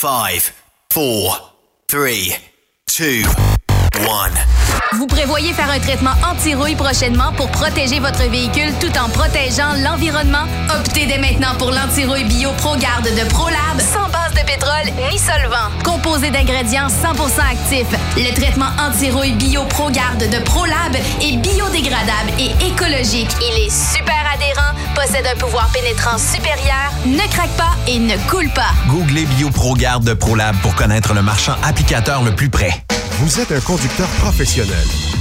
5, 4, 3, 2, 1. Vous prévoyez faire un traitement anti-rouille prochainement pour protéger votre véhicule tout en protégeant l'environnement? Optez dès maintenant pour l'anti-rouille bio ProGarde de ProLab sans base de pétrole ni solvant. Composé d'ingrédients 100% actifs, le traitement anti-rouille bio ProGarde de ProLab est biodégradable et écologique. Il est super adhérent, possède un pouvoir pénétrant supérieur, ne craque pas et ne coule pas. Googlez BioProGarde de ProLab pour connaître le marchand applicateur le plus près. Vous êtes un conducteur professionnel.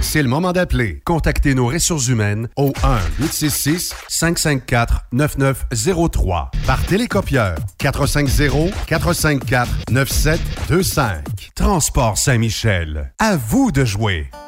C'est le moment d'appeler. Contactez nos ressources humaines au 1-866-554-9903 par télécopieur 450-454-9725. Transport Saint-Michel. À vous de jouer.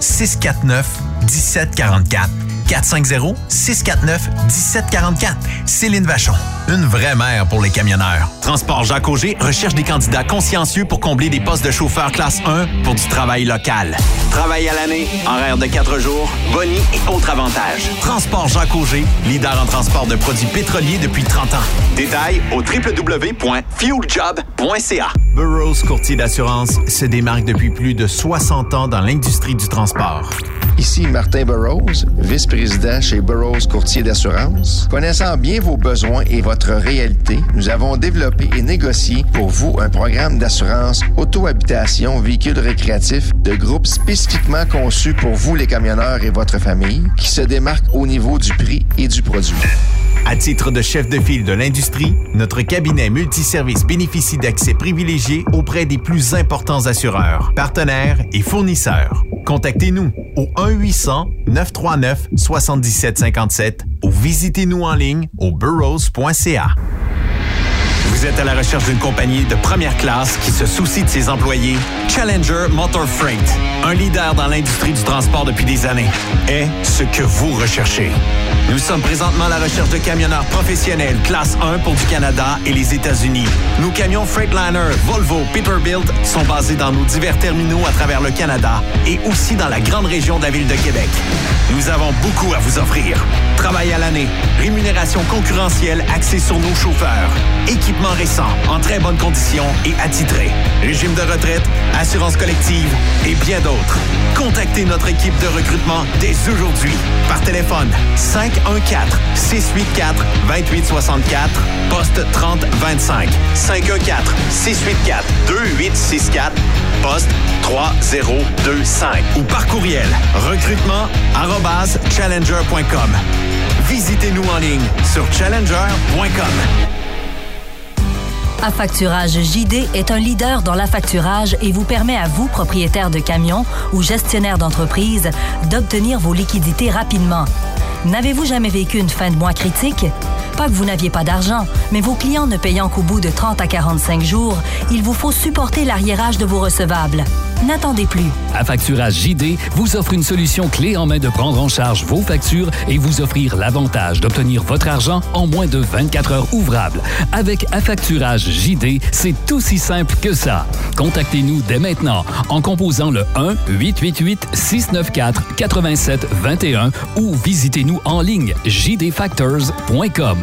649 1744. 450-649-1744. Céline Vachon, une vraie mère pour les camionneurs. Transport Jacques Auger recherche des candidats consciencieux pour combler des postes de chauffeur classe 1 pour du travail local. Travail à l'année, horaire de 4 jours, boni et autres avantages. Transport Jacques Auger, leader en transport de produits pétroliers depuis 30 ans. Détails au www.fueljob.ca. Burroughs Courtier d'assurance se démarque depuis plus de 60 ans dans l'industrie du transport. Ici Martin Burroughs, vice-président chez Burroughs Courtier d'assurance. Connaissant bien vos besoins et votre réalité, nous avons développé et négocié pour vous un programme d'assurance auto-habitation véhicule récréatif de groupe spécifiquement conçu pour vous les camionneurs et votre famille qui se démarque au niveau du prix et du produit. À titre de chef de file de l'industrie, notre cabinet multiservice bénéficie d'accès privilégié auprès des plus importants assureurs, partenaires et fournisseurs. Contactez-nous au 1-800-939-7757 ou visitez-nous en ligne au burrows.ca. Vous êtes à la recherche d'une compagnie de première classe qui se soucie de ses employés? Challenger Motor Freight, un leader dans l'industrie du transport depuis des années, est ce que vous recherchez. Nous sommes présentement à la recherche de camionneurs professionnels classe 1 pour du Canada et les États-Unis. Nos camions Freightliner, Volvo, Peterbilt sont basés dans nos divers terminaux à travers le Canada et aussi dans la grande région de la ville de Québec. Nous avons beaucoup à vous offrir. Travail à l'année, rémunération concurrentielle axée sur nos chauffeurs, équipement récent, en très bonne condition et attitré, régime de retraite, assurance collective et bien d'autres. Contactez notre équipe de recrutement dès aujourd'hui par téléphone 514 684 2864 poste 3025 514 684 2864 poste 3025 ou par courriel recrutement arobase challenger.com. Visitez-nous en ligne sur challenger.com. Affacturage JD est un leader dans l'affacturage et vous permet à vous, propriétaire de camions ou gestionnaire d'entreprise, d'obtenir vos liquidités rapidement. N'avez-vous jamais vécu une fin de mois critique? Pas que vous n'aviez pas d'argent, mais vos clients ne payant qu'au bout de 30 à 45 jours, il vous faut supporter l'arriérage de vos recevables. N'attendez plus. Affacturage JD vous offre une solution clé en main de prendre en charge vos factures et vous offrir l'avantage d'obtenir votre argent en moins de 24 heures ouvrables. Avec Affacturage JD, c'est aussi simple que ça. Contactez-nous dès maintenant en composant le 1-888-694-8721 ou visitez-nous en ligne jdfactors.com.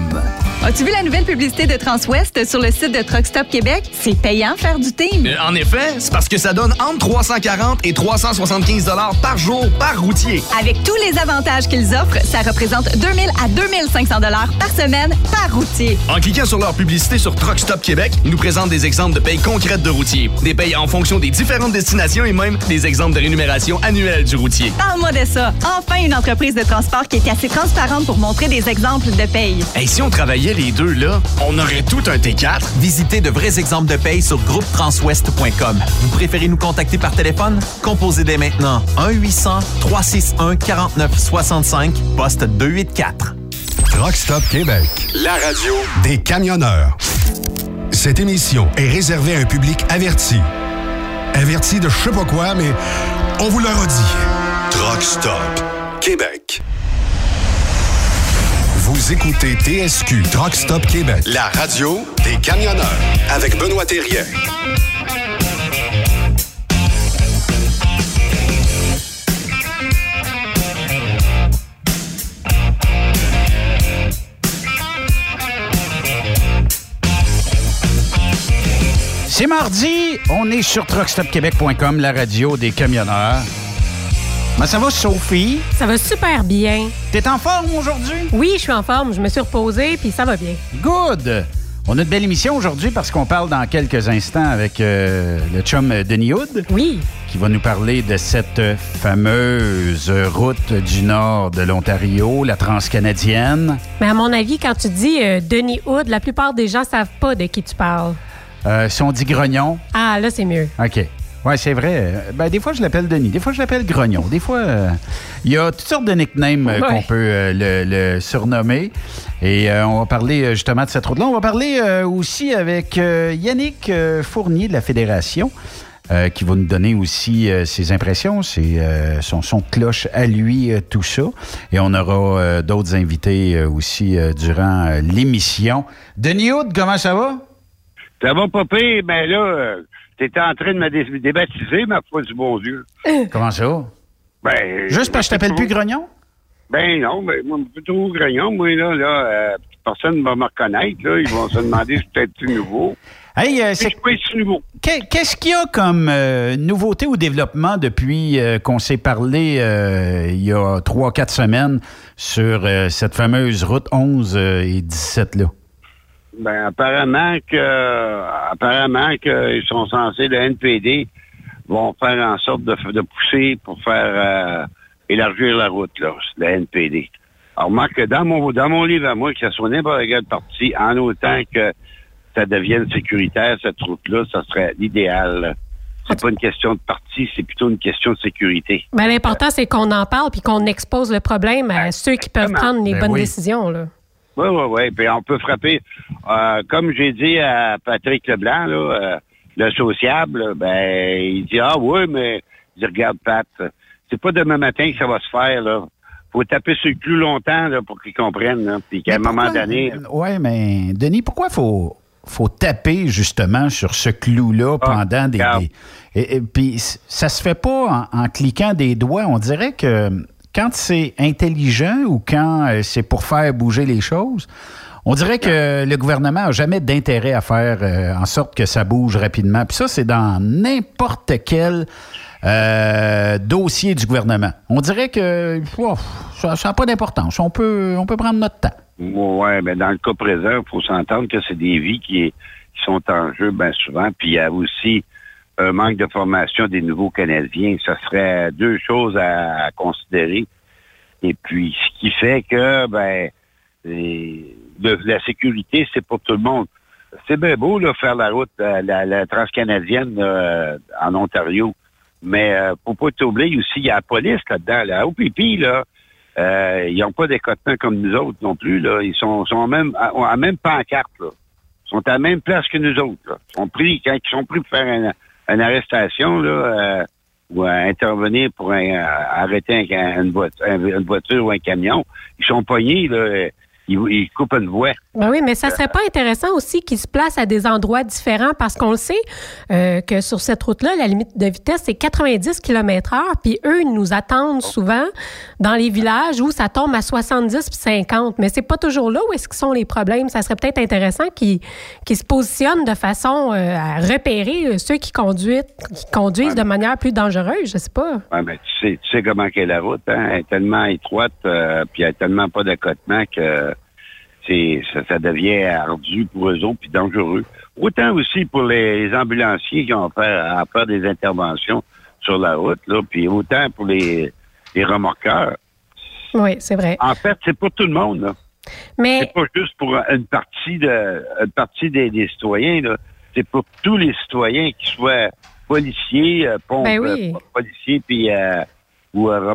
As-tu vu la nouvelle publicité de Transwest sur le site de Truckstop Québec? C'est payant faire du team. Euh, en effet, c'est parce que ça donne entre 340 et 375 par jour par routier. Avec tous les avantages qu'ils offrent, ça représente 2000 à 2500 par semaine par routier. En cliquant sur leur publicité sur Truckstop Québec, ils nous présentent des exemples de payes concrètes de routiers, des payes en fonction des différentes destinations et même des exemples de rémunération annuelle du routier. Parle-moi de ça. Enfin, une entreprise de transport qui est assez transparente pour montrer des exemples de paye. Et si on travaillait les deux, là, on aurait tout un T4. Visitez de vrais exemples de paye sur groupetranswest.com. Vous préférez nous contacter par téléphone? Composez dès maintenant 1-800-361-4965, poste 284. Rockstop Québec. La radio Des camionneurs. Cette émission est réservée à un public averti. Averti de je sais pas quoi, mais on vous le redit. Truck Stop Québec. Vous écoutez TSQ Truck Stop Québec. La radio des camionneurs avec Benoît Thérien. C'est mardi, on est sur truckstopquebec.com, la radio des camionneurs. Comment ça va, Sophie? Ça va super bien. T'es en forme aujourd'hui? Oui, je suis en forme. Je me suis reposée, puis ça va bien. Good! On a une belle émission aujourd'hui parce qu'on parle dans quelques instants avec euh, le chum Denis Hood. Oui. Qui va nous parler de cette fameuse route du nord de l'Ontario, la transcanadienne. Mais à mon avis, quand tu dis euh, Denis Hood, la plupart des gens savent pas de qui tu parles. Euh, si on dit grognon. Ah, là, c'est mieux. OK. Oui, c'est vrai. Ben, des fois, je l'appelle Denis. Des fois, je l'appelle Grognon. Des fois, euh, il y a toutes sortes de nicknames euh, Ouais. qu'on peut euh, le, le surnommer. Et on va parler justement de cette route-là. On va parler aussi avec Yannick Fournier de la Fédération. qui va nous donner aussi ses impressions, ses, son son de cloche à lui, tout ça. Et on aura d'autres invités aussi durant l'émission. Denis Hood, comment ça va? Ça va pas pire, mais là, euh, t'étais en train de me dé- débaptiser, ma foi du bon Dieu. Comment ça? Ben, Juste parce que je t'appelle plus Grognon? Ben non, ben, moi, plutôt grognon, moi, là, là, euh, personne ne va me reconnaître, là. Ils vont se demander si peut-être nouveau. Hey, euh, c'est quoi ce nouveau? Qu'est- Qu'est-ce qu'il y a comme euh, nouveauté ou développement depuis euh, qu'on s'est parlé euh, il y a trois, quatre semaines sur euh, cette fameuse route 11 euh, et 17 là? Ben, apparemment que, apparemment qu'ils sont censés, le NPD, vont faire en sorte de, de pousser pour faire euh, élargir la route, là, le NPD. Alors, remarque que dans mon, dans mon livre à moi, que ce soit n'importe quel parti, en autant que ça devienne sécuritaire, cette route-là, ça serait l'idéal. C'est pas une question de parti, c'est plutôt une question de sécurité. Ben, L'important, c'est qu'on en parle puis qu'on expose le problème à ceux qui peuvent prendre les Ben bonnes oui. décisions. Là. Oui, oui, oui. Puis on peut frapper. Euh, comme j'ai dit à Patrick Leblanc, là, euh, le sociable, ben, il dit Ah oui, mais il dit, regarde, Pat, c'est pas demain matin que ça va se faire, là. Faut taper sur le clou longtemps là, pour qu'ils comprennent. Là. Puis qu'à un moment donné. Oui, mais Denis, pourquoi faut faut taper justement sur ce clou-là pendant des. et, et puis ça se fait pas en, en cliquant des doigts. On dirait que quand c'est intelligent ou quand euh, c'est pour faire bouger les choses, on dirait que le gouvernement a jamais d'intérêt à faire euh, en sorte que ça bouge rapidement. Puis ça, c'est dans n'importe quel euh, dossier du gouvernement. On dirait que ouf, ça n'a pas d'importance. On peut, on peut prendre notre temps. Ouais, mais dans le cas présent, il faut s'entendre que c'est des vies qui, qui sont en jeu bien souvent. Puis il y a aussi un manque de formation des nouveaux Canadiens. Ça serait deux choses à, à considérer. Et puis, ce qui fait que, ben, les- le- la sécurité, c'est pour tout le monde. C'est bien beau, là, faire la route, euh, la, la transcanadienne euh, en Ontario. Mais euh, faut pas t'oublier aussi, il y a la police là-dedans. La OPP, là, euh, ils n'ont pas d'écotement comme nous autres non plus. Là. Ils sont, sont même à, à même pancarte. Là. Ils sont à la même place que nous autres. Là. Ils sont pris, quand ils sont pris pour faire un, une arrestation là, euh, ou à intervenir pour euh, arrêter un- une, voiture, une voiture ou un camion, ils sont pognés, là, ils, ils coupent une voie. Ben oui, mais ça serait pas intéressant aussi qu'ils se placent à des endroits différents parce qu'on le sait euh, que sur cette route-là, la limite de vitesse, c'est 90 km heure. Puis eux, ils nous attendent souvent dans les villages où ça tombe à 70 puis 50. Mais c'est pas toujours là où est-ce qu'ils sont les problèmes. Ça serait peut-être intéressant qu'ils qu'ils se positionnent de façon euh, à repérer euh, ceux qui conduisent, qui conduisent de manière plus dangereuse. Je sais pas. Ouais, ben, tu sais, tu sais comment qu'est la route, hein? Elle est tellement étroite, euh, puis il n'y a tellement pas d'accotement que c'est ça, ça devient ardu pour eux autres, puis dangereux. Autant aussi pour les, les ambulanciers qui ont à faire, à faire des interventions sur la route, là, puis autant pour les, les remorqueurs. Oui, c'est vrai. En fait, c'est pour tout le monde, là. Mais C'est pas juste pour une partie de une partie des, des citoyens, là. C'est pour tous les citoyens qui soient policiers, euh, pompes, Ben oui. euh, policiers, puis euh, ou euh,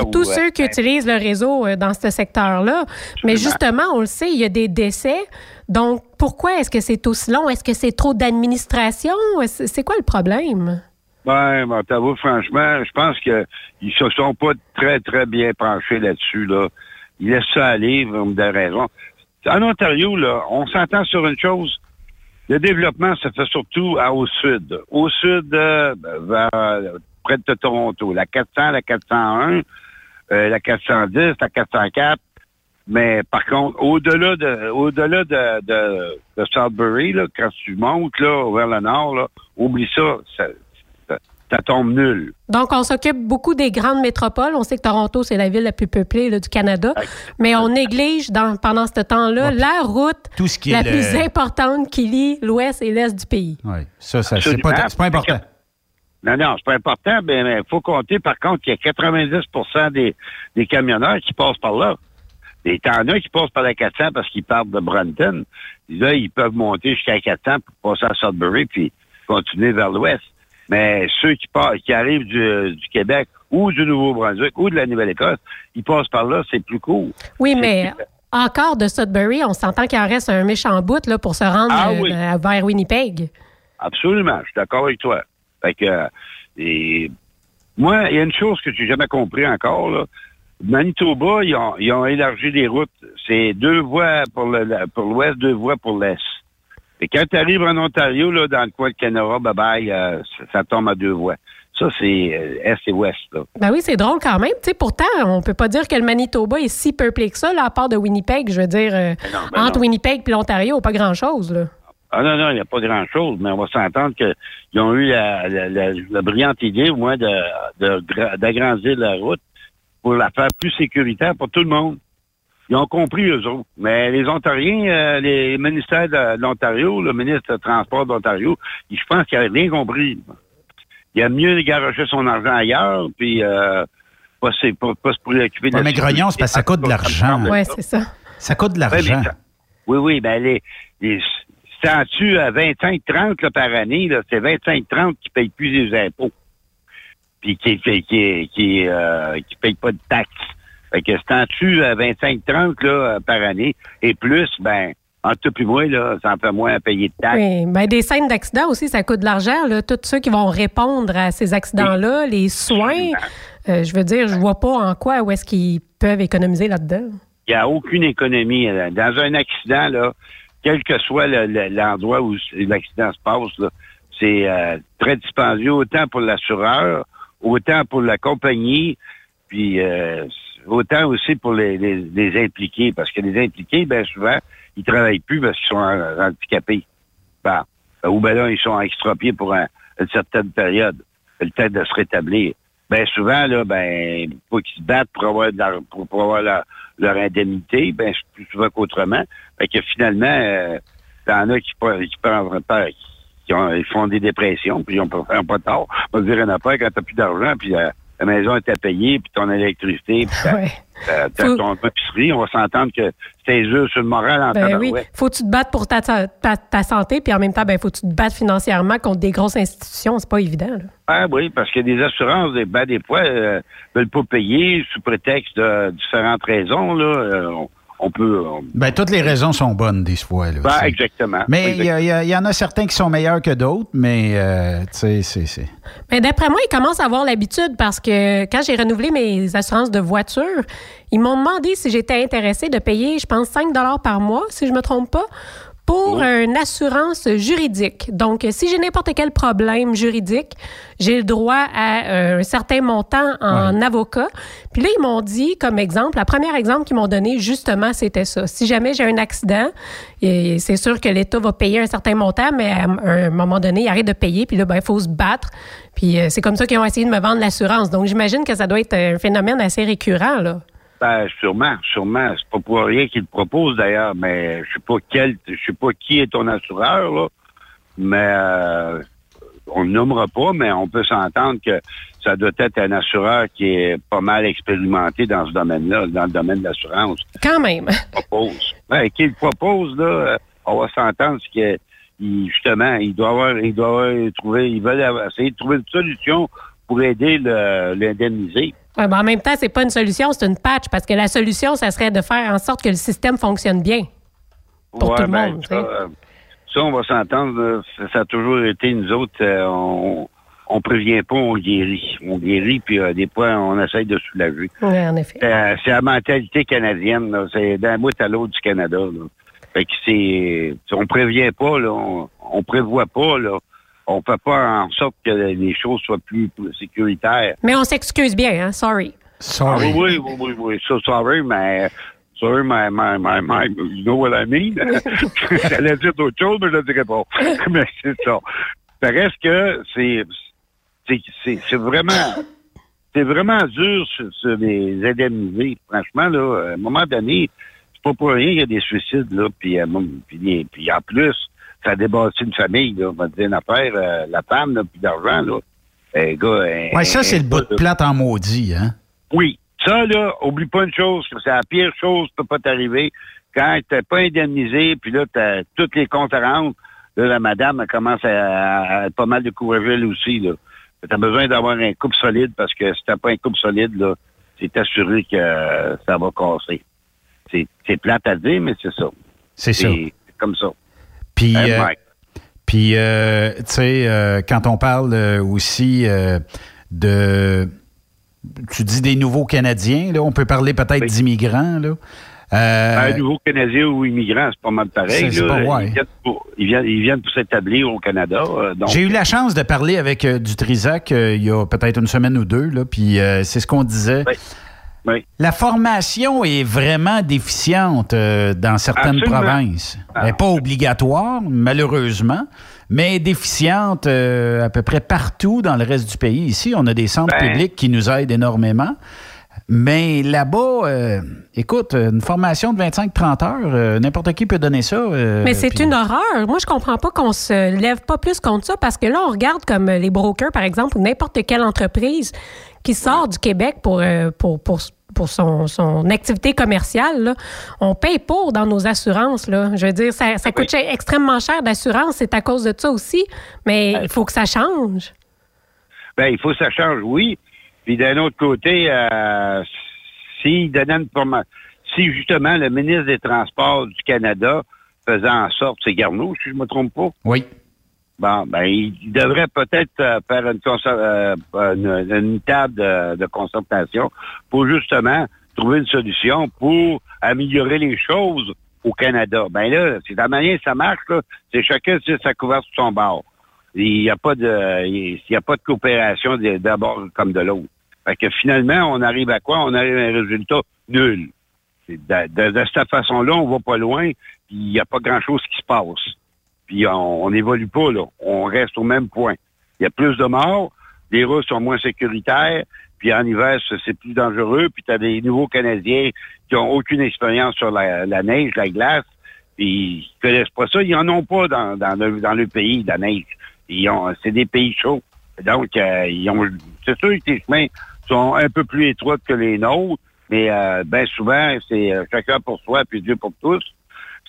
pour tous ou, euh, ceux qui utilisent le réseau euh, dans ce secteur-là. Mais justement, on le sait, il y a des décès. Donc, pourquoi est-ce que c'est aussi long? Est-ce que c'est trop d'administration? C'est quoi le problème? Ben, t'avoue, franchement, je pense que ils se sont pas très, très bien penchés là-dessus, là. Ils laissent ça aller, pour des raisons. En Ontario, là, on s'entend sur une chose. Le développement se fait surtout à- au sud. Au sud, euh, vers, euh, près de Toronto. La 400, la 401, euh, la 410, la 404. Mais par contre, au-delà de au-delà de, de, de Sudbury, là, quand tu montes là, vers le nord, là, oublie ça, ça, ça, ça tombe nul. Donc, on s'occupe beaucoup des grandes métropoles. On sait que Toronto, c'est la ville la plus peuplée là, du Canada. Mais on néglige dans, pendant ce temps-là la route Tout ce qui la est le- plus importante qui lie l'ouest et l'est du pays. Oui, ça, ça c'est pas, c'est pas important. Non, non, c'est pas important, mais il faut compter par contre qu'il y a 90 des, des camionneurs qui passent par là. Et t'en as qui passent par la 400 parce qu'ils partent de Brampton. Là, ils peuvent monter jusqu'à 400 pour passer à Sudbury puis continuer vers l'ouest. Mais ceux qui, passent, qui arrivent du, du Québec ou du Nouveau-Brunswick ou de la Nouvelle-Écosse, ils passent par là, c'est plus court. Oui, mais encore de Sudbury, on s'entend qu'il en reste un méchant bout là, pour se rendre Ah oui. euh, vers Winnipeg. Absolument, je suis d'accord avec toi. Fait que, et, moi, il y a une chose que j'ai jamais compris encore, là. Manitoba, ils ont, ils ont élargi les routes. C'est deux voies pour l'ouest, deux voies pour l'est. Et quand tu arrives en Ontario, là, dans le coin de Canara, bye bye, euh, ça, ça tombe à deux voies. Ça, c'est euh, est et ouest, là. Ben oui, c'est drôle quand même. Pourtant, on peut pas dire que le Manitoba est si peuplé que ça, là, à part de Winnipeg. Je veux dire, euh, ben entre non. Winnipeg et l'Ontario, pas grand-chose. Ah non, non, il n'y a pas grand-chose, mais on va s'entendre qu'ils ont eu la, la- la- la brillante idée, au moins, de, de d'agrandir la route pour la faire plus sécuritaire pour tout le monde. Ils ont compris, eux autres. Mais les Ontariens, euh, les ministères de, de l'Ontario, le ministre des Transports d'Ontario, je pense qu'il n'a rien compris. Il a mieux garocher son argent ailleurs, puis euh, pas, se- pas, pas se préoccuper de Ouais, la mais Grognon, c'est parce que ça coûte de l'argent. Ouais, c'est ça. Ça coûte de mais l'argent. Oui, oui, ben les, les statuts à 25-30 là, par année, là, c'est 25-30 qui payent plus les impôts. Puis qui qui qui qui, euh, qui payent pas de taxes. Fait que statut à 25-30 là, euh, par année et plus, ben, entre toi et moi, là, ça en fait moins à payer de taxes. Oui, ben, des scènes d'accidents aussi, ça coûte de l'argent. là. Tous ceux qui vont répondre à ces accidents-là, les soins, euh, je veux dire, je vois pas en quoi où est-ce qu'ils peuvent économiser là-dedans. Il n'y a aucune économie. là. Dans un accident, là, quel que soit le- le- l'endroit où l'accident se passe, c'est euh, très dispendieux, autant pour l'assureur, autant pour la compagnie, puis euh, autant aussi pour les, les- les impliqués, parce que les impliqués, bien souvent, ils travaillent plus parce qu'ils sont handicapés. Ou bien là, ils sont extropiés pour un- une certaine période, le temps de se rétablir. Ben souvent, là, ben, faut qu'ils se battent pour avoir, leur, pour, pour avoir leur, leur indemnité, ben, c'est plus souvent qu'autrement. Fait que finalement, euh, t'en as qui, qui, pas- qui ont, ils font des dépressions, puis ils ont pas, pas tort. On va dire une affaire quand t'as plus d'argent, puis euh, la maison est à payer, puis ton électricité, puis ta- Faut- ton épicerie, on va s'entendre que c'est dur sur le moral en Ben oui, faut que tu te battes pour ta, ta, ta santé, puis en même temps, ben faut que tu te battes financièrement contre des grosses institutions. C'est pas évident. là. Ah oui, parce que des assurances, des- ben, des fois, euh, veulent pas payer sous prétexte de différentes raisons. Là. Euh, on, on peut. ben, toutes les raisons sont bonnes des fois. Là, ben, exactement. Mais il y, en a certains qui sont meilleurs que d'autres, mais euh, tu sais, c'est. Mais d'après moi, ils commencent à avoir l'habitude parce que quand j'ai renouvelé mes assurances de voiture, ils m'ont demandé si j'étais intéressée de payer, je pense, 5 par mois, si je me trompe pas, pour une assurance juridique. Donc, si j'ai n'importe quel problème juridique, j'ai le droit à euh, un certain montant en avocat. Puis là, ils m'ont dit, comme exemple, la première exemple qu'ils m'ont donné, justement, c'était ça. Si jamais j'ai un accident, c'est sûr que l'État va payer un certain montant, mais à un moment donné, il arrête de payer, puis là, ben, il faut se battre. Puis euh, c'est comme ça qu'ils ont essayé de me vendre l'assurance. Donc, j'imagine que ça doit être un phénomène assez récurrent, là. Ben, sûrement, sûrement. C'est pas pour rien qu'il propose d'ailleurs, mais je sais pas quel, je sais pas qui est ton assureur, là. Mais euh, on ne nommera pas, mais on peut s'entendre que ça doit être un assureur qui est pas mal expérimenté dans ce domaine-là, dans le domaine de l'assurance. Quand même. Propose. Ben, qui le propose, là, on va s'entendre que justement, il doit avoir, il doit avoir trouvé, ils veulent essayer de trouver une solution pour aider l'indemniser. En même temps, c'est pas une solution, c'est une patch, parce que la solution, ça serait de faire en sorte que le système fonctionne bien pour tout le ben, monde. Ça, ça, on va s'entendre. Ça a toujours été, nous autres, euh, on, on prévient pas, on guérit. On guérit, puis euh, des fois, on essaye de soulager. Oui, en effet. Euh, c'est la mentalité canadienne. C'est d'un bout à l'autre du Canada. Là. Fait que c'est... On prévient pas, là. On, on prévoit pas, là on peut pas en sorte que les choses soient plus, sécuritaires. Mais on s'excuse bien, hein? Sorry. Sorry. Ah, oui, oui, oui, oui, ça, sorry, mais sorry, my, my, my, my, you know what I mean? J'allais dire d'autres choses, mais je ne dirais pas. mais c'est ça. Ça reste que c'est, c'est, c'est vraiment, c'est vraiment dur sur, les indemniser. Franchement, là, à un moment donné, c'est pas pour rien qu'il y a des suicides, là, puis, euh, puis, puis en plus, ça débattu une famille, là. On va dire une affaire, euh, la femme, là, puis d'argent, là. Eh, gars, eh, ouais, ça, c'est le bout de plate en maudit, hein? Oui. Ça, là, oublie pas une chose, c'est la pire chose qui peut pas t'arriver. Quand t'es pas indemnisé, puis là, t'as toutes les comptes à rendre, là, la madame, elle commence à, être pas mal de elle aussi, là. T'as besoin d'avoir un couple solide, parce que si t'as pas un couple solide, là, c'est assuré que ça va casser. C'est plate à dire, mais c'est ça. C'est ça. C'est comme ça. Puis, euh, puis euh, tu sais, euh, quand on parle aussi de, tu dis des nouveaux Canadiens, là, on peut parler peut-être d'immigrants, là. un nouveau Canadien ou immigrant, c'est pas mal pareil. C'est pas, ouais. ils, viennent ils, viennent pour, s'établir au Canada. J'ai eu la chance de parler avec Dutrisac il y a peut-être une semaine ou deux, là, puis c'est ce qu'on disait. La formation est vraiment déficiente euh, dans certaines provinces. Elle n'est pas obligatoire, malheureusement, mais déficiente euh, à peu près partout dans le reste du pays. Ici, on a des centres Ben. publics qui nous aident énormément. Mais là-bas, euh, écoute, une formation de 25-30 heures, n'importe qui peut donner ça. Mais c'est une horreur. Moi, je comprends pas qu'on se lève pas plus contre ça parce que là, on regarde comme les brokers, par exemple, ou n'importe quelle entreprise qui sort du Québec pour, euh, pour, pour, pour son, son activité commerciale. là. On paye pour dans nos assurances. Là. Je veux dire, ça, ça coûte extrêmement cher d'assurance. C'est à cause de ça aussi. Mais il faut que ça change. Ben, il faut que ça change, oui. Puis d'un autre côté, euh, s'il donnait une formation, si justement le ministre des Transports du Canada faisait en sorte, c'est Garneau, si je me trompe pas. Oui. Bon, ben, il devrait peut-être euh, faire une, euh, une, une table de, de concertation pour justement trouver une solution pour améliorer les choses au Canada. Ben là, c'est la manière que ça marche. C'est chacun sur sa couverte sur son bord. Il n'y a pas de, il y a pas de coopération d'abord comme de l'autre. Fait que finalement, on arrive à quoi? On arrive à un résultat nul. De, de- de cette façon-là, on va pas loin, puis il n'y a pas grand-chose qui se passe. Puis on n'évolue pas, là. On reste au même point. Il y a plus de morts, les routes sont moins sécuritaires, puis en hiver, c'est plus dangereux, puis tu as des nouveaux Canadiens qui ont aucune expérience sur la, la neige, la glace, puis ils connaissent pas ça. Ils en ont pas dans, dans, le, dans le pays, la neige. C'est des pays chauds. Donc, euh, ils ont, c'est sûr que les chemins sont un peu plus étroits que les nôtres, mais euh, ben souvent, c'est euh, chacun pour soi, puis Dieu pour tous.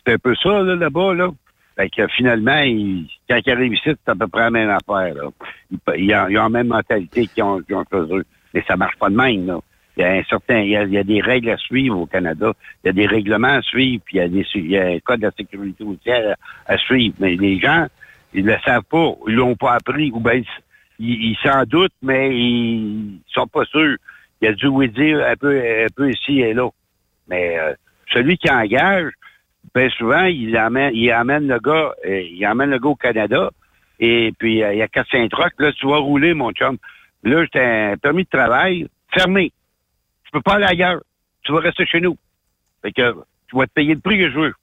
C'est un peu ça, là, là-bas, là. Fait que finalement, ils, quand ils arrivent ici, c'est à peu près la même affaire, là. Ils, ont, ils ont la même mentalité qu'ils ont, qu'ils ont chez eux. Mais ça marche pas de même, là. Il y a un certain, il y a, il y a des règles à suivre au Canada. Il y a des règlements à suivre, puis il y a, des, il y a un code de la sécurité routière à, à suivre. Mais les gens, ils le savent pas, ils l'ont pas appris, ou bien ils ils s'en doutent, mais ils sont pas sûrs. Il a dû oui dire un peu, un peu ici et là. Mais euh, celui qui engage, ben souvent, il amène, il amène le gars, euh, il amène le gars au Canada, et puis euh, il y a 4-5 trucks, là, tu vas rouler, mon chum. Là, j'ai un permis de travail fermé. Tu peux pas aller ailleurs. Tu vas rester chez nous. Fait que tu vas te payer le prix que je veux.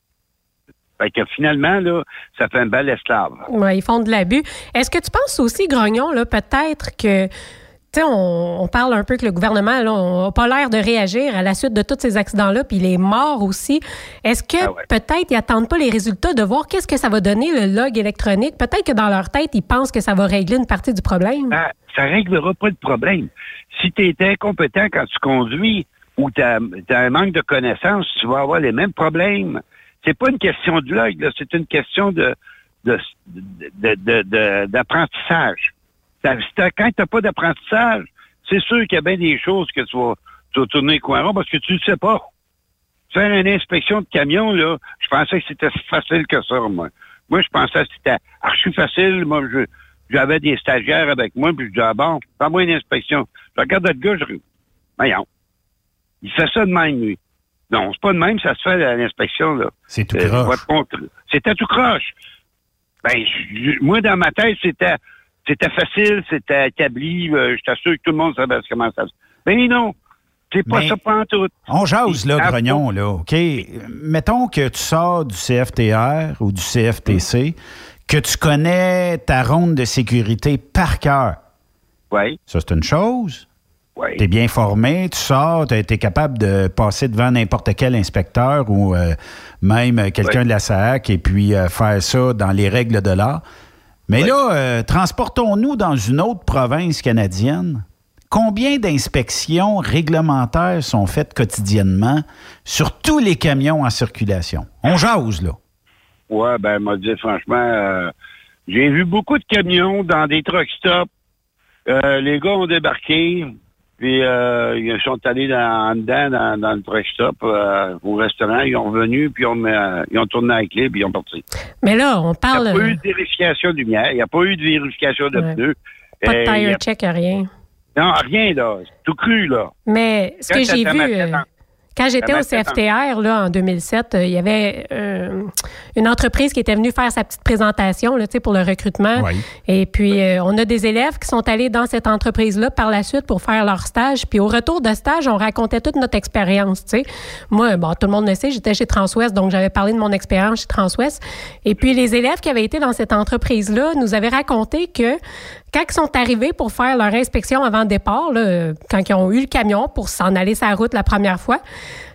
Fait que finalement, là, ça fait un bel esclave. Ils font de l'abus. Est-ce que tu penses aussi, Grognon, là, peut-être que. Tu sais, on, on parle un peu que le gouvernement n'a pas l'air de réagir à la suite de tous ces accidents-là, puis il est mort aussi. Est-ce que Ah ouais. peut-être ils n'attendent pas les résultats de voir qu'est-ce que ça va donner, le log électronique? Peut-être que dans leur tête, ils pensent que ça va régler une partie du problème. Ça, ça réglera pas le problème. Si tu es incompétent quand tu conduis ou tu as, un manque de connaissances, tu vas avoir les mêmes problèmes. C'est pas une question de là, c'est une question de de- de- de- d'apprentissage. Quand tu n'as pas d'apprentissage, c'est sûr qu'il y a bien des choses que tu vas, tu vas tourner coin rond parce que tu ne sais pas. Faire une inspection de camion, là, je pensais que c'était facile que ça, moi. Moi, je pensais que c'était archi facile. Moi, j'avais des stagiaires avec moi, puis je dis, ah bon, fais-moi une inspection. Je regarde le gars, je voyons. Il fait ça de même, lui. Non, c'est pas de même, ça se fait à l'inspection, là. C'est tout Euh, croche. C'était tout croche. Ben, je- moi, dans ma tête, c'était, c'était facile, c'était établi, euh, je t'assure que tout le monde savait comment ça se Ben non, c'est pas Mais- ça pas en tout. On jase, là, Grognon, là, OK? Mettons que tu sors du CFTR ou du CFTC, que tu connais ta ronde de sécurité par cœur. Oui. Ça, c'est une chose. Oui. Tu es bien formé, tu sors, tu es capable de passer devant n'importe quel inspecteur ou euh, même quelqu'un de la SAC et puis euh, faire ça dans les règles de l'art. Mais là, euh, transportons-nous dans une autre province canadienne. Combien d'inspections réglementaires sont faites quotidiennement sur tous les camions en circulation? On jase, là. Ouais, ben, m'a dit franchement, j'ai vu beaucoup de camions dans des truck stops. Les gars ont débarqué, puis euh, ils sont allés dans, en dedans dans, dans le truck stop euh, au restaurant. Ils ont revenu, puis ils ont, euh, ils ont tourné avec clé, puis ils ont parti. Mais là, on Il parle. n'y a pas eu de vérification de lumière, il n'y a pas eu de vérification de Ouais. pneus. Pas de Euh, il tire a- check, rien. Non, rien, là. C'est tout cru, là. Mais ce Quand que j'ai vu, euh, quand j'étais ta au maquette en- CFTR là, en 2007, euh, il y avait euh, une entreprise qui était venue faire sa petite présentation là, tu sais, pour le recrutement. Oui. Et puis, euh, on a des élèves qui sont allés dans cette entreprise-là par la suite pour faire leur stage. Puis, au retour de stage, on racontait toute notre expérience. tu sais. Moi, bon, tout le monde le sait, j'étais chez Transwest, donc j'avais parlé de mon expérience chez Transwest. Et puis, les élèves qui avaient été dans cette entreprise-là nous avaient raconté que quand ils sont arrivés pour faire leur inspection avant le départ, là, euh, quand ils ont eu le camion pour s'en aller sur la route la première fois,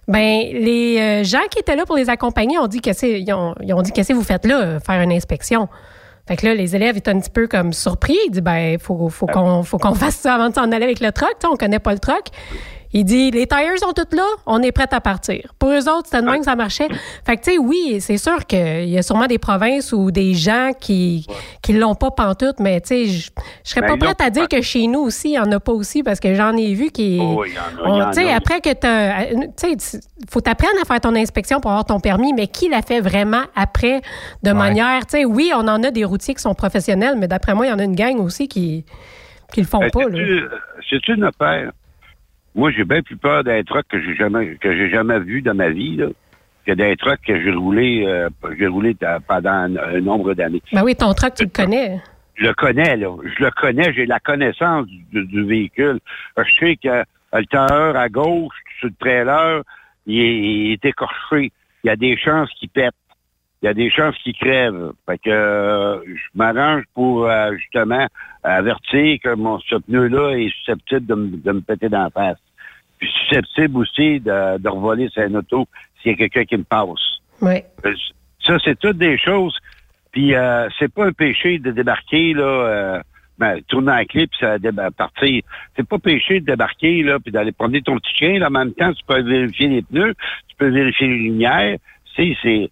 ben les euh, gens qui étaient là pour les accompagner ont dit que c'est ils ont, ils ont dit qu'est-ce que vous faites là euh, faire une inspection? Fait que là les élèves étaient un petit peu comme surpris, ils disent ben faut faut qu'on faut qu'on fasse ça avant de s'en aller avec le truck, tu sais, on connaît pas le truck. Il dit les tires sont toutes là, on est prêts à partir. Pour eux autres, c'était de même que ça marchait. Fait que tu sais oui, c'est sûr qu'il y a sûrement des provinces ou des gens qui qui l'ont pas pantoute, mais tu sais je serais Ben, pas prête à dire que chez nous aussi il y en a pas aussi parce que j'en ai vu qui Oh, oui, il y en a, il y on- en tu sais, après que tu sais, tu- faut t'apprendre à faire ton inspection pour avoir ton permis, mais qui l'a fait vraiment après de manière, tu sais, oui, on en a des routiers qui sont professionnels, mais d'après moi, il y en a une gang aussi qui qui le font Ben, pas. là. sais-tu- sais-tu une affaire? Moi, j'ai bien plus peur d'un truck que j'ai jamais que j'ai jamais vu dans ma vie, là, que d'un truck que j'ai roulé euh, j'ai roulé pendant un, un nombre d'années. Ben oui, ton truck, tu le connais. Je le connais, là. Je le connais, j'ai la connaissance du, du véhicule. Je sais que euh, le tailleur à gauche, sur le trailer, il est, il est écorché. Il y a des chances qu'il pète. Il y a des chances qu'il crève. Fait que euh, je m'arrange pour euh, justement avertir que mon ce pneu-là est susceptible de, me- de me péter dans la face. Puis susceptible aussi de, de revoler sa auto s'il y a quelqu'un qui me passe. Oui. Euh, Ça, c'est toutes des choses. Puis euh, c'est pas un péché de débarquer là, euh, ben, tourner en clip, ça déba- partir. C'est pas péché de débarquer là, puis d'aller prendre ton petit chien. Là, en même temps, tu peux vérifier les pneus, tu peux vérifier les lumières. Sais, c'est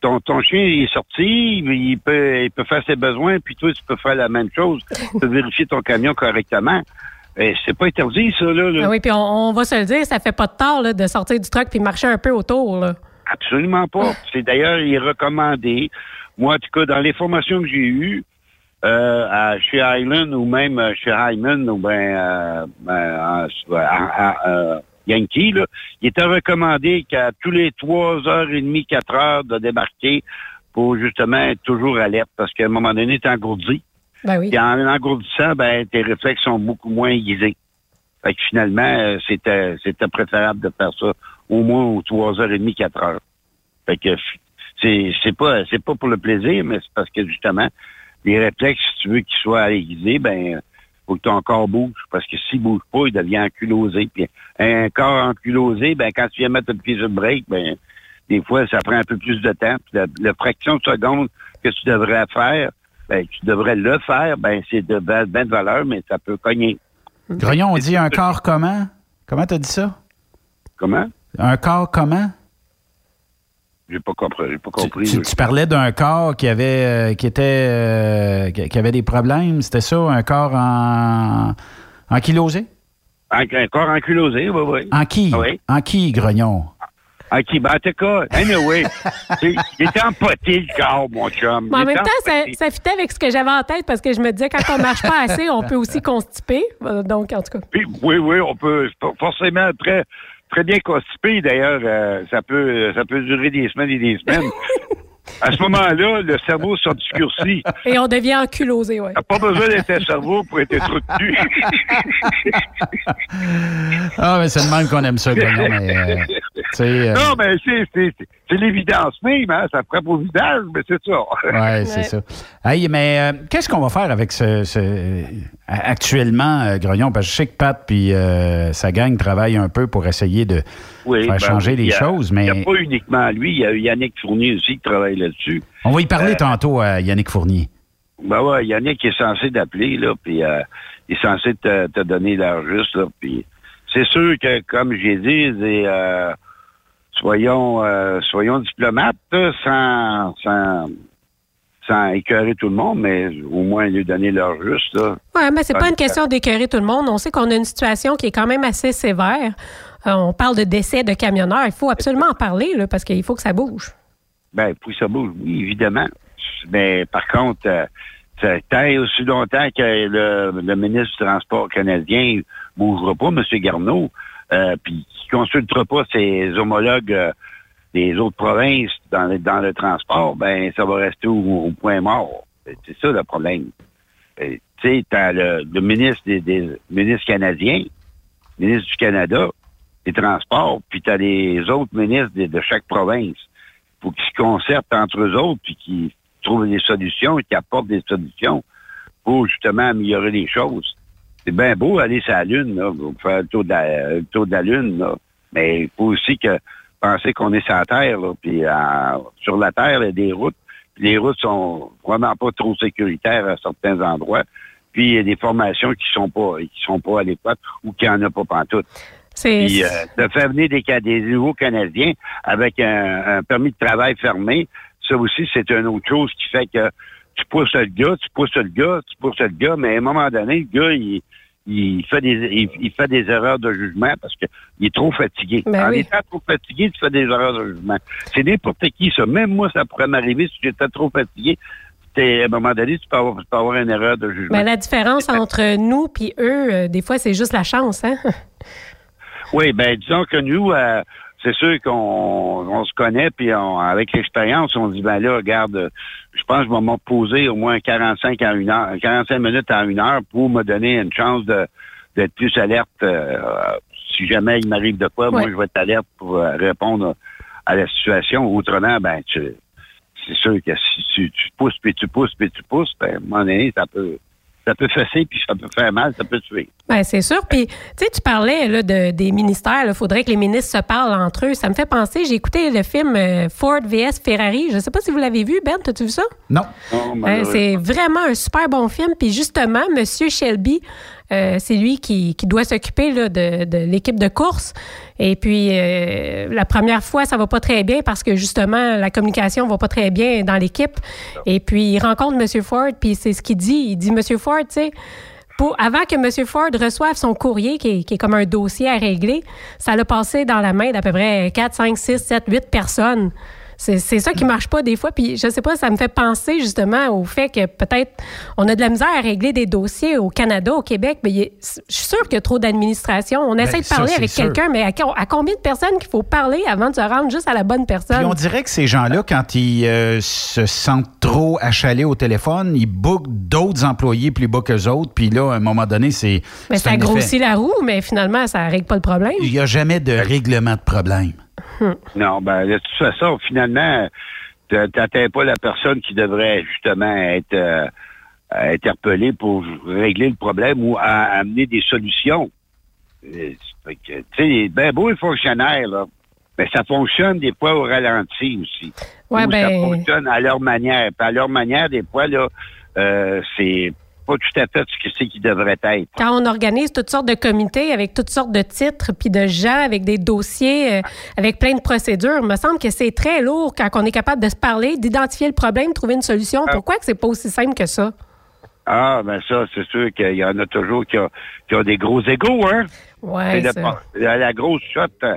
ton, ton chien il est sorti, il peut, il peut faire ses besoins, puis toi, tu peux faire la même chose. Tu peux vérifier ton camion correctement. C'est pas interdit, ça, là. là. Ah oui, puis on, on va se le dire, ça fait pas de tort là, de sortir du truck puis marcher un peu autour. Là. Absolument pas. C'est d'ailleurs, il est recommandé. Moi, en tout cas, dans les formations que j'ai eues, euh, à, chez Highland ou même euh, chez Hyman ou ben, euh, ben, en- à- à- euh, Yankee, là, il était recommandé qu'à tous les trois heures et demie, quatre heures de débarquer pour justement être toujours alerte parce qu'à un moment donné, tu engourdi. Ben oui. Puis en engourdissant, ben, tes réflexes sont beaucoup moins aiguisés. Fait que finalement, euh, c'était, c'était préférable de faire ça au moins aux trois heures et demie, quatre heures. Fait que c'est, c'est pas, c'est pas pour le plaisir, mais c'est parce que justement, les réflexes, si tu veux qu'ils soient aiguisés, ben, faut que ton corps bouge. Parce que s'il bouge pas, il devient ankylosé. Puis un corps ankylosé, ben, quand tu viens mettre le pied sur le break, ben, des fois, ça prend un peu plus de temps. Puis la, la fraction de seconde que tu devrais faire, ben, tu devrais le faire, ben, c'est de ben ben de valeur, mais ça peut cogner. Grognon, on dit un corps comment? Comment t'as dit ça? Comment? Un corps comment? J'ai pas compris. Pas compris. Tu, tu parlais d'un corps qui avait euh, qui était euh, qui avait des problèmes, c'était ça, un corps en ankylosé? Un, un corps ankylosé, oui, oui. En qui? Ah oui. En qui, Grognon? En qui? Ben, en tout cas, anyway, il il était empoté, le corps, mon chum. Mais en même temps, ça, ça fitait avec ce que j'avais en tête parce que je me disais quand on marche pas assez, on peut aussi constiper. Euh, Donc, en tout cas. Puis, oui, oui, on peut for- forcément très, très bien constipé. D'ailleurs, euh, ça peut, ça peut durer des semaines et des semaines. à ce moment-là, le cerveau s'obscurcit. Et on devient enculosé, oui. T'as pas besoin d'être un cerveau pour être trop dessus. Ah, mais c'est le même qu'on aime ça, mais euh, euh, non, mais c'est, c'est, c'est- c'est l'évidence même, hein? Ça frappe au visage, mais c'est ça. Ouais, c'est ça. Hey, mais euh, qu'est-ce qu'on va faire avec ce, ce- actuellement, euh, Grognon? Parce que je sais que Pat puis euh, sa gang travaillent un peu pour essayer de Oui, faire ben changer les il a- choses, Il mais n'y a pas uniquement lui, il y a Yannick Fournier aussi qui travaille là-dessus. on va y parler Euh, tantôt à Yannick Fournier. Ben ouais, Yannick est censé t'appeler, là, puis euh, il est censé te, te donner l'heure juste, là, puis c'est sûr que, comme j'ai dit, euh, soyons euh, soyons diplomates, sans, sans, sans écœurer tout le monde, mais au moins lui donner l'heure juste. Oui, mais c'est pas une question d'écœurer tout le monde. On sait qu'on a une situation qui est quand même assez sévère. Euh, on parle de décès de camionneurs. Il faut absolument en parler là, parce qu'il faut que ça bouge. Ben, puis ça bouge, oui, évidemment. Mais par contre, euh, ça tant et aussi longtemps que le, le ministre du Transport canadien ne bougera pas, M. Garneau, euh, puis qu'il ne consultera pas ses homologues euh, des autres provinces dans le, dans le transport, ben ça va rester au, au point mort. C'est ça le problème. Euh, Tu sais, le, le ministre des, des ministres canadiens, le ministre du Canada, des Transports, puis tu as les autres ministres de, chaque province. faut qu'ils se concertent entre eux autres, puis qu'ils trouvent des solutions et qu'ils apportent des solutions pour justement améliorer les choses. C'est bien beau aller sur la Lune, là, pour faire le tour de la, tour de la Lune, là. mais il faut aussi que penser qu'on est sur la Terre, là, puis euh, sur la Terre, il y a des routes, puis les routes sont vraiment pas trop sécuritaires à certains endroits, puis il y a des formations qui sont pas qui sont pas adéquates ou qui en a pas pantoute. Puis, euh, de faire venir des, des nouveaux Canadiens avec un, un permis de travail fermé, ça aussi, c'est une autre chose qui fait que tu pousses le gars, tu pousses le gars, tu pousses le gars, mais à un moment donné, le gars, il, il fait des il, il fait des erreurs de jugement parce qu'il est trop fatigué. Ben en oui. étant trop fatigué, tu fais des erreurs de jugement. C'est n'importe qui, ça. Même moi, ça pourrait m'arriver si j'étais trop fatigué. À un moment donné, tu peux avoir, tu peux avoir une erreur de jugement. Mais la différence entre nous puis eux, euh, des fois, c'est juste la chance, hein? Oui, ben disons que nous, euh, c'est sûr qu'on on se connaît, puis on- avec l'expérience, on dit ben là, regarde, je pense que je vais me reposer au moins 45 à une heure, 45 minutes à une heure pour me donner une chance de d'être plus alerte. euh, si jamais il m'arrive de quoi, moi je vais être alerte pour euh, répondre à la situation. Autrement, ben tu c'est sûr que si tu, tu pousses, puis tu pousses, puis tu pousses, ben à un moment donné, ça peut ça peut fesser, puis ça peut faire mal, ça peut tuer. Ben, c'est sûr. Puis, tu sais, tu parlais là, de, des ministères. Il faudrait que les ministres se parlent entre eux. Ça me fait penser, j'ai écouté le film euh, Ford vs Ferrari. Je ne sais pas si vous l'avez vu, Ben. As-tu vu ça? Non. Non, Euh, malheureusement. c'est vraiment un super bon film. Puis justement, Monsieur Shelby, euh, c'est lui qui, doit s'occuper de, l'équipe de course. Et puis, euh, la première fois, ça va pas très bien parce que justement, la communication va pas très bien dans l'équipe. Et puis, il rencontre Monsieur Ford, puis c'est ce qu'il dit. Il dit, Monsieur Ford, tu sais, avant que M. Ford reçoive son courrier, qui est, qui est comme un dossier à régler, ça l'a passé dans la main d'à peu près 4, 5, 6, 7, 8 personnes. C'est ça qui marche pas des fois. Puis je sais pas, ça me fait penser justement au fait que peut-être on a de la misère à régler des dossiers au Canada, au Québec. Mais il est- je suis sûre qu'il y a trop d'administration. On essaie de Ben, parler avec quelqu'un, mais à, co- à combien de personnes qu'il faut parler avant de se rendre juste à la bonne personne? Puis on dirait que ces gens-là, quand ils euh, se sentent trop achalés au téléphone, ils bookent d'autres employés plus bas qu'eux autres. Puis là, à un moment donné, c'est. Mais ça grossit la roue, mais finalement, ça règle pas le problème. Il n'y a jamais de règlement de problème. Non, ben, de toute façon, finalement, t'a- t'atteins pas la personne qui devrait justement être euh, interpellée pour régler le problème ou à- amener des solutions. Tu sais, ben beau les fonctionnaires, là. Mais ça fonctionne des fois au ralenti aussi. Ouais, Ou ben- Ça fonctionne à leur manière. Puis à leur manière, des fois, là, euh, c'est pas tout à fait ce que c'est qui devrait être. Quand on organise toutes sortes de comités avec toutes sortes de titres, puis de gens avec des dossiers, euh, avec plein de procédures, il me semble que c'est très lourd quand on est capable de se parler, d'identifier le problème, trouver une solution. Pourquoi que c'est pas aussi simple que ça? Ah, ben ça, c'est sûr qu'il y en a toujours qui ont, qui ont des gros égaux, hein? Ça. la, la grosse shot euh,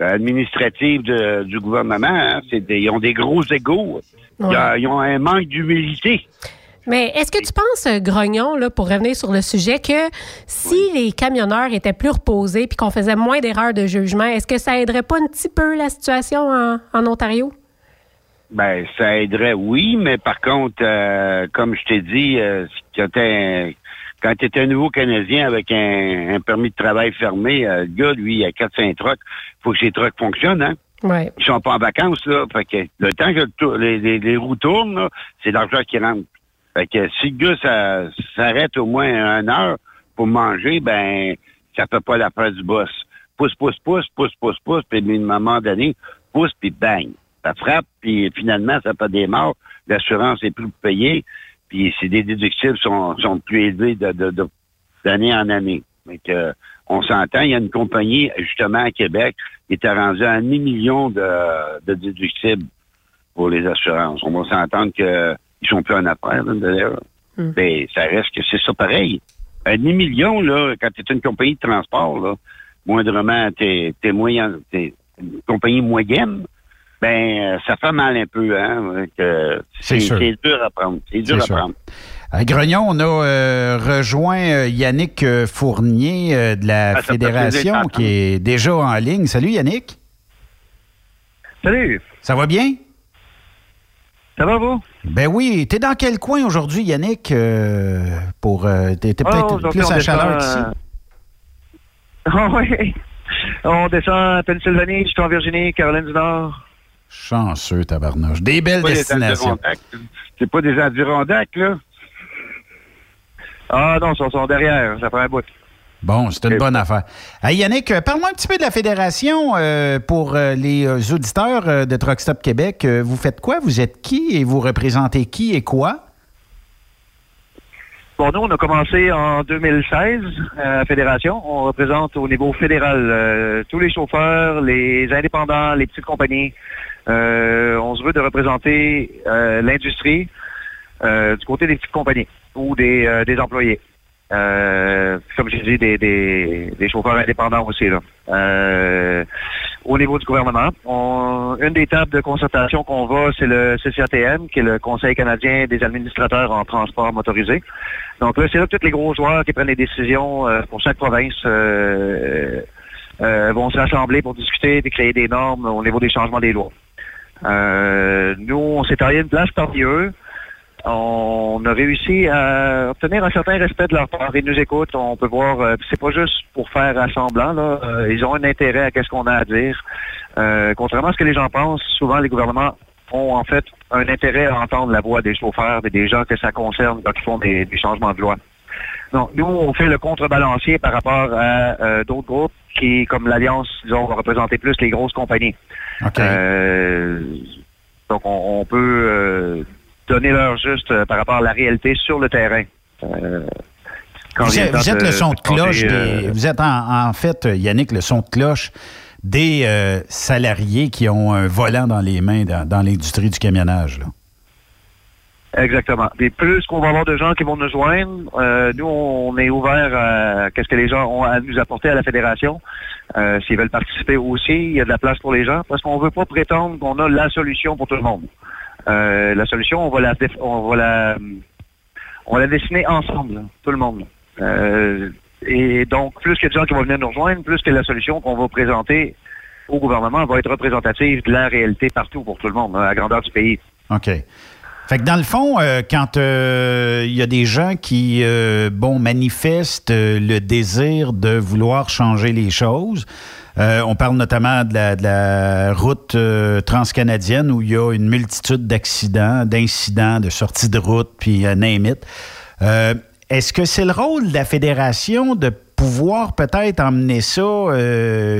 administrative de- du gouvernement, hein, c'est des- ils ont des gros égaux. Ils ont un manque d'humilité. Mais est-ce que tu penses, euh, Grognon, là, pour revenir sur le sujet, que si les camionneurs étaient plus reposés puis qu'on faisait moins d'erreurs de jugement, est-ce que ça aiderait pas un petit peu la situation en, en Ontario? Ben, ça aiderait, oui, mais par contre, euh, comme je t'ai dit, euh, quand quand t'es un nouveau Canadien avec un, un permis de travail fermé, euh, le gars, lui, il a 4-5 trucks. faut que ses trucks fonctionnent, hein? Ouais. Ils sont pas en vacances, là. Fait que le temps que le les, les, les roues tournent, c'est l'argent qui rentre. Fait que si le gars s'arrête au moins une heure pour manger, ben ça fait pas l'affaire du boss. Pousse, pousse, pousse, pousse, pousse, pousse, puis à un moment donné, pousse, puis bang. Ça frappe, puis finalement, ça fait des morts. L'assurance est plus payée, puis c'est des déductibles sont, sont plus élevés de, de, de- d'année en année. Fait que, on s'entend, il y a une compagnie, justement, à Québec, qui était rendue à un demi-million de, de déductibles pour les assurances. On va s'entendre qu'ils sont plus en affaires, d'ailleurs. Mais ça reste que c'est ça pareil. Un demi-million, là, quand tu es une compagnie de transport, là, moindrement, t'es, t'es moyen, t'es une compagnie moyenne, ben, euh, ça fait mal un peu, hein. que C'est dur à prendre. C'est dur C'est à sûr. prendre. À Grognon, on a euh, rejoint euh, Yannick Fournier euh, de la Ah, Fédération qui est déjà en ligne. Salut Yannick. Salut. Ça va bien? Ça va, vous? Ben oui. T'es dans quel coin aujourd'hui, Yannick? euh, pour euh, T'es t'es Oh, peut-être aujourd'hui, plus à chaleur qu'ici? euh, Ah oui. On descend à Pennsylvanie, jusqu'en Virginie, Caroline du Nord. Chanceux, tabarnouche. Des belles destinations. C'est pas des Adirondacks, là? Ah non, ils sont, sont derrière, ça prend un bout. Bon, c'est une bonne affaire. Hey, Yannick, euh, parle-moi un petit peu de la fédération euh, pour euh, les euh, auditeurs euh, de Truck Stop Québec. Euh, vous faites quoi? Vous êtes qui et vous représentez qui et quoi? Bon, nous, on a commencé en 2016 à la Fédération. On représente au niveau fédéral euh, tous les chauffeurs, les indépendants, les petites compagnies. Euh, on se veut de représenter euh, l'industrie euh, du côté des petites compagnies ou des, euh, des employés. Euh, comme j'ai dit, des, chauffeurs indépendants aussi. Là. Euh, au niveau du gouvernement, une des tables de concertation qu'on va, c'est le CCATM, qui est le Conseil canadien des administrateurs en transport motorisé. Donc là, c'est là que tous les gros joueurs qui prennent les décisions euh, pour chaque province vont se rassembler pour discuter et créer des normes au niveau des changements des lois. Nous, on s'est taillé une place parmi eux. On a réussi à obtenir un certain respect de leur part. Ils nous écoutent. On peut voir, euh, c'est pas juste pour faire assemblant. Là. Euh, ils ont un intérêt à ce qu'on a à dire. Euh, contrairement à ce que les gens pensent, souvent les gouvernements ont en fait un intérêt à entendre la voix des chauffeurs et des gens que ça concerne quand ils font des, des changements de loi. Donc, nous, on fait le contrebalancier par rapport à euh, d'autres groupes qui, comme l'Alliance, disons, va représenter plus les grosses compagnies. Donc, on, on peut donner l'heure juste euh, par rapport à la réalité sur le terrain. Euh, quand Vous êtes, le vous temps êtes de- le son de cloche euh, des. Vous êtes en, en fait, Yannick, le son de cloche des euh, salariés qui ont un volant dans les mains dans, dans l'industrie du camionnage. là. Exactement. Et plus qu'on va avoir de gens qui vont nous joindre, euh, nous, on est ouvert à qu'est-ce que les gens ont à nous apporter à la fédération. S'ils veulent participer aussi, il y a de la place pour les gens parce qu'on veut pas prétendre qu'on a la solution pour tout le monde. Euh, la solution, on va la, on va la, on la dessiner ensemble, tout le monde. Euh, et donc, plus a de gens qui vont venir nous rejoindre, plus que la solution qu'on va présenter au gouvernement va être représentative de la réalité partout pour tout le monde, hein, à la grandeur du pays. OK. Fait que dans le fond, euh, quand il y a des gens qui, bon, manifestent le désir de vouloir changer les choses, euh, on parle notamment de la, de la route euh, transcanadienne où il y a une multitude d'accidents, d'incidents, de sorties de route, puis euh, name it. Euh, Est-ce que c'est le rôle de la fédération de pouvoir peut-être emmener ça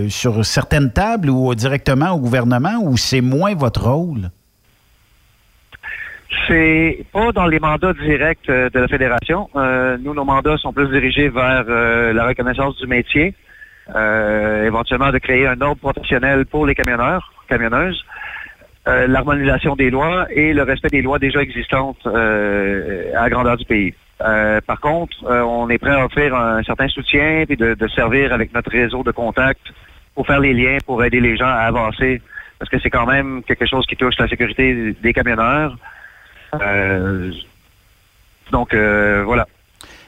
sur certaines tables ou directement au gouvernement ou c'est moins votre rôle? C'est pas dans les mandats directs de la fédération. Nous, nos mandats sont plus dirigés vers la reconnaissance du métier, euh, éventuellement de créer un ordre professionnel pour les camionneurs, camionneuses, euh, l'harmonisation des lois et le respect des lois déjà existantes euh, à la grandeur du pays. Euh, par contre, euh, on est prêt à offrir un certain soutien et de, de servir avec notre réseau de contacts pour faire les liens, pour aider les gens à avancer, parce que c'est quand même quelque chose qui touche la sécurité des camionneurs. Euh, donc voilà.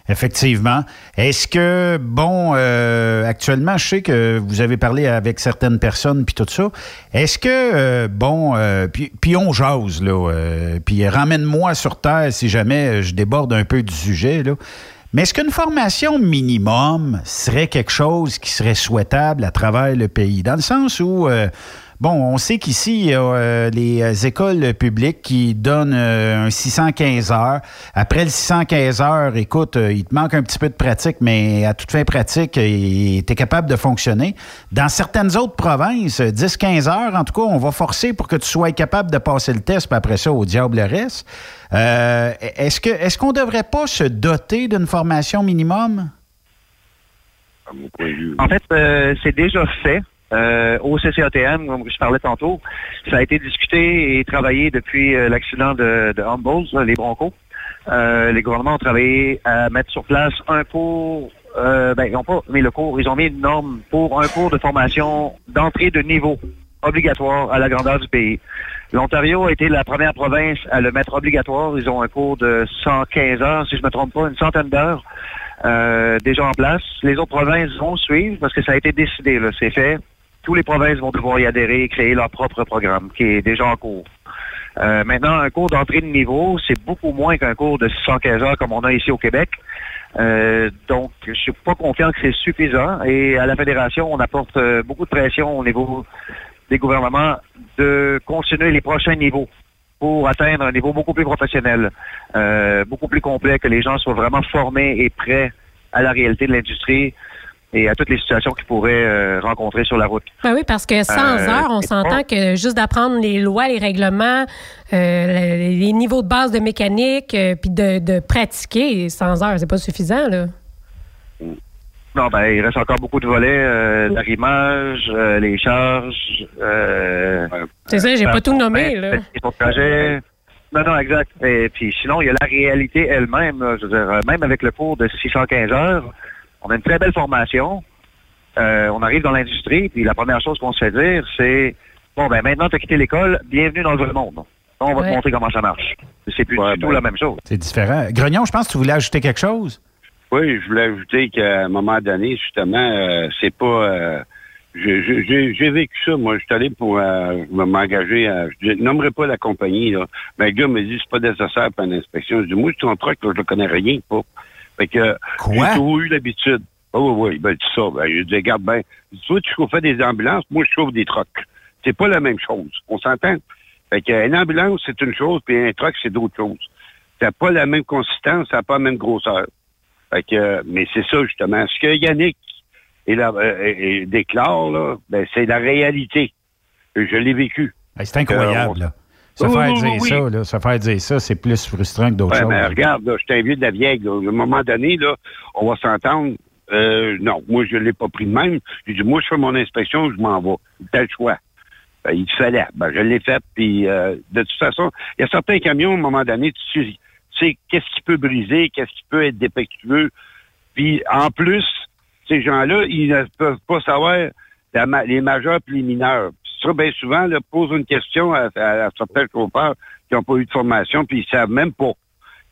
Effectivement. Est-ce que, bon, euh, actuellement, je sais que vous avez parlé avec certaines personnes puis tout ça. Est-ce que, euh, bon, euh, puis, on jase, là, euh, puis ramène-moi sur terre si jamais je déborde un peu du sujet, là. Mais est-ce qu'une formation minimum serait quelque chose qui serait souhaitable à travers le pays? Dans le sens où, euh, bon, on sait qu'ici, il y a euh, les euh, écoles publiques qui donnent euh, un 615 heures. Après le 615 heures, écoute, euh, il te manque un petit peu de pratique, mais à toute fin pratique, tu es capable de fonctionner. Dans certaines autres provinces, 10-15 heures, en tout cas, on va forcer pour que tu sois capable de passer le test, puis après ça, au diable le reste. Euh, est-ce que est-ce qu'on devrait pas se doter d'une formation minimum? En fait, euh, c'est déjà fait. Euh, au CCATM, comme je parlais tantôt, ça a été discuté et travaillé depuis euh, l'accident de, de Humboldt, les Broncos. Euh, les gouvernements ont travaillé à mettre sur place un cours, euh, ben, ils n'ont pas mis le cours, ils ont mis une norme pour un cours de formation d'entrée de niveau obligatoire à la grandeur du pays. L'Ontario a été la première province à le mettre obligatoire. Ils ont un cours de 115 heures, si je me trompe pas, une centaine d'heures euh, déjà en place. Les autres provinces vont suivre parce que ça a été décidé, c'est fait. Tous les provinces vont devoir y adhérer et créer leur propre programme qui est déjà en cours. Euh, maintenant, un cours d'entrée de niveau, c'est beaucoup moins qu'un cours de 615 heures comme on a ici au Québec. Euh, donc, je suis pas confiant que c'est suffisant. Et à la fédération, on apporte euh, beaucoup de pression au niveau des gouvernements de continuer les prochains niveaux pour atteindre un niveau beaucoup plus professionnel, beaucoup plus complet, que les gens soient vraiment formés et prêts à la réalité de l'industrie et à toutes les situations qu'ils pourraient euh, rencontrer sur la route. Ben oui, parce que 100 Euh, heures, on s'entend que juste d'apprendre les lois, les règlements, euh, les niveaux de base de mécanique, puis de, de pratiquer 100 heures, c'est pas suffisant, là. Non, ben, il reste encore beaucoup de volets, euh, l'arrimage, euh, les charges. Euh, C'est ça, j'ai pas tout nommé, là. Les trajet. Non, non, exact. Et puis sinon, il y a la réalité elle-même. là. Je veux dire, même avec le cours de 615 heures, on a une très belle formation. Euh, on arrive dans l'industrie, puis la première chose qu'on se fait dire, c'est bon, ben maintenant, tu as quitté l'école, bienvenue dans le vrai monde. On va Ouais. te montrer comment ça marche. C'est plus du tout la même chose. C'est différent. Grognon, je pense que tu voulais ajouter quelque chose? Oui, je voulais ajouter qu'à un moment donné, justement, euh, c'est pas. euh, J'ai vécu ça. Moi, je suis allé pour euh, m'engager. à- Je nommerai pas la compagnie, là. Mais le gars me dit c'est pas nécessaire pour une inspection. Je dis moi, je suis en truc, là, je le connais rien, pas. Fait que j'ai toujours eu l'habitude. Ah oui, oui, ben dis ça. Ben, je dis, regarde ben, toi, tu chauffais des ambulances, moi, je chauffe des trucks. C'est pas la même chose. On s'entend? Fait que, une ambulance, c'est une chose, puis un truck, c'est d'autres choses. Ça n'a pas la même consistance, ça n'a pas la même grosseur. Fait que, mais c'est ça, justement. Ce que Yannick et la- euh, et- et déclare, là, ben, c'est la réalité. Je l'ai vécu. c'est incroyable, Euh, là. Se Oui, faire oui, dire oui, ça, là, se faire dire ça, c'est plus frustrant que d'autres Ouais, choses. mais regarde, là, je de la vieille. là. À un moment donné, là, on va s'entendre. Euh, non, moi, je l'ai pas pris de même. J'ai dit, moi, je fais mon inspection, je m'en vais. Tel choix. Ben, il fallait. Ben, je l'ai fait. Puis euh, de toute façon, il y a certains camions, à un moment donné, tu sais qu'est-ce qui peut briser, qu'est-ce qui peut être défectueux. Puis en plus, ces gens-là, ils ne peuvent pas savoir les majeurs et les mineurs. Ça, bien souvent, là, pose une question à, certains chauffeurs qui n'ont pas eu de formation, puis ils savent même pas.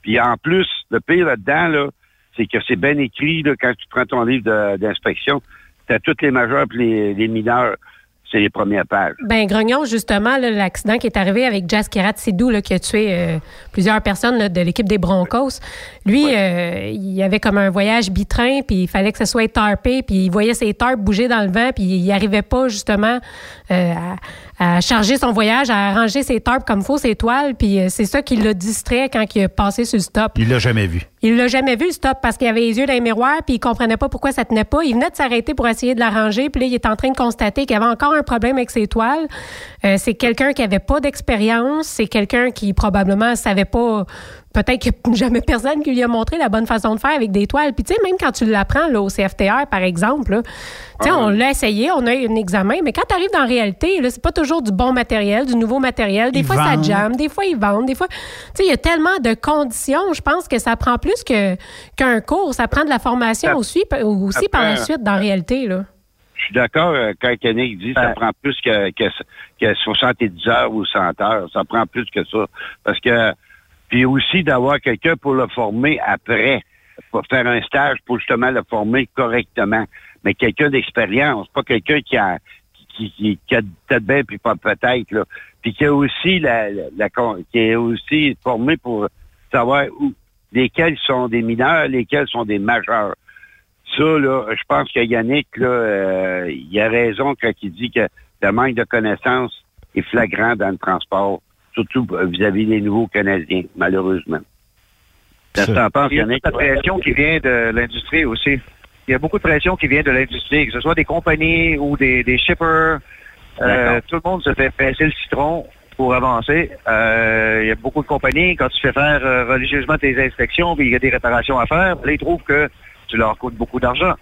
Puis en plus, le pire là-dedans, là, c'est que c'est bien écrit là, quand tu prends ton livre d'inspection. Tu as tous les majeurs et les mineurs c'est les premières pages. Ben Grognon, justement, l'accident qui est arrivé avec Jazz Kirat Sidou, là, qui a tué euh, plusieurs personnes de l'équipe des Broncos, lui, euh, il avait comme un voyage bitrain, puis il fallait que ce soit tarpé, puis il voyait ses tarpes bouger dans le vent, puis il n'arrivait pas justement euh, à, charger son voyage, à arranger ses tarpes comme faut, ses toiles, puis c'est ça qui l'a distrait quand il a passé sur le stop. Il l'a jamais vu. Il l'a jamais vu, le stop, parce qu'il avait les yeux dans les miroirs, puis il comprenait pas pourquoi ça tenait pas. Il venait de s'arrêter pour essayer de l'arranger, puis là, il est en train de constater qu'il avait encore un problème avec ses toiles. Euh, c'est quelqu'un qui avait pas d'expérience, c'est quelqu'un qui probablement savait pas peut-être qu'il n'y a jamais personne qui lui a montré la bonne façon de faire avec des toiles. Puis, tu sais, même quand tu l'apprends là, au CFTR, par exemple, tu sais, on l'a essayé, on a eu un examen, mais quand tu arrives dans la réalité, là, c'est pas toujours du bon matériel, du nouveau matériel. Des fois, ça jamme, des fois, ils vendent, des fois. Tu sais, il y a tellement de conditions. Je pense que ça prend plus que, qu'un cours. Ça prend de la formation aussi, aussi par la suite dans la réalité, là. Je suis d'accord euh, quand Kenny dit que ça prend plus que, que, que 70 heures ou 100 heures. Ça prend plus que ça. Parce que puis aussi d'avoir quelqu'un pour le former après, pour faire un stage pour justement le former correctement. Mais quelqu'un d'expérience, pas quelqu'un qui a qui, qui, qui a peut-être bien puis pas peut-être là, puis qui a aussi la, la, qui est aussi formé pour savoir où lesquels sont des mineurs, lesquels sont des majeurs. Ça là, je pense que Yannick là, euh, il a raison quand il dit que le manque de connaissances est flagrant dans le transport surtout vis-à-vis des nouveaux Canadiens, malheureusement. Il y a beaucoup de pression qui vient de l'industrie aussi. Il y a beaucoup de pression qui vient de l'industrie, que ce soit des compagnies ou des, shippers. Euh, tout le monde se fait presser le citron pour avancer. Euh, il y a beaucoup de compagnies, quand tu fais faire euh, religieusement tes inspections, puis il y a des réparations à faire, là, ils trouvent que tu leur coûtes beaucoup d'argent.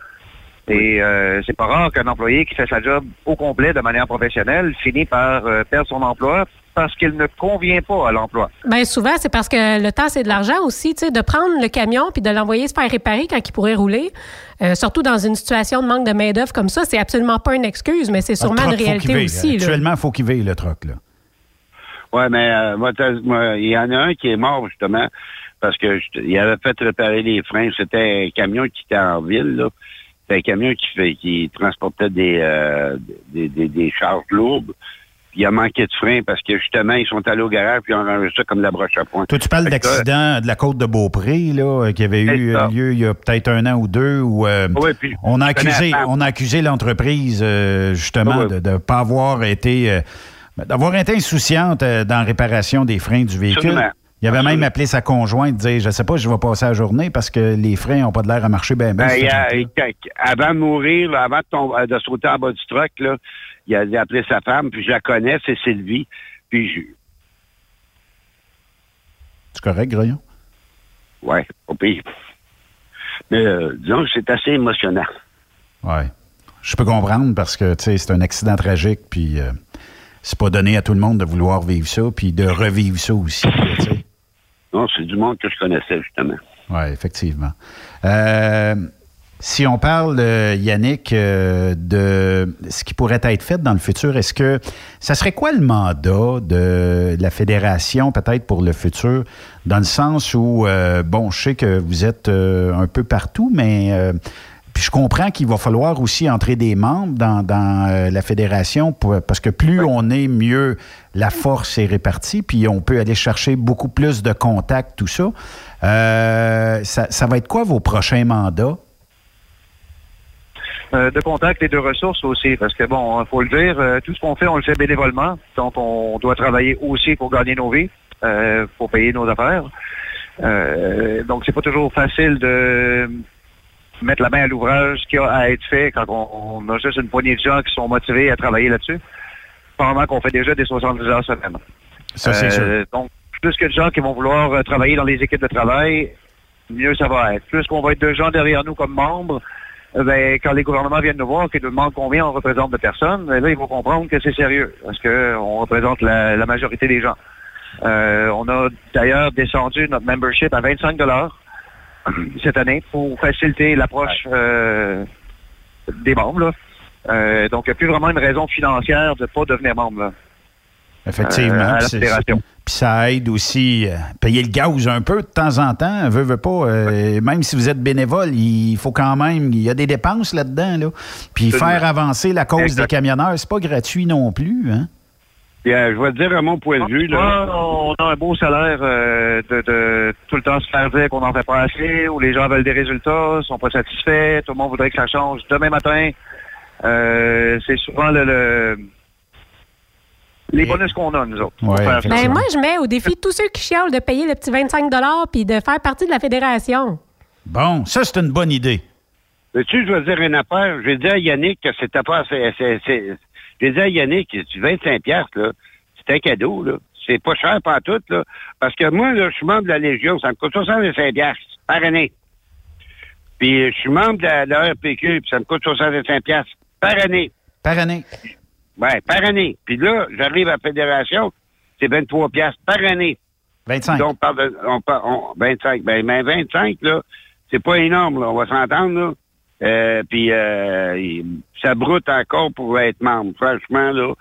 Et c'est pas rare qu'un employé qui fait sa job au complet de manière professionnelle finit par perdre son emploi parce qu'il ne convient pas à l'emploi. Bien, souvent, c'est parce que le temps, c'est de l'argent aussi. Tu sais, de prendre le camion puis de l'envoyer se faire réparer quand il pourrait rouler, euh, surtout dans une situation de manque de main-d'œuvre comme ça, c'est absolument pas une excuse, mais c'est sûrement une réalité aussi. Actuellement, il faut qu'il veille le truck. Là. Oui, mais euh, il y en a un qui est mort, justement, parce que il avait fait réparer les freins. C'était un camion qui était en ville, là. C'était un camion qui, fait, qui transportait des, euh, des, des, des charges lourdes il a manqué de frein parce que justement, ils sont allés au garage puis ils ont rangé ça comme de la broche à point. Toi, tu parles d'accident de la côte de Beaupré, là, euh, qui avait eu lieu il y a peut-être un an ou deux où euh, on, a accusé, on a accusé l'entreprise euh, justement de ne pas avoir été d'avoir été insouciante dans la réparation des freins du véhicule. Il avait même appelé sa conjointe, dire Je sais pas, je vais passer la journée parce que les freins n'ont pas de l'air à marcher bien. Ben, avant de mourir, avant de, de, sauter en bas du truck, là, il a appelé sa femme, puis je la connais, c'est Sylvie. Puis je... C'est correct, Graillon? Oui, au pire. Mais euh, disons que c'est assez émotionnant. Oui. Je peux comprendre parce que, tu sais, c'est un accident tragique, puis euh, c'est pas donné à tout le monde de vouloir vivre ça, puis de revivre ça aussi. Non, c'est du monde que je connaissais, justement. Oui, effectivement. Euh, si on parle, Yannick, euh, de ce qui pourrait être fait dans le futur, est-ce que ça serait quoi le mandat de la fédération peut-être pour le futur, dans le sens où, euh, bon, je sais que vous êtes euh, un peu partout, mais puis je comprends qu'il va falloir aussi entrer des membres dans, la fédération parce que plus on est, mieux la force est répartie, puis on peut aller chercher beaucoup plus de contacts, tout ça. ça, ça va être quoi vos prochains mandats? Euh, de contact et de ressources aussi, parce que bon, il faut le dire, euh, tout ce qu'on fait, on le fait bénévolement, donc on doit travailler aussi pour gagner nos vies, euh, pour payer nos affaires. Donc c'est pas toujours facile de mettre la main à l'ouvrage qui a à être fait quand on, a juste une poignée de gens qui sont motivés à travailler là-dessus, pendant qu'on fait déjà des 70 heures semaine. Ça, c'est sûr. Donc, plus que de gens qui vont vouloir travailler dans les équipes de travail, mieux ça va être. Plus qu'on va être de gens derrière nous comme membres, ben, quand les gouvernements viennent nous voir, qu'ils nous demandent combien on représente de personnes, ben là, ils vont comprendre que c'est sérieux, parce que on représente la, la majorité des gens. Euh, on a d'ailleurs descendu notre membership à 25 dollars cette année pour faciliter l'approche euh, des membres. là. Euh, donc, il n'y a plus vraiment une raison financière de ne pas devenir membre. là. Effectivement. Euh, Puis ça aide aussi euh, payer le gaz un peu de temps en temps. Veut, veut pas. euh, même si vous êtes bénévole, il faut quand même. Il y a des dépenses là-dedans. Là. Puis faire avancer la cause Exact. des camionneurs, c'est pas gratuit non plus. Hein? Puis, je vais te dire à mon point de vue, là. Soit on a un beau salaire euh, de, de tout le temps se faire dire qu'on n'en fait pas assez, ou les gens veulent des résultats, sont pas satisfaits, tout le monde voudrait que ça change demain matin. Euh, c'est souvent le, le- les bonus qu'on a, nous autres. ça. Ben, moi, je mets au défi tous ceux qui chialent de payer le petit 25 puis de faire partie de la fédération. Bon, ça, c'est une bonne idée. Veux-tu, je vais dire une affaire? Je vais dire à Yannick que cette affaire, c'est, vais dire à Yannick, tu 25 piastres, là, c'est un cadeau, là. C'est pas cher pas tout, là. Parce que moi, là, je suis membre de la Légion, ça me coûte 65 piastres par année. Puis je suis membre de la, de la RPQ, puis ça me coûte 65 piastres par année. Par année. Ouais, par année. Puis là, j'arrive à la fédération, c'est 23 piastres par année. 25. Donc, on parle de, on parle, on- 25. Ben, mais 25, là, c'est pas énorme, là. On va s'entendre, là. Euh, puis, euh, ça broute encore pour être membre. Franchement, là,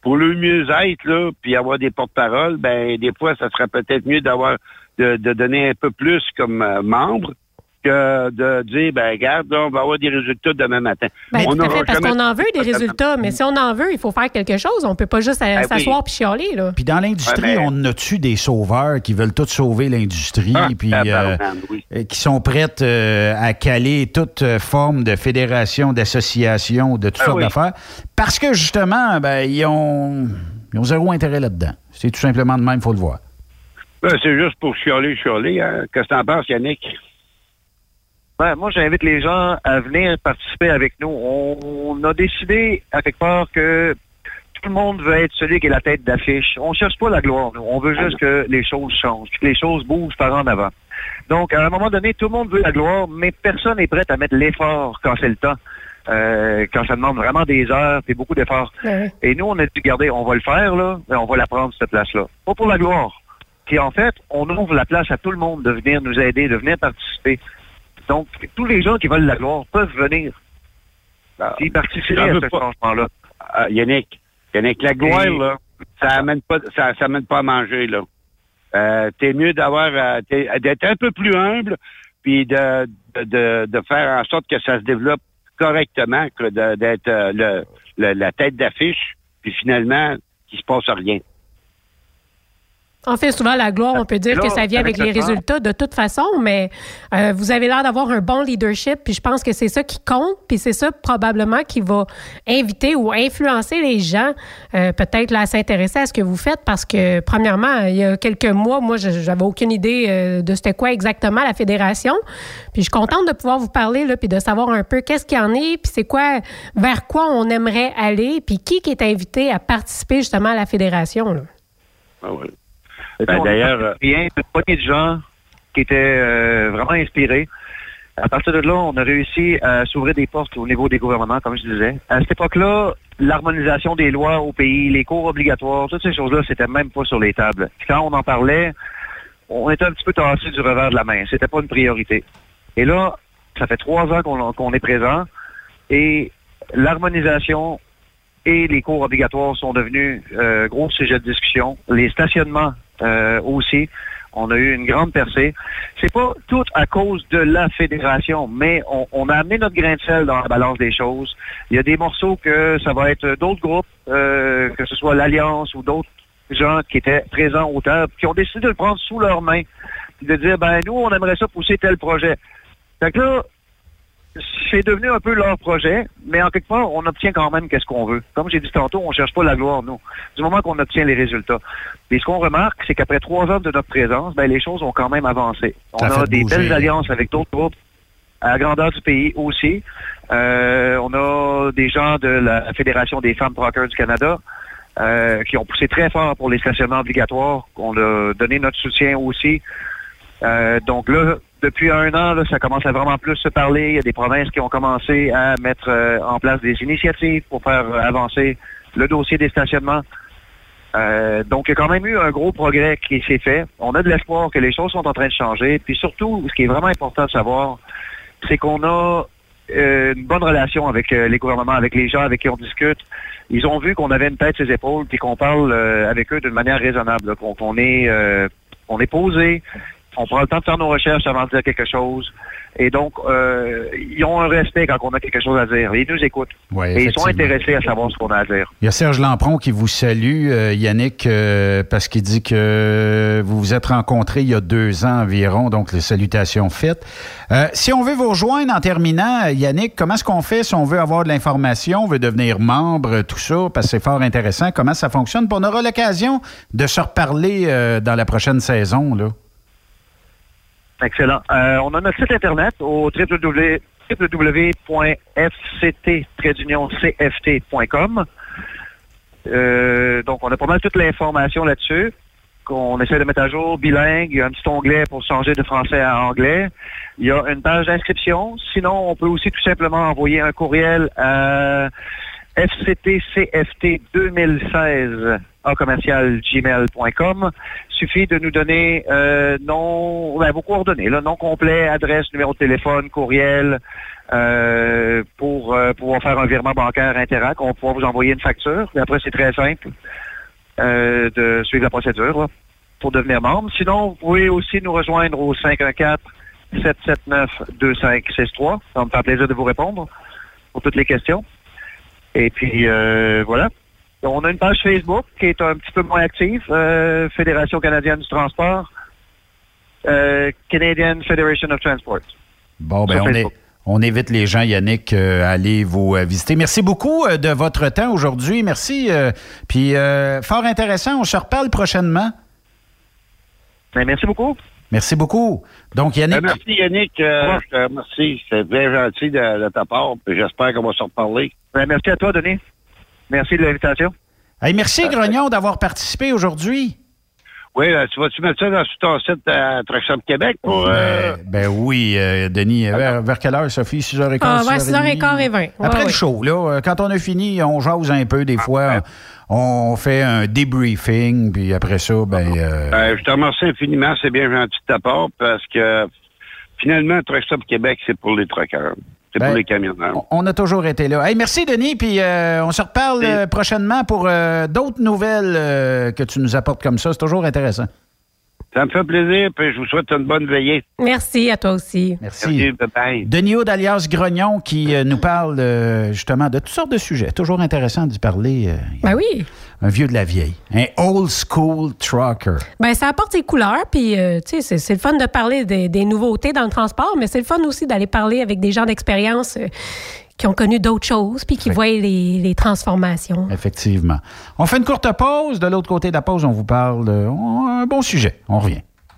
pour le mieux-être, là, puis avoir des porte-paroles, ben, des fois, ça serait peut-être mieux d'avoir, de, de donner un peu plus comme euh, membre que de dire, ben, regarde, là, on va avoir des résultats demain matin. Ben, On tout à fait, parce qu'on en veut des résultats, mais si on en veut, il faut faire quelque chose. On peut pas juste euh, Ben oui. s'asseoir puis chialer, là. Puis dans l'industrie, mais- on a-tu des sauveurs qui veulent tout sauver l'industrie, Ah, puis tabarnak, euh, oui. euh, qui sont prêtes euh, à caler toute euh, forme de fédération, d'association, de toutes Ah sortes oui. d'affaires, parce que justement, ben, ils ont, ils ont zéro intérêt là-dedans. C'est tout simplement de même, il faut le voir. Ben, c'est juste pour chialer, chialer. Hein. Qu'est-ce que t'en penses, Yannick? Ben, moi, j'invite les gens à venir participer avec nous. On, a décidé, à quelque part, que tout le monde veut être celui qui est la tête d'affiche. On cherche pas la gloire, nous. On veut juste que les choses changent, que les choses bougent par en avant. Donc, à un moment donné, tout le monde veut la gloire, mais personne n'est prêt à mettre l'effort quand c'est le temps. Euh, quand ça demande vraiment des heures et beaucoup d'efforts. Et nous, on a dit, regardez, on va le faire, là, mais on va la prendre, cette place-là. Pas pour la gloire. Puis en fait, on ouvre la place à tout le monde de venir nous aider, de venir participer. Donc, tous les gens qui veulent la gloire peuvent venir. S'ils participeraient à ce changement-là. Ah, Yannick, Yannick, la gloire, Et- là, ça amène pas, ça, ça amène pas à manger, là. Euh, t'es mieux d'avoir, euh, d'être un peu plus humble, puis de, de, de, faire en sorte que ça se développe correctement, que d'être euh, le, le- la tête d'affiche, puis finalement, qu'il se passe rien. On fait souvent la gloire, on peut dire Là, que ça vient avec avec les temps. résultats de toute façon, mais euh, vous avez l'air d'avoir un bon leadership, puis je pense que c'est ça qui compte, puis c'est ça probablement qui va inviter ou influencer les gens euh, peut-être là, à s'intéresser à ce que vous faites, parce que premièrement, il y a quelques mois, moi, je- j'avais aucune idée euh, de c'était quoi exactement la fédération, puis je suis contente de pouvoir vous parler, là, puis de savoir un peu qu'est-ce qu'il y en est, puis c'est quoi, vers quoi on aimerait aller, puis qui qui est invité à participer justement à la fédération. là. Ah ouais. Ben, d'ailleurs, fait rien, une poignée de gens qui étaient euh, vraiment inspirés. À partir de là, on a réussi à s'ouvrir des portes au niveau des gouvernements, comme je disais. À cette époque-là, l'harmonisation des lois au pays, les cours obligatoires, toutes ces choses-là, c'était même pas sur les tables. Puis quand on en parlait, on était un petit peu tassé du revers de la main. C'était pas une priorité. Et là, ça fait trois ans qu'on qu'on est présent et l'harmonisation et les cours obligatoires sont devenus euh, gros sujet de discussion. Les stationnements euh, aussi. On a eu une grande percée. C'est pas tout à cause de la fédération, mais on, on a amené notre grain de sel dans la balance des choses. Il y a des morceaux que ça va être d'autres groupes, euh, que ce soit l'Alliance ou d'autres gens qui étaient présents au table, qui ont décidé de le prendre sous leurs mains, de dire ben nous on aimerait ça pousser tel projet. Fait que là, c'est devenu un peu leur projet, mais en quelque part, on obtient quand même qu'est-ce qu'on veut. Comme j'ai dit tantôt, on cherche pas la gloire, nous. Du moment qu'on obtient les résultats. Et ce qu'on remarque, c'est qu'après trois ans de notre présence, ben, les choses ont quand même avancé. On a des bouger. belles alliances avec d'autres groupes à la grandeur du pays aussi. Euh, on a des gens de la Fédération des femmes Procker du Canada euh, qui ont poussé très fort pour les stationnements obligatoires. On a donné notre soutien aussi. Euh, donc là, depuis un an, ça commence à vraiment plus se parler. Il y a des provinces qui ont commencé à mettre euh, en place des initiatives pour faire avancer le dossier des stationnements. Euh, donc, il y a quand même eu un gros progrès qui s'est fait. On a de l'espoir que les choses sont en train de changer. Puis surtout, ce qui est vraiment important de savoir, c'est qu'on a euh, une bonne relation avec euh, les gouvernements, avec les gens avec qui on discute. Ils ont vu qu'on avait une tête sur les épaules, puis qu'on parle euh, avec eux d'une manière raisonnable, qu'on est, euh, est posé, on prend le temps de faire nos recherches avant de dire quelque chose. Et donc, euh, ils ont un respect quand on a quelque chose à dire. Ils nous écoutent. Ouais, et ils sont intéressés à savoir ce qu'on a à dire. Il y a Serge Lampron qui vous salue, euh, Yannick, euh, parce qu'il dit que vous vous êtes rencontrés il y a deux ans environ, donc les salutations faites. Euh, si on veut vous rejoindre en terminant, Yannick, comment est-ce qu'on fait si on veut avoir de l'information, on veut devenir membre, tout ça, parce que c'est fort intéressant, comment ça fonctionne? Puis on aura l'occasion de se reparler euh, dans la prochaine saison. Là. Excellent. Euh, on a notre site Internet au www www.fct-cft.com. Euh, donc, on a pas mal toute l'information là-dessus qu'on essaie de mettre à jour, bilingue. Il y a un petit onglet pour changer de français à anglais. Il y a une page d'inscription. Sinon, on peut aussi tout simplement envoyer un courriel à fctcft 2016 en commercial. Suffit de nous donner euh, ben, vos coordonnées, là, nom complet, adresse, numéro de téléphone, courriel, euh, pour euh, pouvoir faire un virement bancaire Interac. On pouvoir vous envoyer une facture. Et après, c'est très simple euh, de suivre la procédure pour devenir membre. Sinon, vous pouvez aussi nous rejoindre au 514 779 2563. Ça me faire plaisir de vous répondre pour toutes les questions. Et puis, voilà. On a une page Facebook qui est un petit peu moins active, euh, Fédération canadienne du transport, euh, Canadian Federation of Transport. Bon, ben on, est, on invite les gens, Yannick, euh, à aller vous euh, visiter. Merci beaucoup euh, de votre temps aujourd'hui. Merci. euh, Puis, euh, fort intéressant. On se reparle prochainement. Ben, merci beaucoup. Merci beaucoup. Donc, Yannick. Euh, merci Yannick, Euh, je te remercie. C'est bien gentil de, de ta part. J'espère qu'on va se reparler. Ben, merci à toi, Denis. Merci de l'invitation. Hey, merci, Grognon, d'avoir participé aujourd'hui. Oui, euh, tu vas-tu mettre ça dans sur ton site à Truckstop Québec pour... euh, Ben, ben oui, euh, Denis. Vers, vers quelle heure, Sophie? 6h15? Ah, vers 6h30? 6h15 et 20. Ouais, Après le show, là, euh, quand on a fini, on jase un peu des fois. On fait un débriefing, puis après ça, ben... euh, euh, je te remercie infiniment. C'est bien gentil de ta part parce que finalement, Truckstop Québec, c'est pour les truckers. C'est Ben, pour les camionneurs. On a toujours été là. Hey, merci, Denis. Puis euh, on se reparle euh, prochainement pour euh, d'autres nouvelles euh, que tu nous apportes comme ça. C'est toujours intéressant. Ça me fait plaisir, puis je vous souhaite une bonne veillée. Merci à toi aussi. Merci. bye-bye. Denis Aude, alias Grognon, qui euh, nous parle euh, justement de toutes sortes de sujets. Toujours intéressant d'y parler. euh, Ben oui. un vieux de la vieille. Un old school trucker. Ben, ça apporte ses couleurs, puis euh, tu sais, c'est- c'est le fun de parler des, des nouveautés dans le transport, mais c'est le fun aussi d'aller parler avec des gens d'expérience euh, qui ont connu d'autres choses, puis qui voient les, les transformations. Effectivement. On fait une courte pause. De l'autre côté de la pause, on vous parle de oh, un bon sujet. On revient.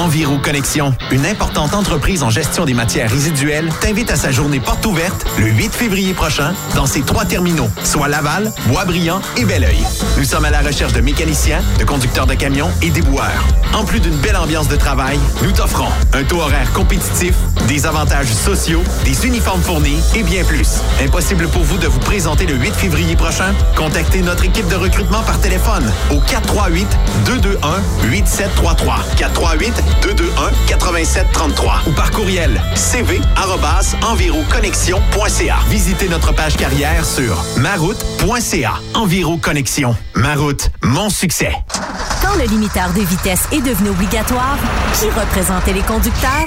Enviro Connexion, une importante entreprise en gestion des matières résiduelles, t'invite à sa journée porte ouverte le 8 février prochain dans ses trois terminaux, soit Laval, Boisbriand et Belleuil. Nous sommes à la recherche de mécaniciens, de conducteurs de camions et déboueurs. En plus d'une belle ambiance de travail, nous t'offrons un taux horaire compétitif, des avantages sociaux, des uniformes fournis et bien plus. Impossible pour vous de vous présenter le 8 février prochain? Contactez notre équipe de recrutement par téléphone au 438 221 8733 438 221 8733 ou par courriel cv@enviroconnexion.ca. Visitez notre page carrière sur maroute.ca. Enviro Connexion. Ma route, mon succès. Quand le limiteur de vitesse est devenu obligatoire, qui représentait les conducteurs?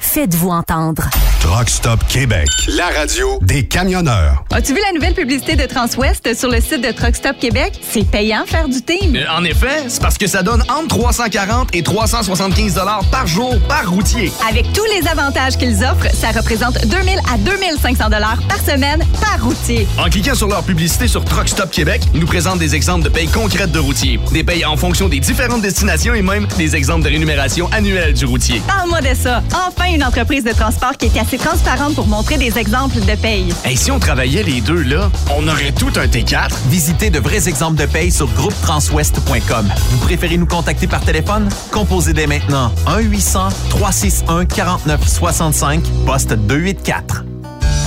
Faites-vous entendre. Truck Stop Québec. La radio des camionneurs. As-tu vu la nouvelle publicité de Transwest sur le site de Truck Stop Québec? C'est payant faire du team. Euh, En effet, c'est parce que ça donne entre 340 et 375 dollars par jour par routier. Avec tous les avantages qu'ils offrent, ça représente 2000 à 2500 dollars par semaine par routier. En cliquant sur leur publicité sur Truck Stop Québec, ils nous présentent des exemples de payes concrètes de routiers, des payes en fonction des différentes destinations et même des exemples de rémunération annuelle du routier. Parle-moi de ça. Enfin, une entreprise de transport qui est assez transparente pour montrer des exemples de paye. Et si on travaillait les deux, là, on aurait tout un T4. Visitez de vrais exemples de paye sur groupetranswest.com. Vous préférez nous contacter par téléphone? Composez dès maintenant 1-800-361-4965, poste 284.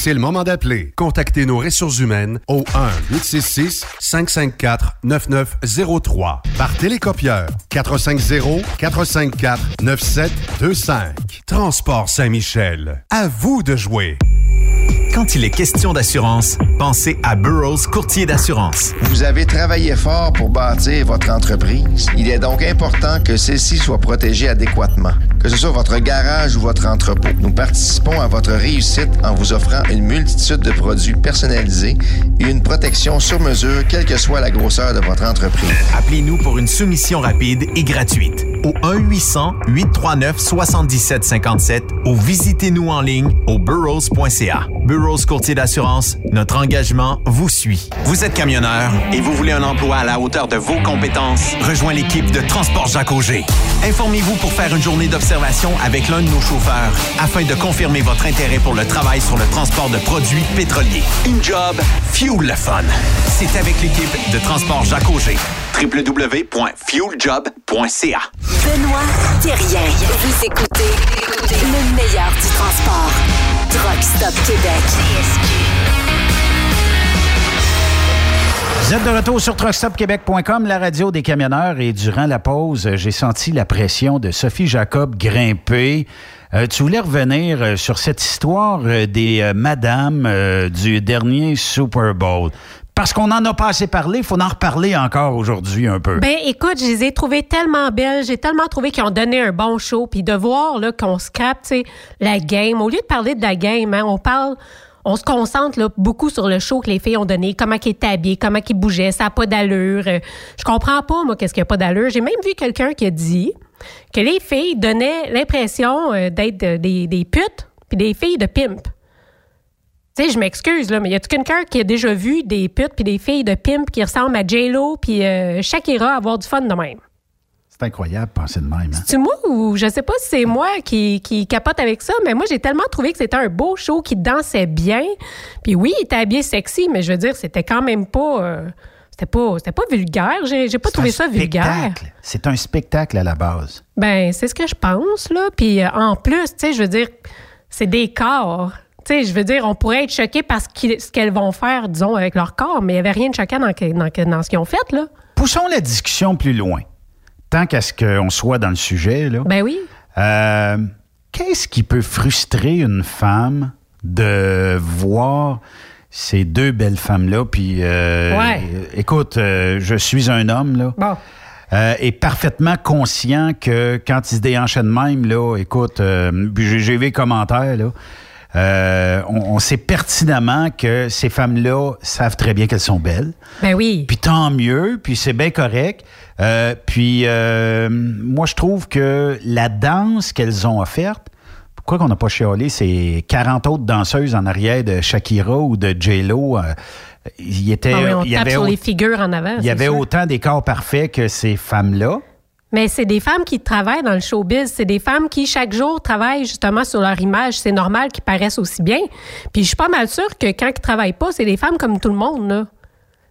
C'est le moment d'appeler. Contactez nos ressources humaines au 1-866-554-9903 par télécopieur 450-454-9725. Transport Saint-Michel. À vous de jouer. Quand il est question d'assurance, pensez à Burroughs Courtier d'assurance. Vous avez travaillé fort pour bâtir votre entreprise. Il est donc important que celle-ci soit protégée adéquatement, que ce soit votre garage ou votre entrepôt. Nous participons à votre réussite en vous offrant une multitude de produits personnalisés et une protection sur mesure, quelle que soit la grosseur de votre entreprise. Appelez-nous pour une soumission rapide et gratuite au 1-800-839-7757 ou visitez-nous en ligne au burrows.ca. Burroughs Courtier d'assurance, notre engagement vous suit. Vous êtes camionneur et vous voulez un emploi à la hauteur de vos compétences? Rejoins l'équipe de Transport Jacques Auger. Informez-vous pour faire une journée d'observation avec l'un de nos chauffeurs afin de confirmer votre intérêt pour le travail sur le transport de produits pétroliers. Une job, fuel le fun. C'est avec l'équipe de Transport Jacques Auger www.fueljob.ca. Benoît Thérien. Vous écoutez le meilleur du transport. Truck Stop Québec. Vous êtes de retour sur truckstopquebec.com, la radio des camionneurs. Et durant la pause, j'ai senti la pression de Sophie Jacob grimper. Euh, tu voulais revenir euh, sur cette histoire euh, des euh, madames euh, du dernier Super Bowl. Parce qu'on en a pas assez parlé, il faut en reparler encore aujourd'hui un peu. Ben écoute, je les ai trouvées tellement belles, j'ai tellement trouvé qu'ils ont donné un bon show, puis de voir qu'on scrape, la game. Au lieu de parler de la game, hein, on parle, on se concentre beaucoup sur le show que les filles ont donné, comment ils étaient habillés, comment ils bougeaient, ça n'a pas d'allure. Euh, Je comprends pas moi qu'est-ce qui a pas d'allure. J'ai même vu quelqu'un qui a dit que les filles donnaient l'impression euh, d'être euh, des, des putes puis des filles de pimp. Tu sais, je m'excuse, là, mais y a-tu quelqu'un qui a déjà vu des putes puis des filles de pimp qui ressemblent à J-Lo puis euh, Shakira avoir du fun de même? C'est incroyable penser de même. hein. C'est moi ou je sais pas si c'est moi qui, qui capote avec ça, mais moi j'ai tellement trouvé que c'était un beau show qui dansait bien. Puis oui, il était habillé sexy, mais je veux dire, c'était quand même pas. euh, c'était pas, c'était pas vulgaire. J'ai, j'ai pas trouvé ça vulgaire. Spectacle. C'est un spectacle à la base. Ben, c'est ce que je pense, là. Puis euh, en plus, tu sais, je veux dire, c'est des corps. Sais, je veux dire, on pourrait être choqué par ce qu'elles vont faire, disons, avec leur corps, mais il n'y avait rien de choquant dans, ce qu'ils ont fait, là. Poussons la discussion plus loin. Tant qu'à ce qu'on soit dans le sujet, là. Ben oui. Euh, Qu'est-ce qui peut frustrer une femme de voir ces deux belles femmes-là? Puis, euh, Ouais. écoute, euh, je suis un homme, là. Bon. euh, est parfaitement conscient que quand il se déhanchait de même, là, écoute, euh, j'ai j'ai vu les commentaires, là, euh, on, on sait pertinemment que ces femmes-là savent très bien qu'elles sont belles. Ben oui. Puis tant mieux, puis c'est bien correct. Euh, puis euh, moi, je trouve que la danse qu'elles ont offerte, pourquoi qu'on n'a pas chialé ces 40 autres danseuses en arrière de Shakira ou de J-Lo? il, était, Ah oui, on il tape avait, sur les figures en avant. il y avait sûr. autant des corps parfaits que ces femmes-là. Mais c'est des femmes qui travaillent dans le showbiz. C'est des femmes qui, chaque jour, travaillent justement sur leur image. C'est normal qu'ils paraissent aussi bien. Puis je suis pas mal sûre que quand ils travaillent pas, c'est des femmes comme tout le monde, là.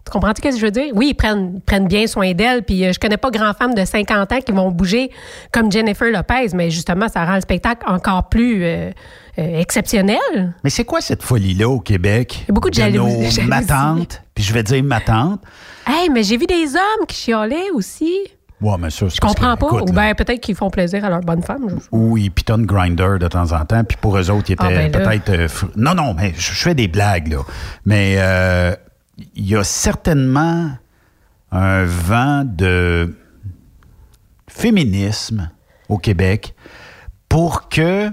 Tu comprends ce que je veux dire? Oui, ils prennent, ils prennent bien soin d'elles. Puis euh, je connais pas grand femmes de 50 ans qui vont bouger comme Jennifer Lopez, mais justement, ça rend le spectacle encore plus euh, euh, exceptionnel. Mais c'est quoi cette folie-là au Québec? Il y a beaucoup de jaloux- nos jalousie. matantes, puis je vais dire matantes. Hey, mais j'ai vu des hommes qui chialaient aussi. Ouais, mais ça, c'est Je que, comprends pas. écoute, Ou bien peut-être qu'ils font plaisir à leur bonne femme. je- où ils pitonnent Grinder de temps en temps, puis pour eux autres, ils étaient Ah, ben là. peut-être... euh, fr- non, non, mais je je fais des blagues, là. Mais euh, il y a certainement un vent de féminisme au Québec pour que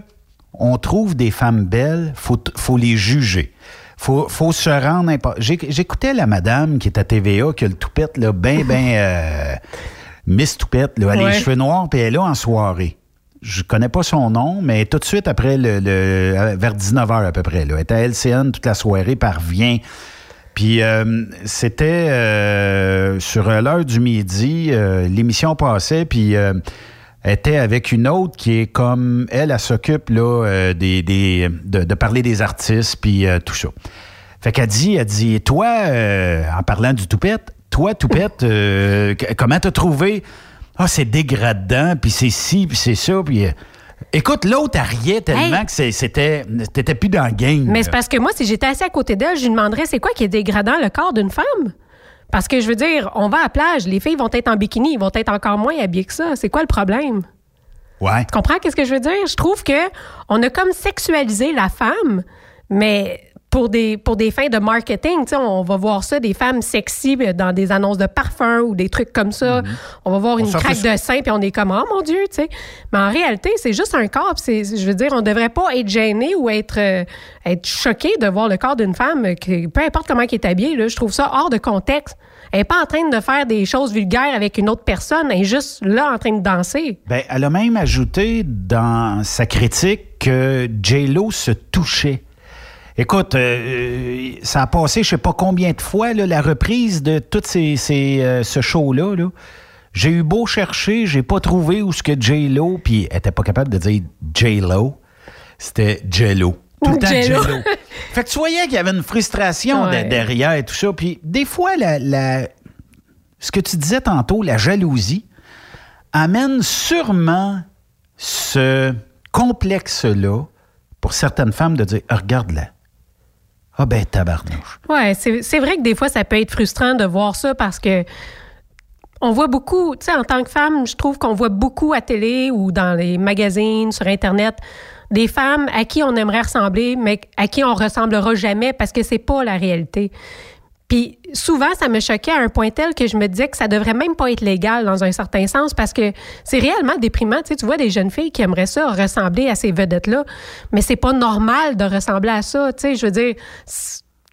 on trouve des femmes belles, faut, faut les juger. Faut, faut se rendre J'écoutais la madame qui est à TVA, qui a le toupette, là, ben, ben, euh, Miss Toupette, là, elle a Ouais. les cheveux noirs, puis elle est là en soirée. Je connais pas son nom, mais tout de suite après, le, le- vers 19h à peu près, là, elle était à LCN toute la soirée, revient. Puis euh, c'était euh, sur l'heure du midi, euh, l'émission passait, puis euh, elle était avec une autre qui est comme elle, elle s'occupe là euh, des, des- de, de parler des artistes puis euh, tout ça. Fait qu'elle dit, elle dit, toi, euh, en parlant du toupette, toi, toupette, euh, comment t'as trouvé? Ah, c'est dégradant, puis c'est ci, puis c'est ça, puis euh, écoute, l'autre elle riait tellement Hey. que c'était, t'étais plus dans le game. Mais c'est parce que moi, si j'étais assis à côté d'elle, je lui demanderais c'est quoi qui est dégradant le corps d'une femme? Parce que je veux dire, on va à la plage, les filles vont être en bikini, ils vont être encore moins habillées que ça. C'est quoi le problème? Ouais. Tu comprends qu'est-ce que je veux dire? Je trouve que on a comme sexualisé la femme, mais pour des, pour des fins de marketing, on va voir ça, des femmes sexy euh, dans des annonces de parfum ou des trucs comme ça. On va voir. On une craque de sein puis on est comme, oh mon Dieu, tu sais. Mais en réalité, c'est juste un corps. Je veux dire, on devrait pas être gêné ou être, euh, être choqué de voir le corps d'une femme, que, peu importe comment elle est habillée. Là, je trouve ça hors de contexte. Elle n'est pas en train de faire des choses vulgaires avec une autre personne. Elle est juste là en train de danser. Ben, elle a même ajouté dans sa critique que J-Lo se touchait. Écoute, euh, ça a passé je sais pas combien de fois là, la reprise de tout ces, ces, euh, ce show-là. Là. J'ai eu beau chercher, j'ai pas trouvé où ce que J-Lo, puis elle était pas capable de dire J-Lo, c'était J-Lo. Tout le temps J-Lo. J-Lo. fait que tu voyais qu'il y avait une frustration de- derrière et tout ça. Puis des fois, la, la- ce que tu disais tantôt, la jalousie, amène sûrement ce complexe-là pour certaines femmes de dire Ah, regarde-la. Ah ben tabarnouche. Ouais, c'est vrai que des fois, ça peut être frustrant de voir ça parce que on voit beaucoup, tu sais, en tant que femme, je trouve qu'on voit beaucoup à télé ou dans les magazines, sur Internet, des femmes à qui on aimerait ressembler, mais à qui on ressemblera jamais parce que c'est pas la réalité. Puis souvent, ça me choquait à un point tel que je me disais que ça devrait même pas être légal dans un certain sens parce que c'est réellement déprimant. Tu tu vois des jeunes filles qui aimeraient ça ressembler à ces vedettes-là, mais c'est pas normal de ressembler à ça. Tu sais, je veux dire,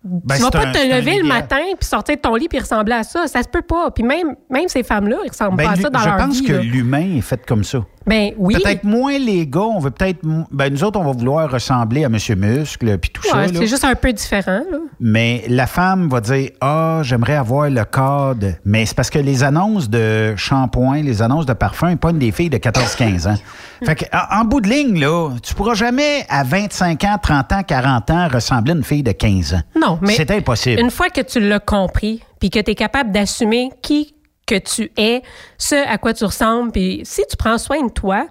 Ben, tu vas pas un- te lever le matin puis sortir de ton lit puis ressembler à ça. Ça se peut pas. Puis même, même ces femmes-là, ils ressemblent Ben, pas à ça dans je leur pense vie. que là. l'humain est fait comme ça. Ben oui. Peut-être moins les gars, on veut peut-être. Ben, nous autres, on va vouloir ressembler à Monsieur Muscle, puis tout Ouais, ça. c'est juste un peu différent. Là. Mais la femme va dire Ah, j'aimerais avoir le corps de. Mais c'est parce que les annonces de shampoing, les annonces de parfum, ils pognent des filles de 14-15 ans. Fait que, en, en bout de ligne, là, tu pourras jamais, à 25 ans, 30 ans, 40 ans, ressembler à une fille de 15 ans. Non, mais C'est impossible. Une fois que tu l'as compris, puis que tu es capable d'assumer qui que tu es, ce à quoi tu ressembles, puis si tu prends soin de toi,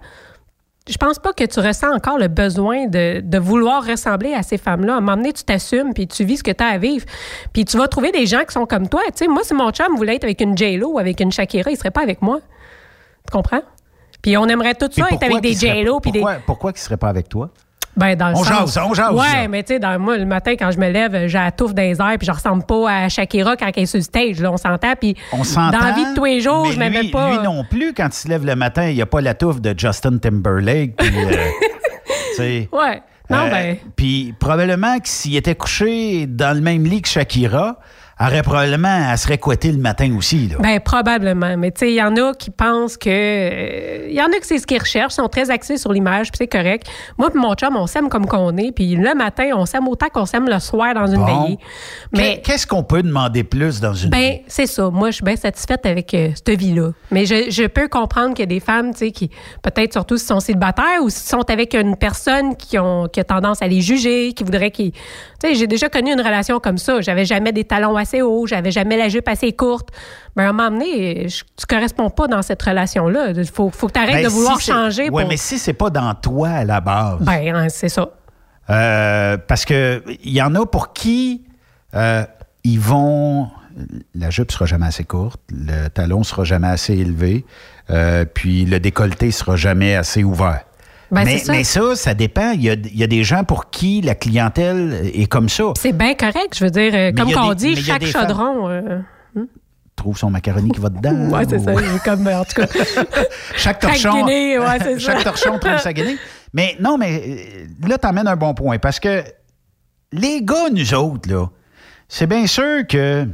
je pense pas que tu ressens encore le besoin de, de vouloir ressembler à ces femmes-là. À un moment donné, tu t'assumes, puis tu vis ce que tu as à vivre. Puis tu vas trouver des gens qui sont comme toi. Tu sais, moi, si mon chum voulait être avec une J-Lo ou avec une Shakira, il serait pas avec moi. Tu comprends? Puis on aimerait tout ça être pourquoi avec des J-Lo, puis des... Pourquoi, pourquoi qu'il serait pas avec toi? Ben, dans le On sens- jase, on jase, Ouais, mais tu sais, dans- moi, le matin, quand je me lève, j'ai la touffe dans les airs, puis je ressemble pas à Shakira quand elle est sur le stage. Là, on s'entend. Puis On s'entend. dans la vie de tous les jours, mais je m'aimais lui- pas. Lui non plus, quand il se lève le matin, il n'y a pas la touffe de Justin Timberlake. Puis, euh. Ouais. Non, Euh, ben. Puis probablement que s'il était couché dans le même lit que Shakira, aurait probablement, elle serait couettée le matin aussi. Là. Ben, probablement. Mais tu sais, il y en a qui pensent que. euh, Il y en a que c'est ce qu'ils recherchent, sont très axés sur l'image, puis c'est correct. Moi, puis mon chum, on s'aime comme qu'on est, puis le matin, on s'aime autant qu'on s'aime le soir dans une Bon. veillée. Mais. Qu'est- Qu'est-ce qu'on peut demander plus dans une Ben, c'est ça. Moi, je suis bien satisfaite avec euh, cette vie-là. Mais je, je peux comprendre qu'il y a des femmes, tu sais, qui, peut-être surtout si sont célibataires ou si sont avec une personne qui, ont, qui a tendance à les juger, qui voudrait qu'ils. Tu sais, j'ai déjà connu une relation comme ça. J'avais jamais des talons assez hauts, j'avais jamais la jupe assez courte. Ben, à un moment donné, je- tu corresponds pas dans cette relation-là. Il faut, faut que tu arrêtes Ben, de vouloir si changer. Pour... mais si c'est pas dans toi à la base. Ben, hein, c'est ça. Euh, parce que il y en a pour qui euh, ils vont. La jupe sera jamais assez courte, le talon sera jamais assez élevé, euh, puis le décolleté sera jamais assez ouvert. Ben, mais, ça. mais ça, ça dépend. Il y, a, il y a des gens pour qui la clientèle est comme ça. C'est bien correct. Je veux dire, euh, Mais comme des- dit, chaque chaudron. euh, Trouve son macaroni qui va dedans. Ouais, c'est ça. ou- Comme, en tout cas. Chaque Chaque torchon. guinée, ouais, c'est ça. chaque torchon trouve sa guinée. Mais non, mais euh, là, t'emmènes un bon point. Parce que les gars, nous autres, là, c'est bien sûr que.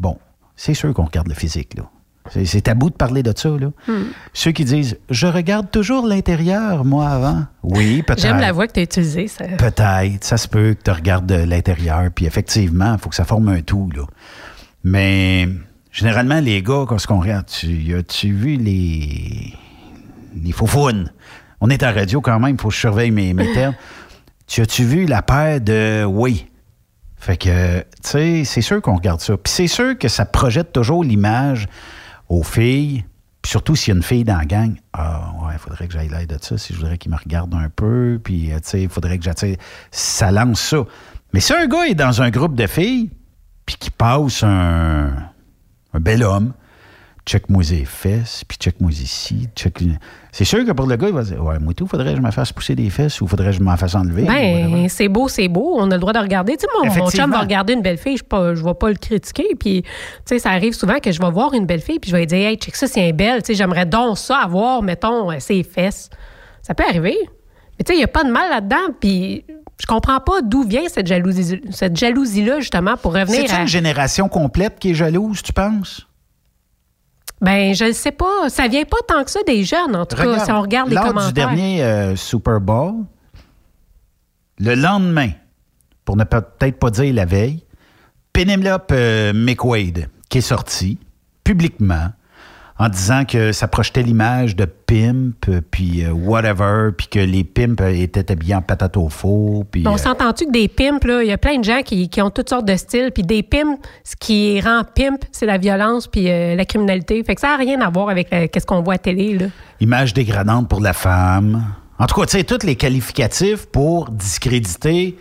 Bon, c'est sûr qu'on regarde le physique, là. C'est- C'est tabou de parler de ça, là. Hmm. Ceux qui disent Je regarde toujours l'intérieur, moi, avant. Oui, peut-être. J'aime la voix que tu as utilisée. Ça... Peut-être, ça se peut que tu regardes de l'intérieur, puis effectivement, il faut que ça forme un tout, là. Mais généralement, les gars, quand on regarde, tu, as-tu vu les, les faufounes? On est à radio quand même, il faut que je surveille mes, mes termes. Tu as-tu vu la paire de oui? Fait que, tu sais, c'est sûr qu'on regarde ça. Puis c'est sûr que ça projette toujours l'image aux filles, puis surtout s'il y a une fille dans la gang. Ah, ouais, il faudrait que j'aille l'aide de ça, si je voudrais qu'il me regarde un peu, puis, euh, il faudrait que j'attire. Ça lance ça. Mais si un gars est dans un groupe de filles, puis qui passe un bel homme, check-moi les fesses, puis check-moi ici, check... C'est sûr que pour le gars, il va dire Ouais, moi tout, faudrait que je me fasse pousser des fesses ou faudrait que je m'en fasse enlever. Ben, c'est beau, c'est beau. On a le droit de regarder. Tu sais, mon Effectivement. chum va regarder une belle fille, je ne vais pas le critiquer. Puis, tu sais, ça arrive souvent que je vais voir une belle fille, puis je vais lui dire, hey, check ça, c'est un belle. Tu sais, j'aimerais donc ça avoir, mettons, euh, ses fesses. Ça peut arriver. Mais tu sais, il n'y a pas de mal là-dedans. Puis, je comprends pas d'où vient cette jalousie, cette jalousie-là, justement, pour revenir C'est à. une génération complète qui est jalouse, tu penses? Ben, je ne sais pas. Ça vient pas tant que ça des jeunes, en tout cas, si on regarde les lors commentaires. du dernier euh, Super Bowl, le lendemain, pour ne pas- peut-être pas dire la veille, Penelope euh, McQuaid, qui est sortie publiquement en disant que ça projetait l'image de pimp, puis euh, whatever, puis que les pimps euh, étaient habillés en patate au four, puis... Mais on euh, s'entend-tu que des pimps, là, il y a plein de gens qui, qui ont toutes sortes de styles, puis des pimps, ce qui rend pimp, c'est la violence puis euh, la criminalité. Fait que ça n'a rien à voir avec qu'est-ce qu'on voit à télé, là. image dégradante pour la femme. En tout cas, tu sais, tous les qualificatifs pour discréditer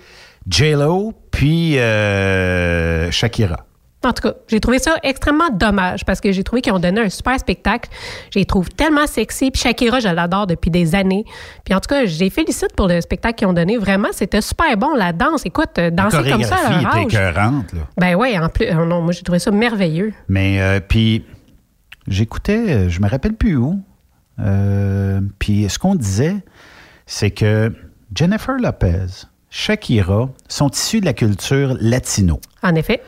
J-Lo puis euh, Shakira. En tout cas, j'ai trouvé ça extrêmement dommage parce que j'ai trouvé qu'ils ont donné un super spectacle. Je les trouve tellement sexy. Puis Shakira, je l'adore depuis des années. Puis en tout cas, je les félicite pour le spectacle qu'ils ont donné. Vraiment, c'était super bon. La danse, écoute, euh, danser comme ça à leur âge. écœurante, là. Ben ouais, en plus, euh, non, moi j'ai trouvé ça merveilleux. Mais euh, puis, j'écoutais, je me rappelle plus où. euh, puis ce qu'on disait, c'est que Jennifer Lopez Shakira sont issus de la culture latino. En effet.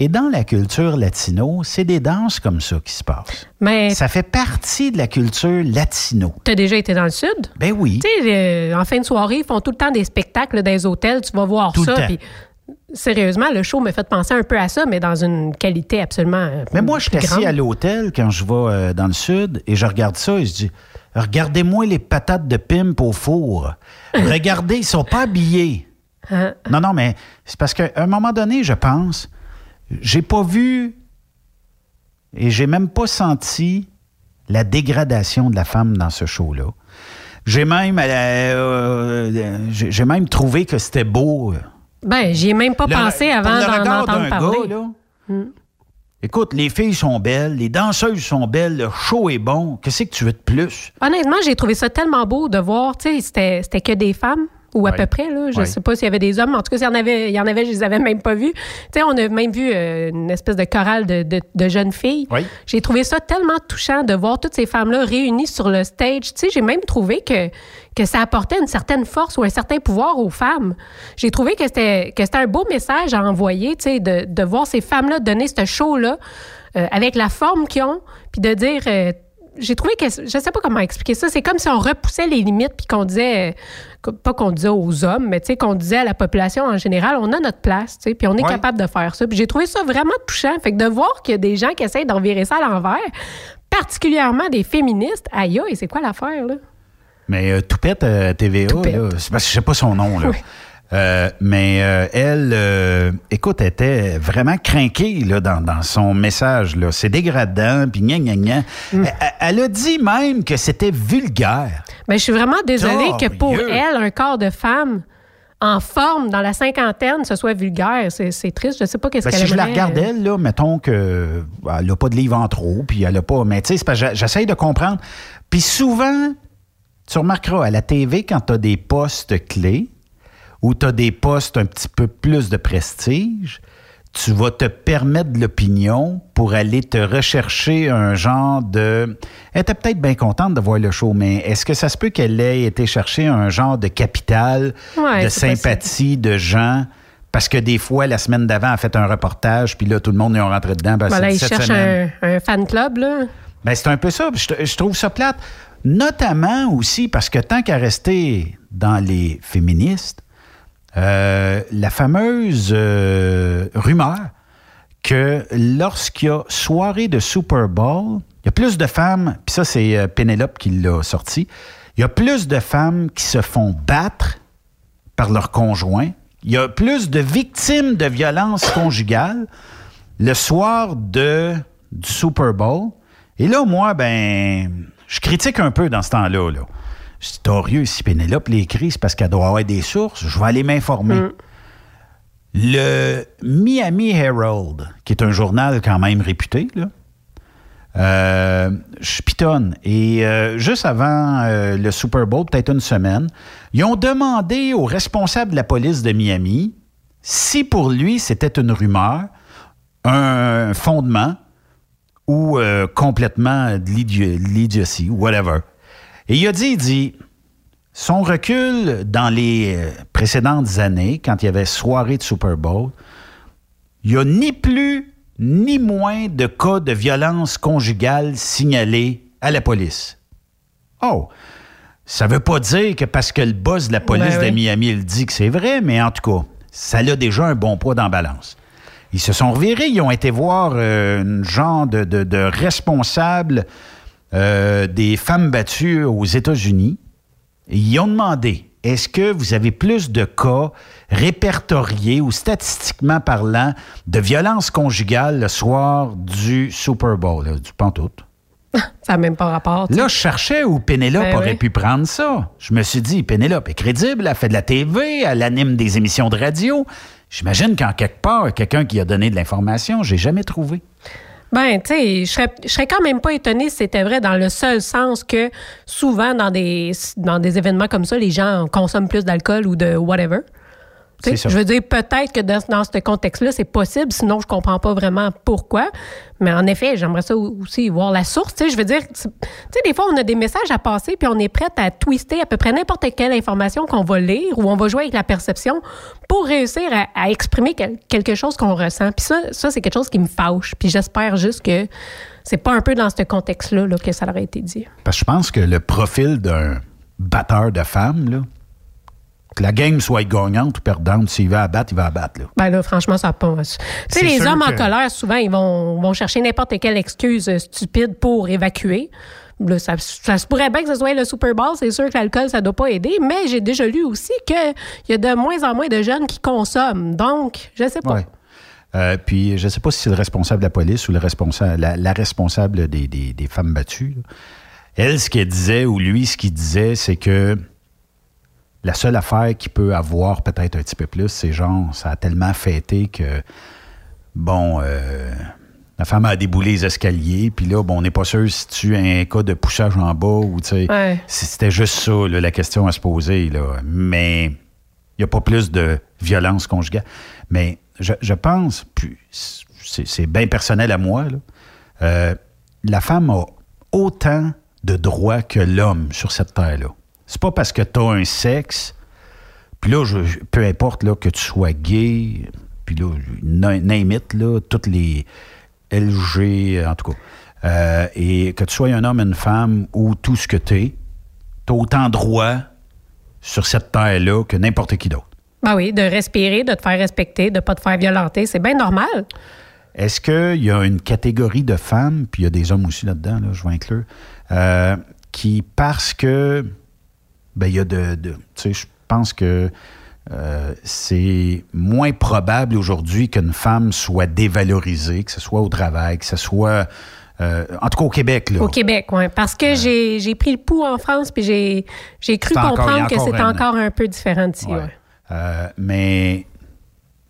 Et dans la culture latino, c'est des danses comme ça qui se passent. Mais Ça fait partie de la culture latino. tu as déjà été dans le Sud? Ben oui. Tu sais, euh, en fin de soirée, ils font tout le temps des spectacles dans les hôtels. Tu vas voir Tout ça. puis sérieusement, le show me fait penser un peu à ça, mais dans une qualité absolument. euh, Mais moi, je suis assis à l'hôtel quand je vais euh, dans le sud et je regarde ça et je dis Regardez-moi les patates de pimp au four. Regardez, ils sont pas habillés. Hein? Non, non, mais c'est parce qu'à un moment donné, je pense, j'ai pas vu et j'ai même pas senti la dégradation de la femme dans ce show-là. J'ai même, euh, euh, j'ai j'ai même trouvé que c'était beau. Ben, j'y ai même pas Le- pensé avant d'en entendre parler. gars, là, Mm. Écoute, les filles sont belles, les danseuses sont belles, le show est bon. Qu'est-ce que tu veux de plus? Honnêtement, j'ai trouvé ça tellement beau de voir, tu sais, c'était que des femmes. Ou à Ouais. peu près, là. Je Ouais. sais pas s'il y avait des hommes. En tout cas, s'il y en avait, il y en avait, je les avais même pas vus. Tu sais, on a même vu euh, une espèce de chorale de, de- de jeunes filles. J'ai trouvé ça tellement touchant de voir toutes ces femmes-là réunies sur le stage. Tu sais, j'ai même trouvé que, que ça apportait une certaine force ou un certain pouvoir aux femmes. J'ai trouvé que c'était, que c'était un beau message à envoyer, tu sais, de, de voir ces femmes-là donner ce show-là euh, avec la forme qu'ils ont, puis de dire... euh, j'ai trouvé que je sais pas comment expliquer ça. C'est comme si on repoussait les limites puis qu'on disait euh, pas qu'on disait aux hommes, mais tu sais qu'on disait à la population en général, on a notre place, tu sais, puis on est Ouais. capable de faire ça. Puis j'ai trouvé ça vraiment touchant. Fait que de voir qu'il y a des gens qui essayent d'en virer ça à l'envers, particulièrement des féministes, aïe aïe, c'est quoi l'affaire là? Mais euh, Toupette euh, TVA, c'est parce que je sais pas son nom, là. Euh, mais euh, elle, euh, écoute, était vraiment craquée là, dans, dans son message. là. C'est dégradant, puis gna gna gna. Mm. Elle, elle a dit même que c'était vulgaire. Mais je suis vraiment désolée que pour elle, un corps de femme en forme dans la cinquantaine, ce soit vulgaire. C'est c'est triste. Je sais pas qu'est-ce Ben, qu'elle si je la regarde, euh, elle, là, mettons que ben, elle n'a pas de livre en trop, puis elle n'a pas. Mais tu sais, j'essaye de comprendre. Puis souvent, tu remarqueras à la TV, quand tu as des postes clés ou tu as des postes un petit peu plus de prestige, tu vas te permettre de l'opinion pour aller te rechercher un genre de. Elle était peut-être bien contente de voir le show, mais est-ce que ça se peut qu'elle ait été chercher un genre de capital, Ouais, de sympathie, de gens? Parce que des fois, la semaine d'avant, elle a fait un reportage, puis là, tout le monde est rentré dedans. Ben, Voilà, c'est il cette cherche semaine. un, un fan club, là. Ben, c'est un peu ça. Je, je trouve ça plate. Notamment aussi parce que tant qu'à rester dans les féministes, euh, la fameuse euh, rumeur que lorsqu'il y a soirée de Super Bowl, il y a plus de femmes, puis ça c'est euh, Pénélope qui l'a sorti, il y a plus de femmes qui se font battre par leur conjoint, il y a plus de victimes de violences conjugales le soir de, du Super Bowl. Et là, moi, ben, je critique un peu dans ce temps-là. Là. Je dis, torieux, si Pénélope l'écrit, c'est parce qu'elle doit avoir des sources. Je vais aller m'informer. Le Miami Herald, qui est un journal quand même réputé, là, euh, je pitonne. Et euh, juste avant euh, le Super Bowl, peut-être une semaine, ils ont demandé au responsable de la police de Miami si pour lui c'était une rumeur, un fondement ou euh, complètement de l'idi- de l'idiotie ou whatever. Et il a dit, il dit, son recul dans les euh, précédentes années, quand il y avait soirée de Super Bowl, il n'y a ni plus ni moins de cas de violence conjugale signalés à la police. Oh! Ça veut pas dire que parce que le boss de la police Ben de oui. Miami le dit que c'est vrai, mais en tout cas, ça a déjà un bon poids dans la balance. Ils se sont revirés, ils ont été voir euh, une genre de, de- de responsable euh, des femmes battues aux États-Unis. Ils ont demandé est-ce que vous avez plus de cas répertoriés ou statistiquement parlant de violences conjugales le soir du Super Bowl, là, du pantoute? Ça n'a même pas rapport. Là, je cherchais où Pénélope Ben aurait oui. pu prendre ça. Je me suis dit, Pénélope est crédible, elle fait de la TV, elle anime des émissions de radio. J'imagine qu'en quelque part, quelqu'un qui a donné de l'information, j'ai jamais trouvé. Ben, tu sais, je serais, je serais quand même pas étonnée si c'était vrai dans le seul sens que souvent dans des, dans des événements comme ça, les gens consomment plus d'alcool ou de whatever. C'est ça. Je veux dire, peut-être que dans, dans ce contexte-là, c'est possible, sinon je comprends pas vraiment pourquoi. Mais en effet, j'aimerais ça aussi voir la source. Tu sais, je veux dire, tu sais, des fois, on a des messages à passer, puis on est prête à twister à peu près n'importe quelle information qu'on va lire ou on va jouer avec la perception pour réussir à, à exprimer quel- quelque chose qu'on ressent. Puis ça, ça c'est quelque chose qui me fâche. Puis j'espère juste que c'est pas un peu dans ce contexte-là là, que ça aurait été dit. Parce que je pense que le profil d'un batteur de femmes, là, que la game soit gagnante ou perdante, s'il va abattre, il va abattre. Là. Ben là, franchement, ça passe. Tu sais, les hommes en colère, souvent, ils vont, vont chercher n'importe quelle excuse stupide pour évacuer. Là, ça, ça se pourrait bien que ce soit le Super Bowl. C'est sûr que l'alcool, ça doit pas aider. Mais j'ai déjà lu aussi qu'il y a de moins en moins de jeunes qui consomment. Donc, je sais pas. Ouais. Euh, puis, je ne sais pas si c'est le responsable de la police ou le responsable, la, la responsable des, des- des femmes battues. là. Elle, ce qu'elle disait, ou lui, ce qu'il disait, c'est que la seule affaire qui peut avoir peut-être un petit peu plus, c'est genre, ça a tellement fêté que, bon, euh, la femme a déboulé les escaliers, puis là, bon, on n'est pas sûr si tu as un cas de poussage en bas ou, tu sais, Ouais. si c'était juste ça, là, la question à se poser, là. Mais il n'y a pas plus de violence conjugale. Mais je, je pense, puis c'est c'est bien personnel à moi, là, euh, la femme a autant de droits que l'homme sur cette terre-là. C'est pas parce que tu as un sexe, puis là, je- je- peu importe là, que tu sois gay, puis là, na- name it, là, toutes les LG, en tout cas, euh, et que tu sois un homme, une femme ou tout ce que tu es, tu as autant de droits sur cette terre-là que n'importe qui d'autre. Ben oui, de respirer, de te faire respecter, de pas te faire violenter. C'est bien normal. Est-ce qu'il y a une catégorie de femmes, puis il y a des hommes aussi là-dedans, là, je vais inclure, euh, qui, parce que, ben, il y a de. de- tu sais, je pense que euh, c'est moins probable aujourd'hui qu'une femme soit dévalorisée, que ce soit au travail, que ce soit. euh, en tout cas au Québec, là. Au Québec, oui. Parce que j'ai j'ai pris le pouls en France, puis j'ai j'ai cru C'est encore- comprendre que un- encore un peu différent d'ici. Ouais. ouais. Euh, mais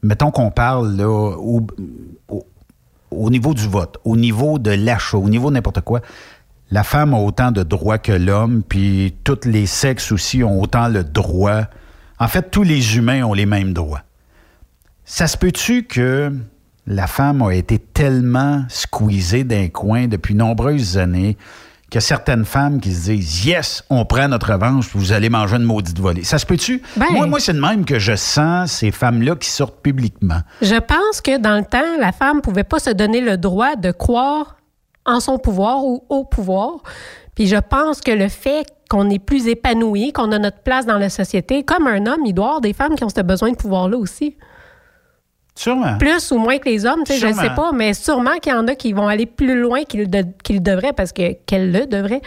mettons qu'on parle là, au, au- au niveau du vote, au niveau de l'achat, au niveau de n'importe quoi. La femme a autant de droits que l'homme, puis tous les sexes aussi ont autant le droit. En fait, tous les humains ont les mêmes droits. Ça se peut-tu que la femme a été tellement squeezée d'un coin depuis nombreuses années a certaines femmes qui se disent Yes, on prend notre revanche, vous allez manger une maudite volée? Ça se peut-tu? Ben. moi, moi c'est de même que je sens ces femmes-là qui sortent publiquement. Je pense que dans le temps, la femme pouvait pas se donner le droit de croire en son pouvoir ou au pouvoir. Puis je pense que le fait qu'on est plus épanoui, qu'on a notre place dans la société, comme un homme, il doit y avoir des femmes qui ont ce besoin de pouvoir-là aussi. Sûrement. Plus ou moins que les hommes, tu sais, je ne sais pas, mais sûrement qu'il y en a qui vont aller plus loin qu'ils de- qu'ils devraient, parce que qu'elles le devraient.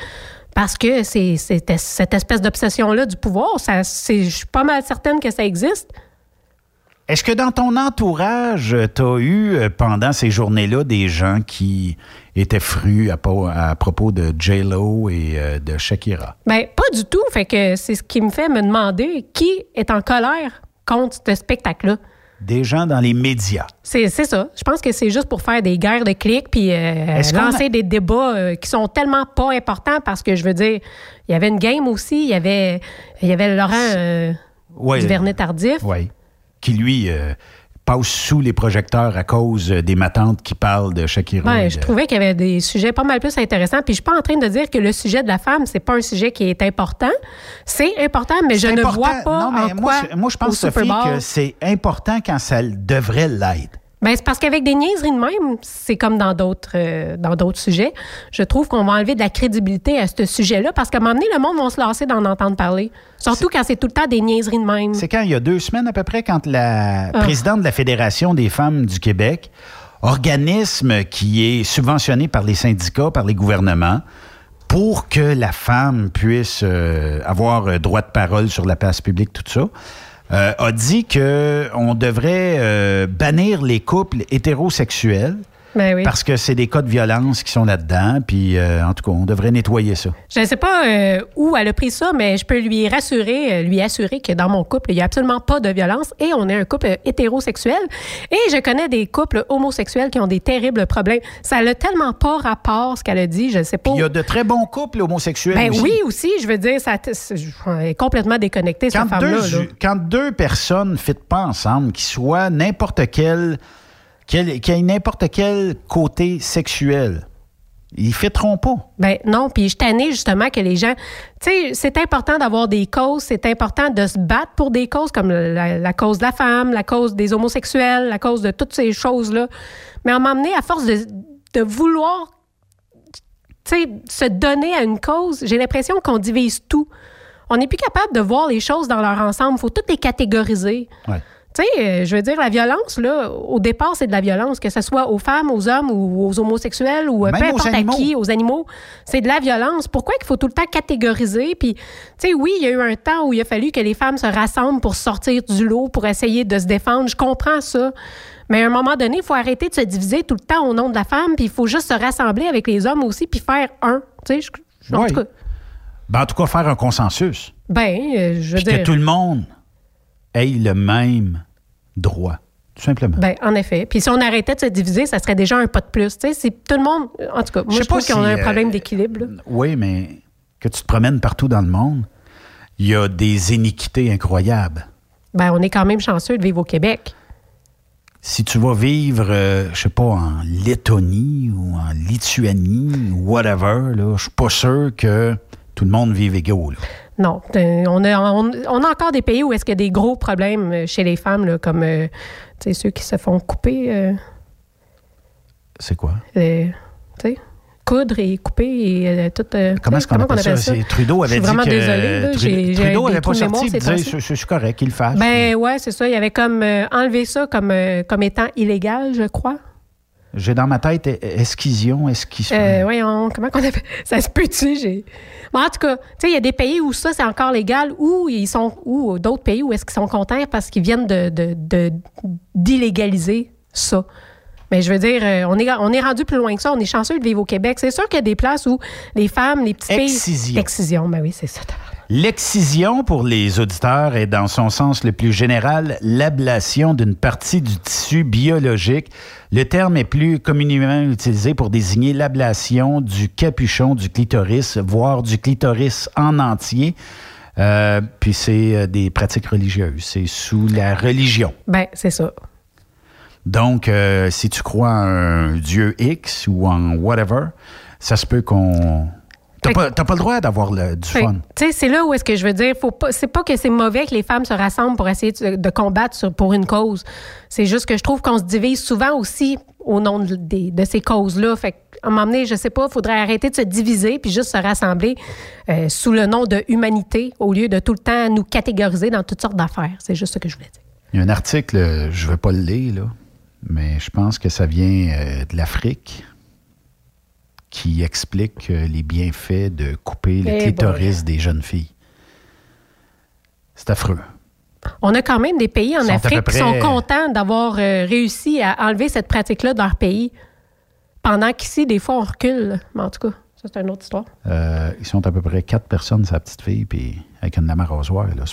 Parce que c'est cette espèce d'obsession-là du pouvoir, ça, je suis pas mal certaine que ça existe. Est-ce que dans ton entourage, tu as eu euh, pendant ces journées-là des gens qui étaient frus à, po- à propos de J-Lo et euh, de Shakira? Ben, pas du tout. Fait que c'est ce qui me fait me demander qui est en colère contre ce spectacle-là. Des gens dans les médias. C'est ça. Je pense que c'est juste pour faire des guerres de clics puis euh, lancer a- des débats euh, qui sont tellement pas importants parce que je veux dire, il y avait une game aussi, il y avait, il y avait Laurent Ouais. Duvernay-Tardif. Oui. Qui, lui, euh, passe sous les projecteurs à cause euh, des matantes qui parlent de Shakira. Et je trouvais qu'il y avait des sujets pas mal plus intéressants. Puis je suis pas en train de dire que le sujet de la femme, c'est pas un sujet qui est important. C'est important, mais je ne vois pas Non, mais en moi, quoi je- moi, je pense, Sophie, que c'est important quand ça devrait l'être. Ben, c'est parce qu'avec des niaiseries de même, c'est comme dans d'autres euh, dans d'autres sujets. Je trouve qu'on va enlever de la crédibilité à ce sujet-là parce qu'à un moment donné, le monde va se lasser d'en entendre parler. Surtout quand c'est tout le temps des niaiseries de même. C'est quand, il y a deux semaines à peu près, quand la Ah. présidente de la Fédération des femmes du Québec, organisme qui est subventionné par les syndicats, par les gouvernements, pour que la femme puisse euh, avoir euh, droit de parole sur la place publique, tout ça, euh, a dit qu'on devrait euh, bannir les couples hétérosexuels Ben oui. Parce que c'est des cas de violence qui sont là-dedans, puis euh, en tout cas, on devrait nettoyer ça. Je ne sais pas euh, où elle a pris ça, mais je peux lui rassurer, euh, lui assurer que dans mon couple, il n'y a absolument pas de violence et on est un couple hétérosexuel. Et je connais des couples homosexuels qui ont des terribles problèmes. Ça n'a tellement pas rapport, ce qu'elle a dit, je ne sais pas. Il y a de très bons couples homosexuels. Ben aussi. oui, aussi, je veux dire, ça est complètement déconnectée, cette quand femme-là. deux, là. quand deux personnes ne fitent pas ensemble, qui soient n'importe quel, quel, qui aient n'importe quel côté sexuel, ils ne fitteront pas. Ben non, puis je tannée justement que les gens, tu sais, c'est important d'avoir des causes, c'est important de se battre pour des causes comme la, la cause de la femme, la cause des homosexuels, la cause de toutes ces choses-là. Mais on m'a amené à force de, de vouloir, tu sais, se donner à une cause, j'ai l'impression qu'on divise tout. On n'est plus capable de voir les choses dans leur ensemble. Il faut toutes les catégoriser. Ouais. Tu sais, euh, je veux dire, la violence, là, au départ, c'est de la violence, que ce soit aux femmes, aux hommes ou aux homosexuels ou euh, Même peu importe à qui, aux animaux. C'est de la violence. Pourquoi il faut tout le temps catégoriser? Puis, tu sais, oui, il y a eu un temps où il a fallu que les femmes se rassemblent pour sortir du lot, pour essayer de se défendre. Je comprends ça. Mais à un moment donné, il faut arrêter de se diviser tout le temps au nom de la femme, puis il faut juste se rassembler avec les hommes aussi, puis faire un. Tu sais, je- je- en Oui. tout cas, Ben, en tout cas, faire un consensus. ben, euh, je veux Puis que tout le monde ait le même droit, tout simplement. Ben, en effet. Puis si on arrêtait de se diviser, ça serait déjà un pas de plus. Tu sais, si tout le monde. En tout cas, moi, Je pas trouve qu'on a si, un euh, problème d'équilibre. là. Oui, mais que tu te promènes partout dans le monde, il y a des iniquités incroyables. Ben, on est quand même chanceux de vivre au Québec. Si tu vas vivre, euh, je sais pas, en Lettonie ou en Lituanie ou whatever, là, je suis pas sûr que tout le monde vive égaux. là. Non. On a, on, on a encore des pays où est-ce qu'il y a des gros problèmes euh, chez les femmes, là, comme euh, ceux qui se font couper. euh, C'est quoi? euh, tu sais, coudre et couper et tout. Comment est-ce qu'on appelle ça? Trudeau avait Je suis dit que désolée. là. Trudeau- avait pas sorti de dire c'est- c'est correct qu'il le fasse. Ben ouais, c'est ça. Il avait comme enlevé ça comme, comme étant illégal, je crois. J'ai dans ma tête eh, esquision, esquisson. Euh, voyons, comment qu'on appelle ça? se peut-tu? J'ai... En tout cas, tu sais, il y a des pays où ça, c'est encore légal, ou ils sont, ou d'autres pays où est-ce qu'ils sont contents parce qu'ils viennent de, d'illégaliser ça. Mais je veux dire, euh, on est, on est rendu plus loin que ça. On est chanceux de vivre au Québec. C'est sûr qu'il y a des places où les femmes, les petites filles... Excision. Excision, ben oui, c'est ça. L'excision, pour les auditeurs, est dans son sens le plus général l'ablation d'une partie du tissu biologique. Le terme est plus communément utilisé pour désigner l'ablation du capuchon du clitoris, voire du clitoris en entier. Euh, puis c'est euh, des pratiques religieuses. C'est sous la religion. Ben, c'est ça. Donc, euh, si tu crois en un Dieu X ou en whatever, ça se peut qu'on... T'as pas, t'as pas le droit d'avoir le- du fun. Tu sais, c'est là où est-ce que je veux dire, faut pas, c'est pas que c'est mauvais que les femmes se rassemblent pour essayer de, de combattre sur- pour une cause. C'est juste que je trouve qu'on se divise souvent aussi au nom de, de ces causes-là. Fait qu'à un moment donné, je sais pas, il faudrait arrêter de se diviser puis juste se rassembler euh, sous le nom de humanité au lieu de tout le temps nous catégoriser dans toutes sortes d'affaires. C'est juste ce que je voulais dire. Il y a un article, euh, je ne vais pas le lire, là, mais je pense que ça vient euh, de l'Afrique qui explique euh, les bienfaits de couper le Eh clitoris des jeunes filles. C'est affreux. On a quand même des pays en Sont Afrique qui sont contents d'avoir euh, réussi à enlever cette pratique-là de leur pays. Pendant qu'ici, des fois, on recule. Mais en tout cas, ça, c'est une autre histoire. Euh, ils sont à peu près quatre personnes, sa petite fille, puis avec une lame à rasoir. Là,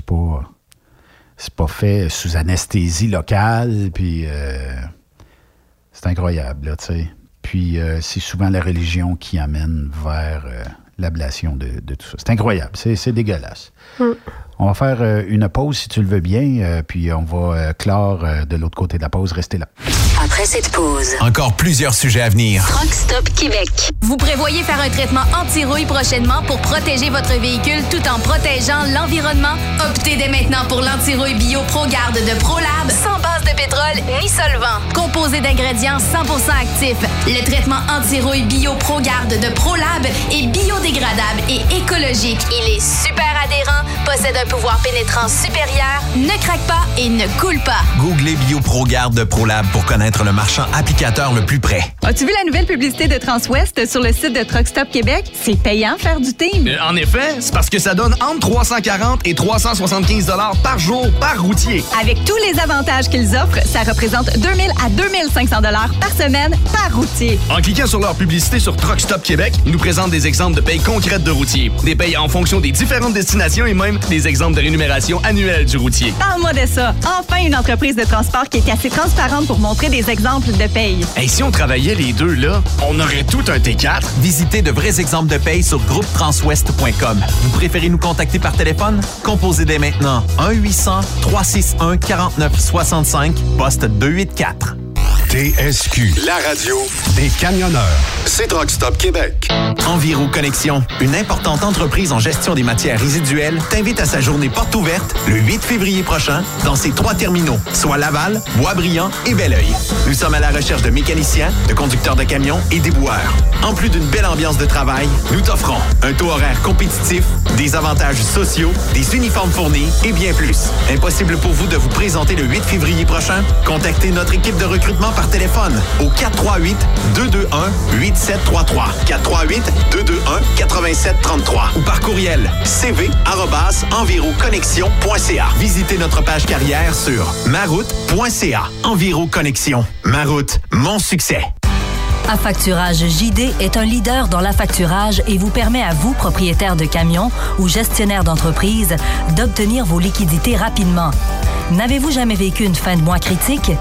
c'est pas, fait sous anesthésie locale, puis euh, c'est incroyable, là, tu sais. Puis euh, c'est souvent la religion qui amène vers euh, l'ablation de, tout ça. C'est incroyable, c'est, c'est dégueulasse. Mm. On va faire euh, une pause, si tu le veux bien, euh, puis on va euh, clore de l'autre côté de la pause. Restez là. Après cette pause, Encore plusieurs sujets à venir. Truck Stop Québec. Vous prévoyez faire un traitement anti-rouille prochainement pour protéger votre véhicule tout en protégeant l'environnement? Optez dès maintenant pour l'anti-rouille bio ProGarde de ProLab sans base de pétrole ni solvant. Composé d'ingrédients 100% actifs, le traitement anti-rouille bio ProGarde de ProLab est biodégradable et écologique. Il est super adhérent, possède un pouvoir pénétrant supérieur, ne craque pas et ne coule pas. Googlez BioProGarde de ProLab pour connaître le marchand applicateur le plus près. As-tu vu la nouvelle publicité de Transwest sur le site de Truck Stop Québec? C'est payant faire du team. Euh, En effet, c'est parce que ça donne entre 340 et 375 dollars par jour par routier. Avec tous les avantages qu'ils offrent, ça représente 2000 à 2500 dollars par semaine par routier. En cliquant sur leur publicité sur Truck Stop Québec, ils nous présentent des exemples de payes concrètes de routiers, des payes en fonction des différentes destinations et même des exemples de rémunération annuelle du routier. Parle-moi de ça. Enfin, une entreprise de transport qui est assez transparente pour montrer des exemples de paye. Et si on travaillait les deux là, on aurait tout un T4. Visitez de vrais exemples de paye sur groupetranswest.com. Vous préférez nous contacter par téléphone? Composez dès maintenant 1-800-361-4965, poste 284. TSQ. La radio Des camionneurs. c'est Truck Stop Québec. Enviro Connexion, une importante entreprise en gestion des matières résiduelles, t'invite à sa journée porte ouverte le 8 février prochain dans ses trois terminaux, soit Laval, Boisbriand et Belleuil. Nous sommes à la recherche de mécaniciens, de conducteurs de camions et déboueurs. En plus d'une belle ambiance de travail, nous t'offrons un taux horaire compétitif, des avantages sociaux, des uniformes fournis et bien plus. Impossible pour vous de vous présenter le 8 février prochain? Contactez notre équipe de recrutement par téléphone au 438 221 8733 438 221 8733 ou par courriel cv@enviroconnexion.ca. Visitez notre page carrière sur maroute.ca. Enviro Connexion. Ma route, mon succès. Affacturage JD est un leader dans l'affacturage et vous permet à vous, propriétaire de camions ou gestionnaire d'entreprise, d'obtenir vos liquidités rapidement. N'avez-vous jamais vécu une fin de mois critique?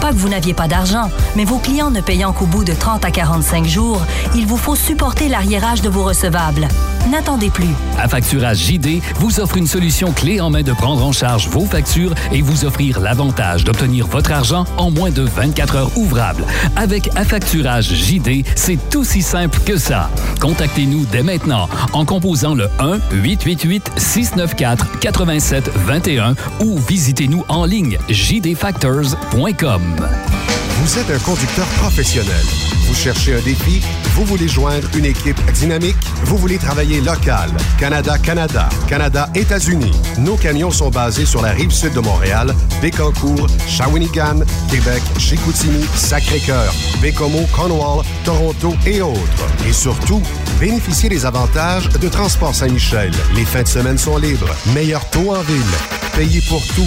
Pas que vous n'aviez pas d'argent, mais vos clients ne payant qu'au bout de 30 à 45 jours, il vous faut supporter l'arriérage de vos recevables. N'attendez plus. Affacturage JD vous offre une solution clé en main de prendre en charge vos factures et vous offrir l'avantage d'obtenir votre argent en moins de 24 heures ouvrables. Avec Affacturage JD, c'est aussi simple que ça. Contactez-nous dès maintenant en composant le 1-888-694-8721 ou visitez-nous en ligne jdfactors.com. Vous êtes un conducteur professionnel. Vous cherchez un défi? Vous voulez joindre une équipe dynamique? Vous voulez travailler local? Canada-Canada, Canada-États-Unis. Nos camions sont basés sur la rive sud de Montréal, Bécancour, Shawinigan, Québec, Chicoutimi, Sacré-Cœur, Bécomo, Cornwall, Toronto et autres. Et surtout, bénéficiez des avantages de Transport Saint-Michel. Les fins de semaine sont libres. Meilleur taux en ville. Payé pour tout.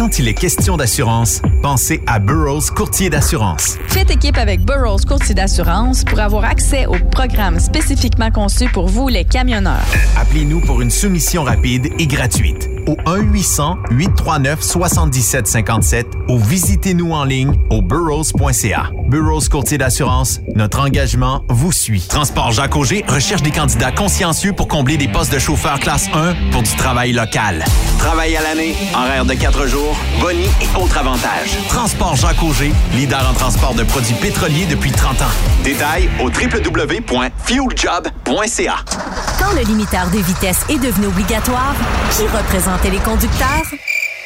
Quand il est question d'assurance, pensez à Burroughs Courtier d'assurance. Faites équipe avec Burroughs Courtier d'assurance pour avoir accès aux programmes spécifiquement conçus pour vous, les camionneurs. Appelez-nous pour une soumission rapide et gratuite au 1-800-839-7757 ou visitez-nous en ligne au burrows.ca. Burrows Courtier d'assurance, notre engagement vous suit. Transport Jacques Auger recherche des candidats consciencieux pour combler des postes de chauffeur classe 1 pour du travail local. Travail à l'année, horaire de 4 jours, boni et autres avantages. Transport Jacques Auger, leader en transport de produits pétroliers depuis 30 ans. Détails au www.fueljob.ca. Quand le limiteur de vitesse est devenu obligatoire, qui représentait les conducteurs?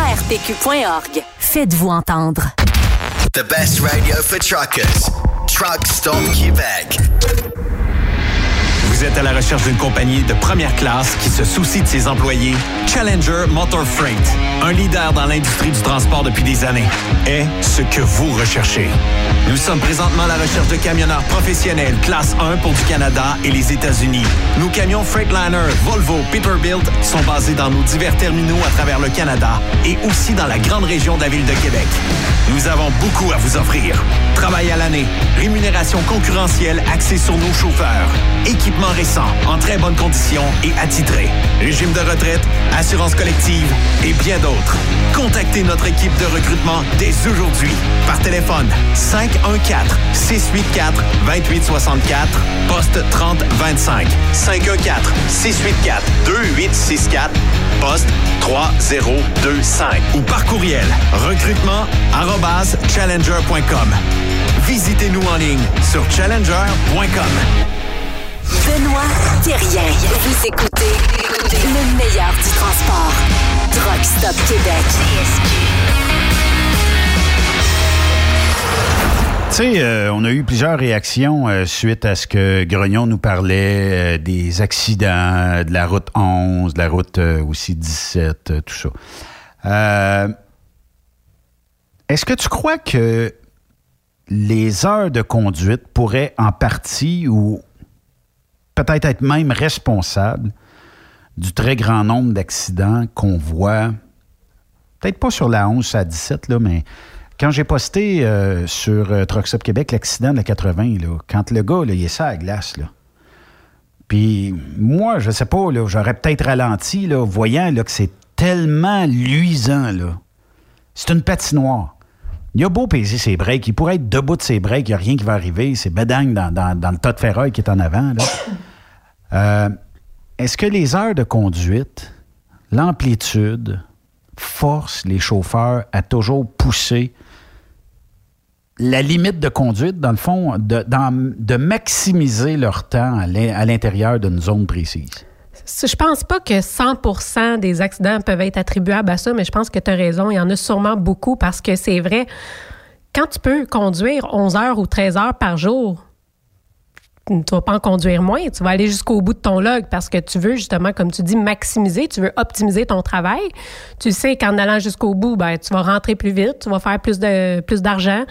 ARPQ.org. Faites-vous entendre. The best radio for truckers. Truck Stop Québec. Vous êtes à la recherche d'une compagnie de première classe qui se soucie de ses employés? Challenger Motor Freight, un leader dans l'industrie du transport depuis des années, est ce que vous recherchez. Nous sommes présentement à la recherche de camionneurs professionnels classe 1 pour du Canada et les États-Unis. Nos camions Freightliner, Volvo, Peterbilt sont basés dans nos divers terminaux à travers le Canada et aussi dans la grande région de la ville de Québec. Nous avons beaucoup à vous offrir. Travail à l'année, rémunération concurrentielle axée sur nos chauffeurs, équipement récent, en très bonne condition et attitré, régime de retraite, assurance collective et bien d'autres. Contactez notre équipe de recrutement dès aujourd'hui par téléphone 514 684 2864 poste 3025 514 684 2864 poste 3025 ou par courriel recrutement arobase challenger.com. Visitez-nous en ligne sur challenger.com. Benoît Thérien. Vous écoutez le meilleur du transport. Truck Stop Québec. Tu sais, euh, on a eu plusieurs réactions euh, suite à ce que Grognon nous parlait euh, des accidents, de la route 11, de la route aussi 17, tout ça. Est-ce que tu crois que les heures de conduite pourraient en partie ou peut-être être même responsables du très grand nombre d'accidents qu'on voit, peut-être pas sur la 11 à 17, là, mais quand j'ai posté euh, sur euh, Truck Québec l'accident de la 80, là, quand le gars, là, il est ça à glace, là. Puis moi, je sais pas, là, j'aurais peut-être ralenti, là, voyant là, que c'est tellement luisant, là. C'est une patinoire. Il a beau peser ses breaks, il pourrait être debout de ses breaks, il n'y a rien qui va arriver, c'est bedagne dans, le tas de ferraille qui est en avant. Euh, est-ce que les heures de conduite, l'amplitude, force les chauffeurs à toujours pousser la limite de conduite, dans le fond, de, maximiser leur temps à l'intérieur d'une zone précise? Je pense pas que 100% des accidents peuvent être attribuables à ça, mais je pense que tu as raison. Il y en a sûrement beaucoup parce que c'est vrai, quand tu peux conduire 11 heures ou 13 heures par jour, tu vas pas en conduire moins, tu vas aller jusqu'au bout de ton log parce que tu veux justement, comme tu dis, maximiser, tu veux optimiser ton travail. Tu sais qu'en allant jusqu'au bout, ben, tu vas rentrer plus vite, tu vas faire plus de plus d'argent.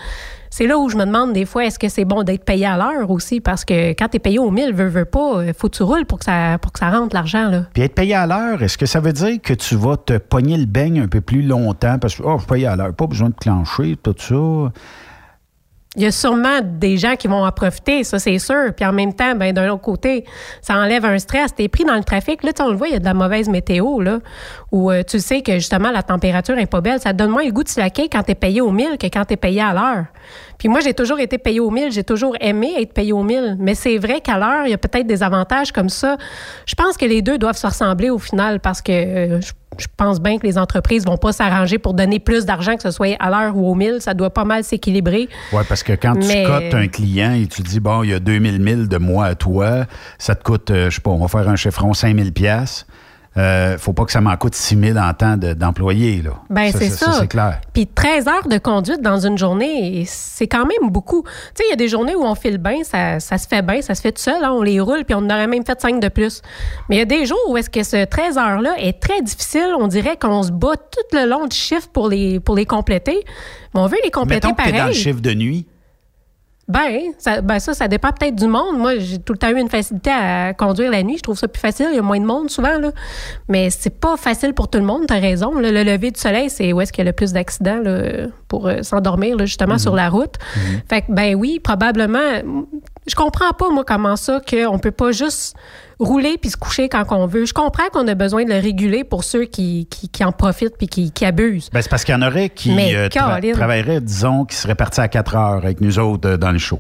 C'est là où je me demande des fois, est-ce que c'est bon d'être payé à l'heure aussi? Parce que quand tu es payé au mille, veux, veux pas, il faut que tu roules pour que ça, pour que ça rentre l'argent. Là. Puis être payé à l'heure, est-ce que ça veut dire que tu vas te pogner le beigne un peu plus longtemps? Parce que, oh, je suis payé à l'heure, pas besoin de clencher, tout ça il y a sûrement des gens qui vont en profiter, ça c'est sûr. Puis en même temps, ben d'un autre côté, ça enlève un stress. T'es pris dans le trafic, là, on le voit, il y a de la mauvaise météo, là, où euh, tu sais que justement la température est pas belle. Ça te donne moins le goût de slacker quand t'es payé au mille que quand t'es payé à l'heure. Puis moi, j'ai toujours été payé au mille, j'ai toujours aimé être payé au mille. Mais c'est vrai qu'à l'heure, il y a peut-être des avantages comme ça. Je pense que les deux doivent se ressembler au final parce que euh, je, pense bien que les entreprises vont pas s'arranger pour donner plus d'argent, que ce soit à l'heure ou au mille. Ça doit pas mal s'équilibrer. Oui, parce que quand tu cotes un client et tu dis, bon, il y a 2000 000 de mois à toi, ça te coûte, euh, je sais pas, on va faire un chiffron 5000 pièces euh, faut pas que ça m'en coûte 6 000 en temps d'employé. là. Ben, c'est ça. c'est clair. Puis 13 heures de conduite dans une journée, c'est quand même beaucoup. Tu sais, il y a des journées où on file bien, ça, ça, se fait bien, ça se fait tout seul, hein, on les roule, puis on en aurait même fait 5 de plus. Mais il y a des jours où est-ce que ce 13 heures-là est très difficile. On dirait qu'on se bat tout le long du chiffre pour les, pour les compléter. Mais on veut les compléter Mettons pareil. Que dans le chiffre de nuit. Ben ça, ben ça, ça dépend peut-être du monde. Moi, j'ai tout le temps eu une facilité à conduire la nuit. Je trouve ça plus facile. Il y a moins de monde souvent. Là. Mais c'est pas facile pour tout le monde, tu as raison. Le lever du soleil, c'est où est-ce qu'il y a le plus d'accidents pour euh, s'endormir justement Mhm. sur la route. Fait que, ben oui, probablement. Je comprends pas, moi, comment ça qu'on peut pas juste rouler puis se coucher quand on veut. Je comprends qu'on a besoin de le réguler pour ceux qui, qui, en profitent puis qui, qui abusent. Ben, c'est parce qu'il y en aurait qui Mais, euh, tra- travailleraient, disons, qui seraient partis à 4 heures avec nous autres euh, dans le show.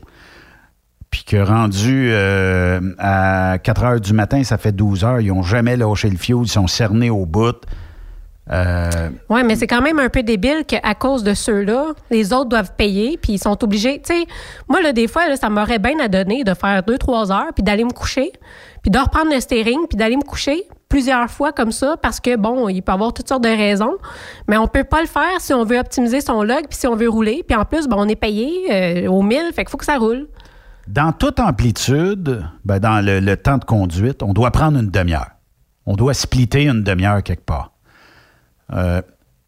Puis que rendu euh, à 4 heures du matin, ça fait 12 heures, ils n'ont jamais lâché le fioul, ils sont cernés au bout. Euh, Oui, mais c'est quand même un peu débile qu'à cause de ceux-là, les autres doivent payer, puis ils sont obligés. Tu sais, moi, là, des fois, là, ça m'aurait bien à donner de faire deux, trois heures, puis d'aller me coucher, puis de reprendre le steering, puis d'aller me coucher plusieurs fois comme ça, parce que, bon, il peut y avoir toutes sortes de raisons, mais on peut pas le faire si on veut optimiser son log, puis si on veut rouler, puis en plus, bon, on est payé euh, au 1000, fait qu'il faut que ça roule. Dans toute amplitude, ben, dans le, le temps de conduite, on doit prendre une demi-heure. On doit splitter une demi-heure quelque part. Euh,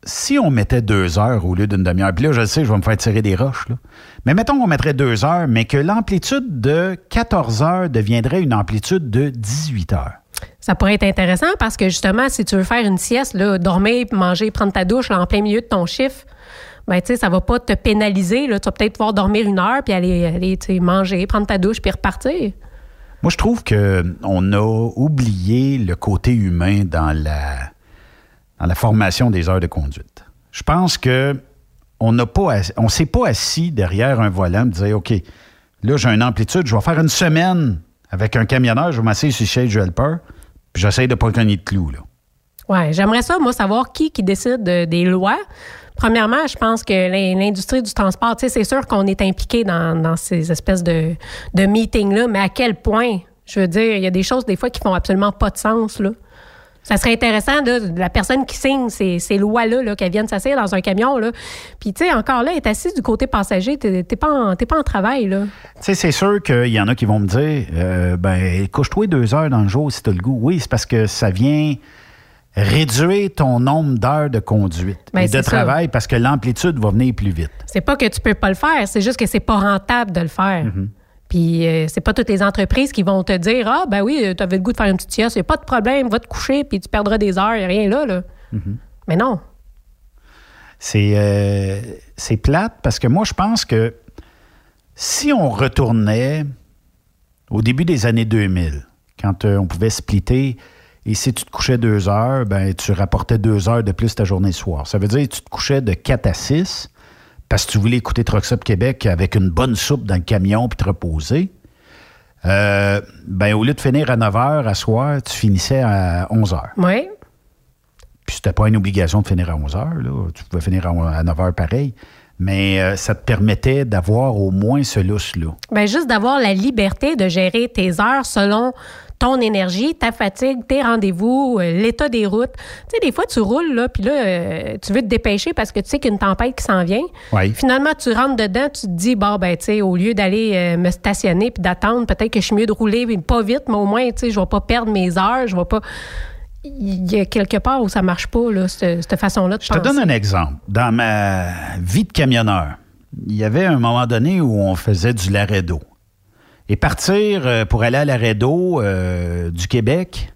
si on mettait deux heures au lieu d'une demi-heure, puis là, je le sais, je vais me faire tirer des roches, là. mais mettons qu'on mettrait deux heures, mais que l'amplitude de 14 heures deviendrait une amplitude de 18 heures. Ça pourrait être intéressant parce que justement, si tu veux faire une sieste, là, dormir, manger, prendre ta douche là, en plein milieu de ton chiffre, ben, tu sais, ça va pas te pénaliser. Là. Tu vas peut-être pouvoir dormir une heure, puis aller, aller manger, prendre ta douche, puis repartir. Moi, je trouve qu'on a oublié le côté humain dans la, dans la formation des heures de conduite. Je pense que on n'a pas, on s'est pas assis derrière un volant et dire, OK, là, j'ai une amplitude, je vais faire une semaine avec un camionneur, je vais m'asseoir sur le du helper, puis j'essaie de pas cogner de clous, là. Ouais, j'aimerais ça, moi, savoir qui qui décide de- des lois. Premièrement, je pense que l'in- l'industrie du transport, c'est sûr qu'on est impliqué dans, dans ces espèces de, de meetings-là, mais à quel point? Je veux dire, il y a des choses, des fois, qui font absolument pas de sens, là. Ça serait intéressant, de la personne qui signe ces, ces lois-là, là, qu'elle vienne s'asseoir dans un camion, là. Puis, tu sais, encore là, elle est assise du côté passager, t'es t'es pas, en- t'es pas en travail, là. Tu sais, c'est sûr qu'il y en a qui vont me dire, euh, ben, couche-toi deux heures dans le jour si tu as le goût. Oui, c'est parce que ça vient réduire ton nombre d'heures de conduite Ben, et de ça. travail parce que l'amplitude va venir plus vite. C'est pas que tu peux pas le faire, c'est juste que c'est pas rentable de le faire. Puis euh, c'est pas toutes les entreprises qui vont te dire Ah, ben oui, tu avais le goût de faire une petite sieste, a pas de problème, va te coucher, puis tu perdras des heures, a rien là. là. Mais non. C'est euh, c'est plate parce que moi, je pense que si on retournait au début des années 2000, quand euh, on pouvait splitter, et si tu te couchais deux heures, ben, tu rapportais deux heures de plus ta journée soir. Ça veut dire que tu te couchais de 4 à 6 parce que tu voulais écouter Truck Stop Québec avec une bonne soupe dans le camion puis te reposer. Euh, ben, au lieu de finir à 9 heures à soir, tu finissais à 11 heures. Oui. Puis c'était pas une obligation de finir à 11 heures. Là. Tu pouvais finir à à 9 heures pareil. Mais euh, ça te permettait d'avoir au moins ce lousse-là. Ben juste d'avoir la liberté de gérer tes heures selon ton énergie, ta fatigue, tes rendez-vous, euh, l'état des routes. Tu sais, des fois, tu roules, là, puis là, euh, tu veux te dépêcher parce que tu sais qu'il y a une tempête qui s'en vient. Oui. Finalement, tu rentres dedans, tu te dis, bon, ben, tu sais, au lieu d'aller euh, me stationner puis d'attendre, peut-être que je suis mieux de rouler, mais pas vite, mais au moins, tu sais, je vais pas perdre mes heures, je vais pas. Il y a quelque part où ça marche pas, là, cette, cette façon-là de Je te donne un exemple. Dans ma vie de camionneur, il y avait un moment donné où on faisait du Laredo. Et partir euh, pour aller à Laredo euh, du Québec,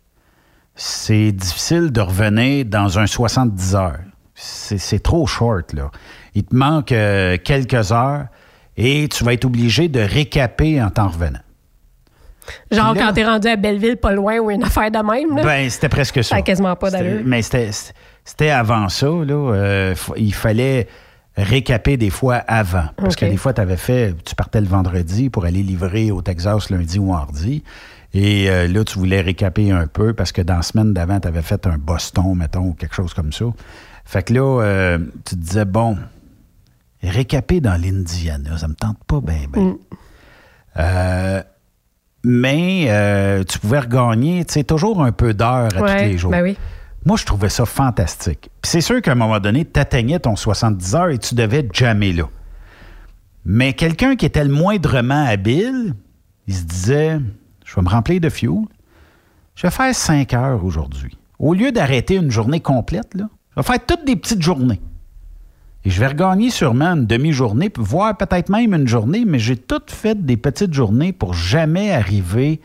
c'est difficile de revenir dans un 70 heures. C'est c'est trop short, là. Il te manque euh, quelques heures et tu vas être obligé de récaper en t'en revenant. Genre là- quand t'es rendu à Belleville, pas loin, ou une affaire de même, là. Ben, c'était presque ça. Quasiment pas d'allure. Mais c'était c'était avant ça, là. Euh, il fallait récaper des fois avant. Parce que des fois, tu avais fait, tu partais le vendredi pour aller livrer au Texas lundi ou mardi. Et euh, là, tu voulais récaper un peu parce que dans la semaine d'avant, tu avais fait un Boston, mettons, ou quelque chose comme ça. Fait que là, euh, tu te disais, bon, récaper dans l'Indiana, ça me tente pas bien, bien. Mm. Euh, mais euh, tu pouvais regagner, toujours un peu d'heures à Ouais, tous les jours. ben oui. Moi, je trouvais ça fantastique. Puis c'est sûr qu'à un moment donné, tu atteignais ton 70 heures et tu devais jammer là. Mais quelqu'un qui était le moindrement habile, il se disait Je vais me remplir de fuel. Je vais faire 5 heures aujourd'hui. Au lieu d'arrêter une journée complète, là, je vais faire toutes des petites journées. Et je vais regagner sûrement une demi-journée, voire peut-être même une journée, mais j'ai toutes fait des petites journées pour jamais arriver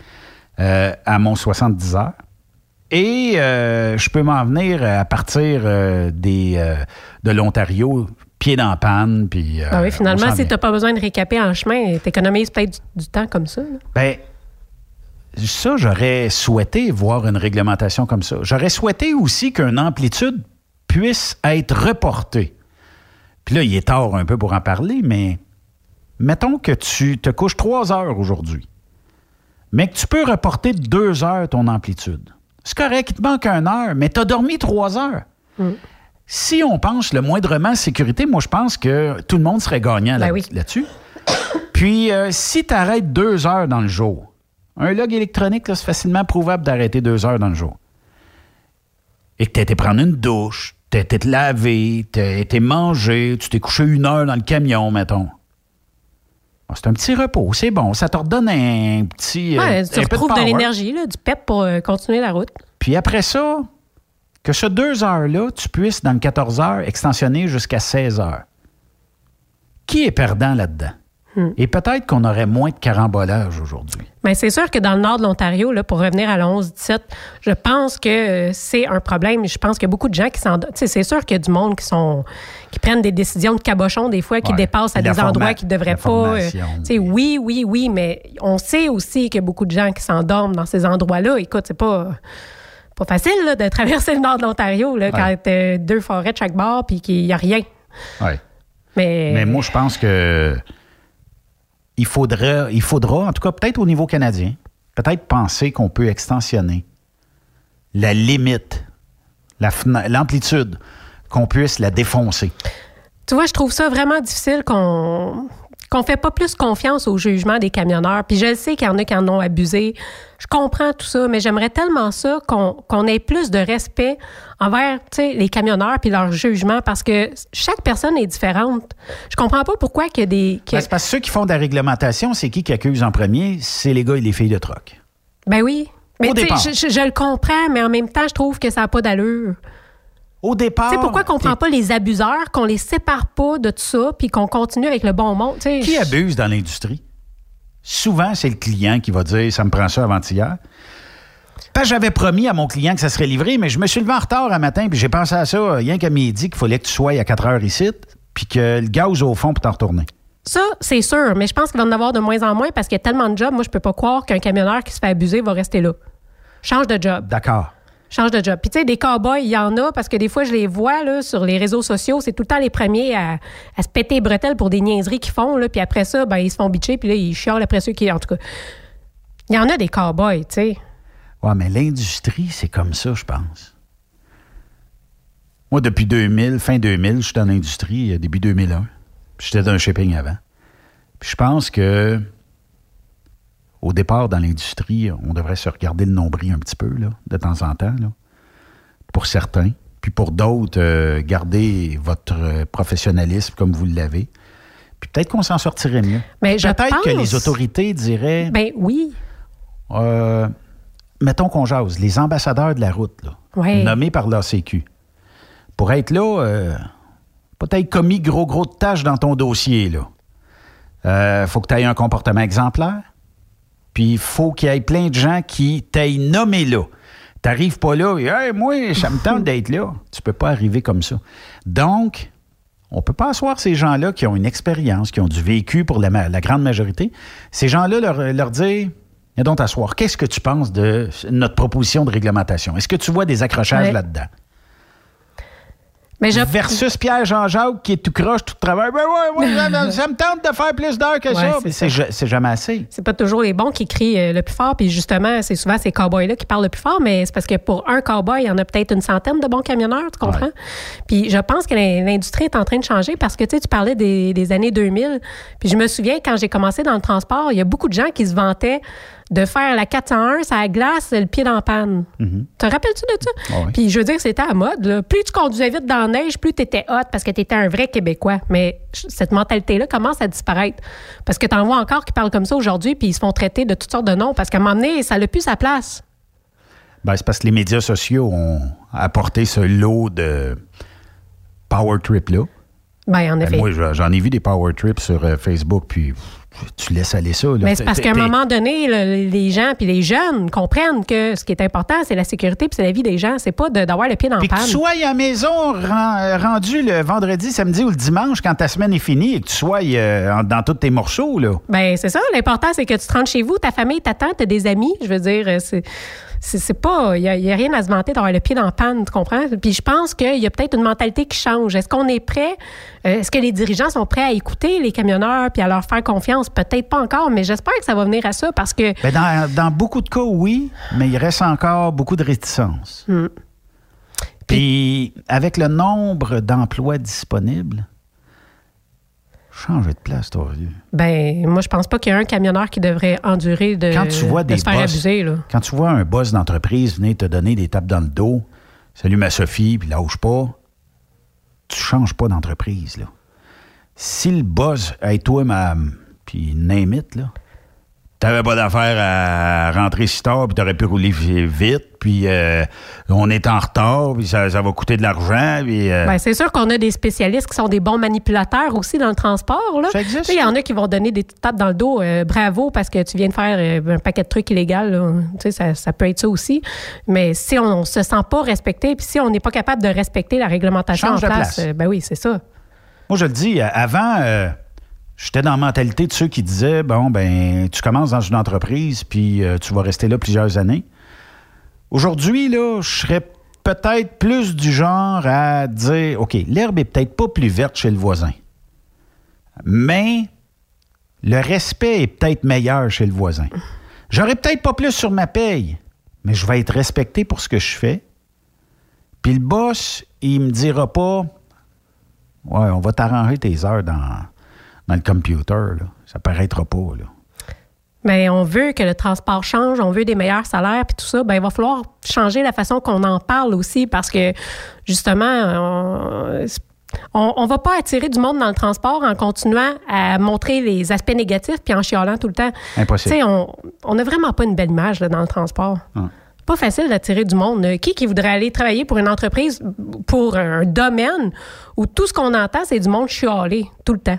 euh, à mon 70 heures. Et euh, je peux m'en venir à partir euh, des, euh, de l'Ontario, pied dans la panne, puis... euh, Ah oui, finalement, si tu pas besoin de récaper en chemin, tu économises peut-être du, du temps comme ça. là. Ben, ça, j'aurais souhaité voir une réglementation comme ça. J'aurais souhaité aussi qu'une amplitude puisse être reportée. Puis là, il est tard un peu pour en parler, mais mettons que tu te couches trois heures aujourd'hui, mais que tu peux reporter de deux heures ton amplitude. C'est correct, il te manque une heure, mais tu as dormi trois heures. Si on pense le moindrement sécurité, moi, je pense que tout le monde serait gagnant là- Ben oui. là-dessus. Puis, euh, si tu arrêtes deux heures dans le jour, un log électronique, là, c'est facilement prouvable d'arrêter deux heures dans le jour. Et que tu été prendre une douche, tu été te laver, tu été manger, tu t'es couché une heure dans le camion, mettons. Ah, C'est un petit repos, c'est bon. Ça te redonne un petit. euh, Ouais, tu retrouves de, l'énergie, là, du pep pour euh, continuer la route. Puis après ça, que ce deux heures-là, tu puisses, dans le 14 heures, extensionner jusqu'à 16 heures. Qui est perdant là-dedans? Hmm. Et peut-être qu'on aurait moins de carambolage aujourd'hui. Mais c'est sûr que dans le nord de l'Ontario, là, pour revenir à la 11-17, je pense que euh, c'est un problème. Je pense qu'il y a beaucoup de gens qui s'en. Tu sais, c'est sûr qu'il y a du monde qui sont qui prennent des décisions de cabochon des fois, qui Ouais. dépassent à La des endroits qu'ils ne devraient pas. euh, sais, oui, oui, oui, mais on sait aussi qu'il y a beaucoup de gens qui s'endorment dans ces endroits-là. Écoute, c'est pas. Pas facile là, de traverser le nord de l'Ontario là, quand t'as deux forêts de chaque bord puis qu'il n'y a rien. Ouais. Mais, Mais moi, je pense que il faudra, il en tout cas peut-être au niveau canadien, peut-être penser qu'on peut extensionner la limite, l'amplitude, qu'on puisse la défoncer. Tu vois, je trouve ça vraiment difficile qu'on qu'on fait pas plus confiance au jugement des camionneurs. Puis je sais qu'il y en a qui en ont abusé. Je comprends tout ça, mais j'aimerais tellement ça qu'on ait plus de respect envers les camionneurs puis leur jugement parce que chaque personne est différente. Je comprends pas pourquoi qu'il y a des... que- Ben, c'est parce que ceux qui font de la réglementation, c'est qui qui accuse en premier? C'est les gars et les filles de troc. Ben oui. Mais je- je le comprends, mais en même temps, je trouve que ça n'a pas d'allure. Au départ. Tu sais, pourquoi qu'on prend pas les abuseurs, qu'on les sépare pas de tout ça, puis qu'on continue avec le bon monde? Qui abuse dans l'industrie? Souvent, c'est le client qui va dire Ça me prend ça avant-hier. Parce que j'avais promis à mon client que ça serait livré, mais je me suis levé en retard un matin, puis j'ai pensé à ça, rien qu'à midi, qu'il fallait que tu sois à 4 heures ici, puis que le gaz au fond pour t'en retourner. Ça, c'est sûr, mais je pense qu'il va en avoir de moins en moins parce qu'il y a tellement de jobs. Moi, je peux pas croire qu'un camionneur qui se fait abuser va rester là. Change de job. D'accord. Change de job. Puis, tu sais, des cow-boys, il y en a parce que des fois, je les vois là, sur les réseaux sociaux. C'est tout le temps les premiers à, à se péter les bretelles pour des niaiseries qu'ils font. Là, puis après ça, ben, ils se font bitcher. Puis là, ils chiolent après ceux qui. En tout cas, il y en a des cow-boys, tu sais. Ouais, mais l'industrie, c'est comme ça, je pense. Moi, depuis 2000, fin 2000, je suis dans l'industrie, euh, début 2001. Puis J'étais dans le shipping avant. Puis je pense que au départ, dans l'industrie, on devrait se regarder le nombril un petit peu, là, de temps en temps, là, pour certains. Puis pour d'autres, euh, garder votre euh, professionnalisme comme vous l'avez. Puis peut-être qu'on s'en sortirait mieux. Mais je peut-être que les autorités diraient... Ben oui. Euh, mettons qu'on jase, les ambassadeurs de la route, là, nommés par l'ACQ, pour être là, euh, peut-être commis gros, gros de tâches dans ton dossier. là. Faut que tu aies un comportement exemplaire. Puis il faut qu'il y ait plein de gens qui t'aient nommé là. T'arrives pas là et hey, moi, ça me tente d'être là. Tu peux pas arriver comme ça. Donc, on peut pas asseoir ces gens-là qui ont une expérience, qui ont du vécu pour la, grande majorité. Ces gens-là leur, leur dire Viens donc t'asseoir. Qu'est-ce que tu penses de notre proposition de réglementation? Est-ce que tu vois des accrochages là-dedans? Mais je... Versus Pierre-Jean-Jacques qui est tout croche, tout travail. Ben ouais, ouais, ça, me tente de faire plus d'heures que Ouais, ça. c'est ça. C'est ja- c'est jamais assez. c'est pas toujours les bons qui crient euh, le plus fort. Puis justement, c'est souvent ces cowboys-là qui parlent le plus fort, mais c'est parce que pour un cowboy, il y en a peut-être une centaine de bons camionneurs, tu comprends? Puis je pense que l'in- l'industrie est en train de changer parce que tu sais, tu parlais des, des années 2000. Puis je me souviens, quand j'ai commencé dans le transport, il y a beaucoup de gens qui se vantaient de faire la 401, ça glace, le pied dans la panne. Te rappelles-tu de ça? Ah oui. Puis je veux dire, c'était à mode. là. Plus tu conduisais vite dans la neige, plus tu étais hot parce que tu étais un vrai Québécois. Mais cette mentalité-là commence à disparaître. Parce que tu en vois encore qui parlent comme ça aujourd'hui, puis ils se font traiter de toutes sortes de noms. Parce qu'à un moment donné, ça n'a plus sa place. Ben, c'est parce que les médias sociaux ont apporté ce lot de power trip-là. Ben, en Ben, effet. moi, je- j'en ai vu des power trips sur euh, Facebook, puis tu laisses aller ça. là. Mais c'est parce qu'à un moment donné, le- les gens puis les jeunes comprennent que ce qui est important, c'est la sécurité puis c'est la vie des gens. C'est pas d'avoir le pied dans la Puis que panne. tu sois à la maison ren- rendu le vendredi, samedi ou le dimanche quand ta semaine est finie et que tu sois euh, en- dans tous tes morceaux, là. Ben, c'est ça. L'important, c'est que tu te rentres chez vous, ta famille t'attend, t'as des amis. Je veux dire, euh, c'est. C'est c'est pas. Il n'y a, rien à se vanter d'avoir le pied dans la panne, tu comprends? Puis je pense qu'il y a peut-être une mentalité qui change. Est-ce qu'on est prêt? euh, Est-ce que les dirigeants sont prêts à écouter les camionneurs puis à leur faire confiance? Peut-être pas encore, mais j'espère que ça va venir à ça parce que. Ben, dans, dans beaucoup de cas, oui, mais il reste encore beaucoup de réticence. Hmm. Puis, avec le nombre d'emplois disponibles, changer de place, toi. vieux. Ben, moi, je pense pas qu'il y a un camionneur qui devrait endurer de, Quand tu vois de des se faire boss, abuser. Là. quand tu vois un boss d'entreprise venir te donner des tapes dans le dos, salut ma Sophie, puis lâche pas, tu changes pas d'entreprise, là. Si le boss, hey, toi, ma, puis name it, là. T'avais pas d'affaire à rentrer si tard, puis t'aurais pu rouler vite, puis euh, on est en retard, puis ça, ça va coûter de l'argent. puis, euh, Ben, c'est sûr qu'on a des spécialistes qui sont des bons manipulateurs aussi dans le transport. Là. Ça existe, Il y en a qui vont donner des petites tapes dans le dos. euh, bravo parce que tu viens de faire euh, un paquet de trucs illégaux. là. Tu sais, Ça, ça peut être ça aussi. Mais si on ne se sent pas respecté, puis si on n'est pas capable de respecter la réglementation Change en place, place. euh, ben oui, c'est ça. Moi, je le dis, avant, euh, j'étais dans la mentalité de ceux qui disaient bon, ben, tu commences dans une entreprise, puis euh, tu vas rester là plusieurs années. Aujourd'hui, là, je serais peut-être plus du genre à dire OK, l'herbe est peut-être pas plus verte chez le voisin, mais le respect est peut-être meilleur chez le voisin. J'aurais peut-être pas plus sur ma paye, mais je vais être respecté pour ce que je fais. Puis le boss, il me dira pas Ouais, on va t'arranger tes heures dans, dans le computer. Là. Ça paraîtra pas. Là. Mais on veut que le transport change, on veut des meilleurs salaires, puis tout ça. Ben, il va falloir changer la façon qu'on en parle aussi parce que, justement, on, on, on va pas attirer du monde dans le transport en continuant à montrer les aspects négatifs puis en chialant tout le temps. Impossible. On n'a vraiment pas une belle image là, dans le transport. Ah. Pas facile d'attirer du monde. Qui qui voudrait aller travailler pour une entreprise, pour un domaine où tout ce qu'on entend, c'est du monde chialer tout le temps?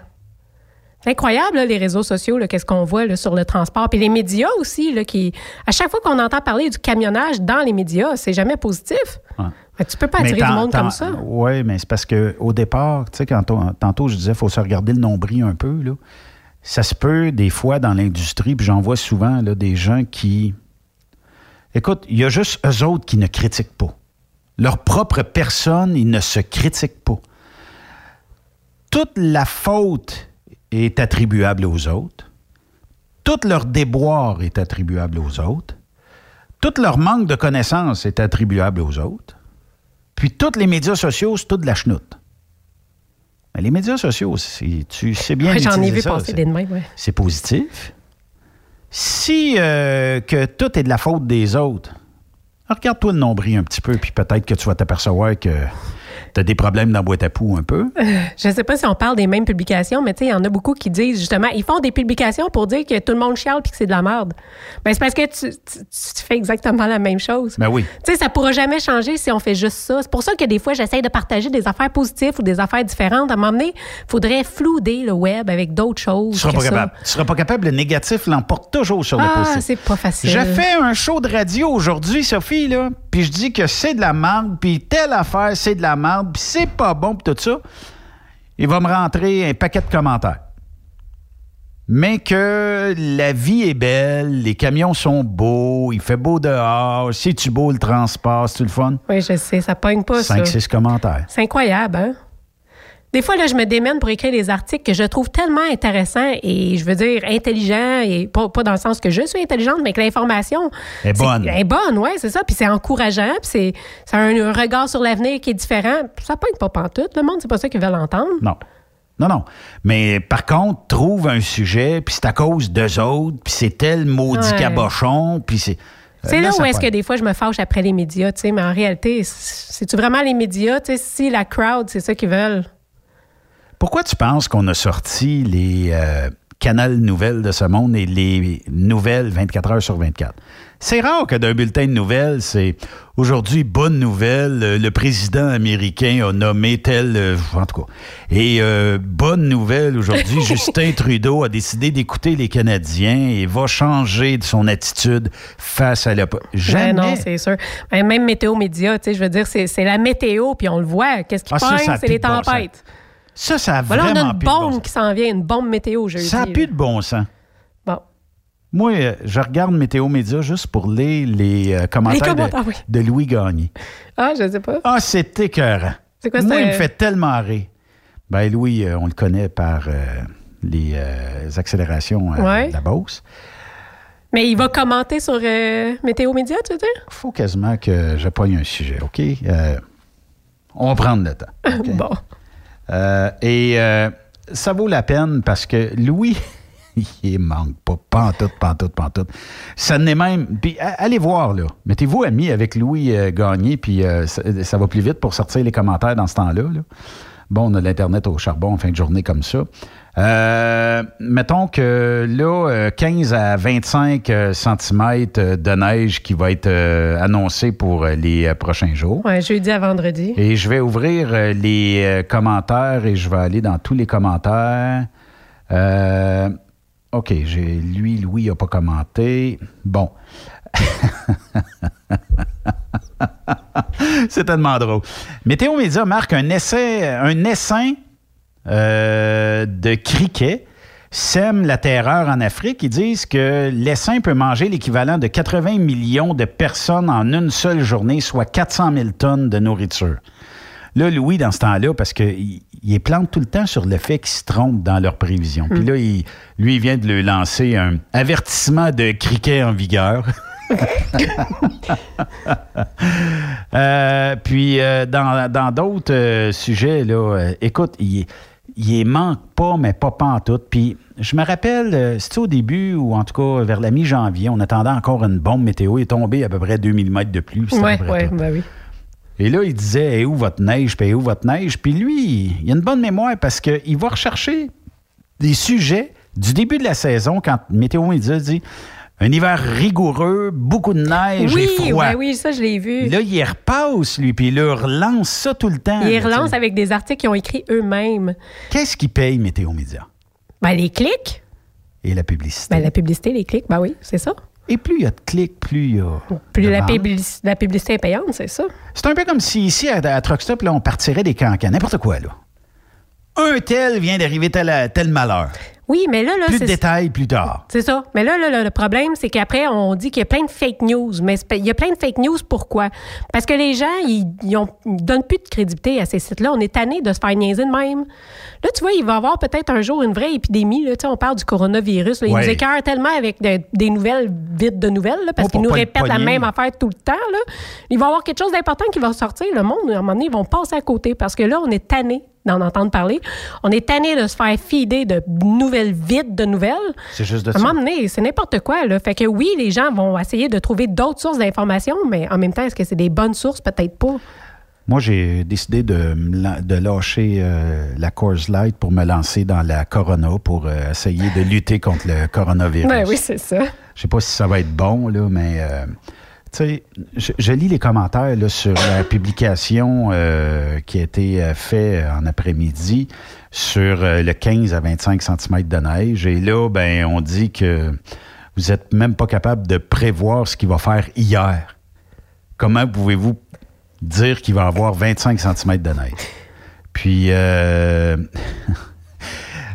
C'est incroyable, là, les réseaux sociaux, qu'est-ce qu'on voit là, sur le transport. Puis les médias aussi, là, qui, à chaque fois qu'on entend parler du camionnage dans les médias, c'est jamais positif. Ouais. Mais tu peux pas attirer du monde comme ça. Oui, mais c'est parce qu'au départ, tu sais, quand on- tantôt je disais, il faut se regarder le nombril un peu. Là. Ça se peut, des fois, dans l'industrie, puis j'en vois souvent là, des gens qui. Écoute, il y a juste eux autres qui ne critiquent pas. Leur propre personne, ils ne se critiquent pas. Toute la faute est attribuable aux autres. Tout leur déboire est attribuable aux autres. Tout leur manque de connaissances est attribuable aux autres. Puis tous les médias sociaux, c'est tout de la chenoute. Mais les médias sociaux, tu sais bien Ouais, J'en ai vu ça, passer c'est- des ouais. c'est positif. Si euh, que tout est de la faute des autres, regarde-toi le nombril un petit peu, puis peut-être que tu vas t'apercevoir que tu as des problèmes dans la boîte à poux un peu? Je ne sais pas si on parle des mêmes publications, mais tu sais, il y en a beaucoup qui disent justement, ils font des publications pour dire que tout le monde chiale puis que c'est de la merde. Ben, c'est parce que tu, tu- tu fais exactement la même chose. Ben oui. Tu sais, ça pourra jamais changer si on fait juste ça. C'est pour ça que des fois, j'essaie de partager des affaires positives ou des affaires différentes. À un moment donné, il faudrait flouder le web avec d'autres choses. Tu seras que pas ça. capable. Tu seras pas capable. Le négatif l'emporte toujours sur le Ah, positif. c'est pas facile. Je fais un show de radio aujourd'hui, Sophie, là, puis je dis que c'est de la merde, puis telle affaire, c'est de la merde, puis c'est pas bon, puis tout ça. Il va me rentrer un paquet de commentaires. Mais que la vie est belle, les camions sont beaux, il fait beau dehors, c'est-tu beau le transport, c'est-tu le fun? Oui, je sais, ça pogne pas, ça. 5-6 commentaires. C'est incroyable, hein? Des fois, là, je me démène pour écrire des articles que je trouve tellement intéressants et, je veux dire, intelligents, et pas, pas dans le sens que je suis intelligente, mais que l'information Est c'est- bonne. est bonne, oui, c'est ça. Puis c'est encourageant, puis c'est un, regard sur l'avenir qui est différent. Ça pogne pas pantoute. Le monde, c'est pas ça qu'ils veulent entendre. Non. Non, non. Mais par contre, trouve un sujet, puis c'est à cause d'eux autres, puis c'est tel maudit Ouais. cabochon, puis c'est... C'est Euh, là où est-ce que des fois je me fâche après les médias, tu sais, mais en réalité, c'est-tu vraiment les médias, tu sais, si la crowd, c'est ça qu'ils veulent? Pourquoi tu penses qu'on a sorti les euh, canals nouvelles de ce monde et les nouvelles 24 heures sur 24? C'est rare que d'un bulletin de nouvelles, c'est aujourd'hui, bonne nouvelle, euh, le président américain a nommé tel, euh, en tout cas. Et euh, bonne nouvelle, aujourd'hui, Justin Trudeau a décidé d'écouter les Canadiens et va changer de son attitude face à la... Jamais. Ben non, c'est sûr. Ben, même météo média, tu sais, je veux dire, c'est la météo, puis on le voit. Qu'est-ce qui Ah, c'est les tempêtes. Ça, ça a Voilà, on a vraiment une bon bombe sens. qui s'en vient, une bombe météo jeudi. Ça n'a plus de bon sens. Bon. Moi, euh, je regarde Météo Média juste pour lire les euh, commentaires, Les commentaires, de, oui. de Louis Gagné. Ah, je sais pas. Ah, c'est écœurant. C'est quoi, Moi, c'est- il me fait tellement rire. Ben, Louis, euh, on le connaît par euh, les euh, accélérations euh, Ouais. de la Beauce. Mais il va commenter sur euh, météo média, tu veux dire? faut quasiment que je pogne un sujet, OK? Euh, on va prendre le temps. Bon. Euh, et euh, ça vaut la peine parce que Louis, il manque pas, pantoute, pantoute, pantoute. Ça n'est même. Puis allez voir, là. Mettez-vous amis avec Louis euh, Gagné, puis euh, ça, ça va plus vite pour sortir les commentaires dans ce temps-là. là. Bon, on a l'Internet au charbon en fin de journée comme ça. Euh, euh, mettons que là, euh, 15 à 25 cm de neige qui va être euh, annoncé pour euh, les euh, prochains jours. Ouais, jeudi à vendredi. Et je vais ouvrir euh, les euh, commentaires et je vais aller dans tous les commentaires. Euh, OK, j'ai lui, Louis n'a pas commenté. Bon. C'est tellement drôle. Météo Média marque un essai, un essaim euh, de criquets sème la terreur en Afrique. Ils disent que l'essaim peut manger l'équivalent de 80 millions de personnes en une seule journée, soit 400 000 tonnes de nourriture. Là, Louis, dans ce temps-là, parce qu'il il plante tout le temps sur le fait qu'ils se trompent dans leurs prévisions. Puis là, il- lui, il vient de lui lancer un avertissement de criquet en vigueur. Euh, puis euh, dans dans d'autres euh, sujets, là, écoute, il, il manque pas, mais pas pas en tout. Puis je me rappelle, euh, c'était au début, ou en tout cas vers la mi-janvier, on attendait encore une bombe météo. Il est tombé à peu près 2 mm de pluie. oui, tout. ben oui. Et là, il disait, et où votre neige, puis où votre neige? Puis lui, il a une bonne mémoire parce qu'il va rechercher des sujets du début de la saison quand Météo Média dit un hiver rigoureux, beaucoup de neige Oui, et froid. ben oui, ça, je l'ai vu. Là, il repasse, lui, puis il relance ça tout le temps. Ils là, relancent tu sais. avec des articles qu'ils ont écrits eux-mêmes. Qu'est-ce qui paye Météo Média? Ben, les clics. Et la publicité. Ben, la publicité, les clics, ben oui, c'est ça. Et plus il y a de clics, plus il y a. Plus la, publicité est payante, c'est ça. C'est un peu comme si ici, à, à Truck Stop, là, on partirait des cancans, n'importe quoi, là. Un tel vient d'arriver tel, tel malheur. Oui, mais là, là, Plus de détails plus tard. C'est ça. Mais là, là, là, le problème, c'est qu'après, on dit qu'il y a plein de fake news. Mais il y a plein de fake news, pourquoi? Parce que les gens, ils, ils ont- ils donnent plus de crédibilité à ces sites-là. On est tanné de se faire niaiser de même. Là, tu vois, il va y avoir peut-être un jour une vraie épidémie. Là. Tu sais, on parle du coronavirus. là. Ils Ouais. nous écœurent tellement avec de- des nouvelles vides de nouvelles, là, parce Oh, qu'ils nous répètent la même affaire tout le temps. Là. Il va y avoir quelque chose d'important qui va sortir. Le monde, à un moment donné, ils vont passer à côté parce que là, on est tanné d'en entendre parler. On est tanné de se faire fider de nouvelles vides de nouvelles. C'est juste de À un ça. moment donné, c'est n'importe quoi. Là. Fait que oui, les gens vont essayer de trouver d'autres sources d'informations, mais en même temps, est-ce que c'est des bonnes sources? Peut-être pas. Moi, j'ai décidé de, de lâcher euh, la Coors Light pour me lancer dans la Corona pour euh, essayer de lutter contre le coronavirus. Ben oui, c'est ça. Je sais pas si ça va être bon, là, mais euh, sais, je, lis les commentaires sur la publication euh, qui a été euh, faite en après-midi sur euh, le 15 à 25 cm de neige. Et là, ben, on dit que vous êtes même pas capable de prévoir ce qu'il va faire hier. Comment pouvez-vous dire qu'il va avoir 25 cm de neige? Puis, euh,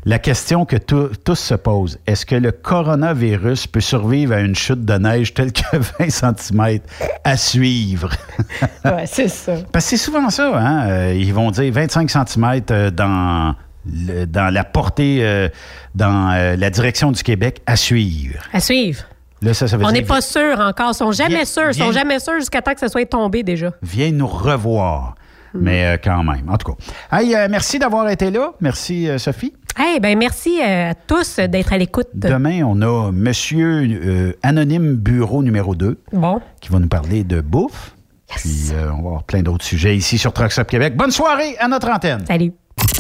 la question que tous se posent, est-ce que le coronavirus peut survivre à une chute de neige telle que 20 cm à suivre? Ouais, c'est ça. Parce que c'est souvent ça, hein? euh, ils vont dire 25 cm dans, le- dans la portée, euh, dans euh, la direction du Québec à suivre. À suivre. Là, ça, ça veut On n'est pas sûr encore. Ils sont jamais Viens- sûrs. Ils sont viens- jamais sûrs jusqu'à temps que ça soit tombé déjà. viens nous revoir. Mais euh, quand même, en tout cas. Hey, euh, merci d'avoir été là. Merci, euh, Sophie. Eh ben merci euh, à tous d'être à l'écoute. Demain, on a Monsieur euh, Anonyme Bureau numéro 2 Bon. qui va nous parler de bouffe. Puis euh, on va avoir plein d'autres sujets ici sur Trucks Up Québec. Bonne soirée à notre antenne. Salut.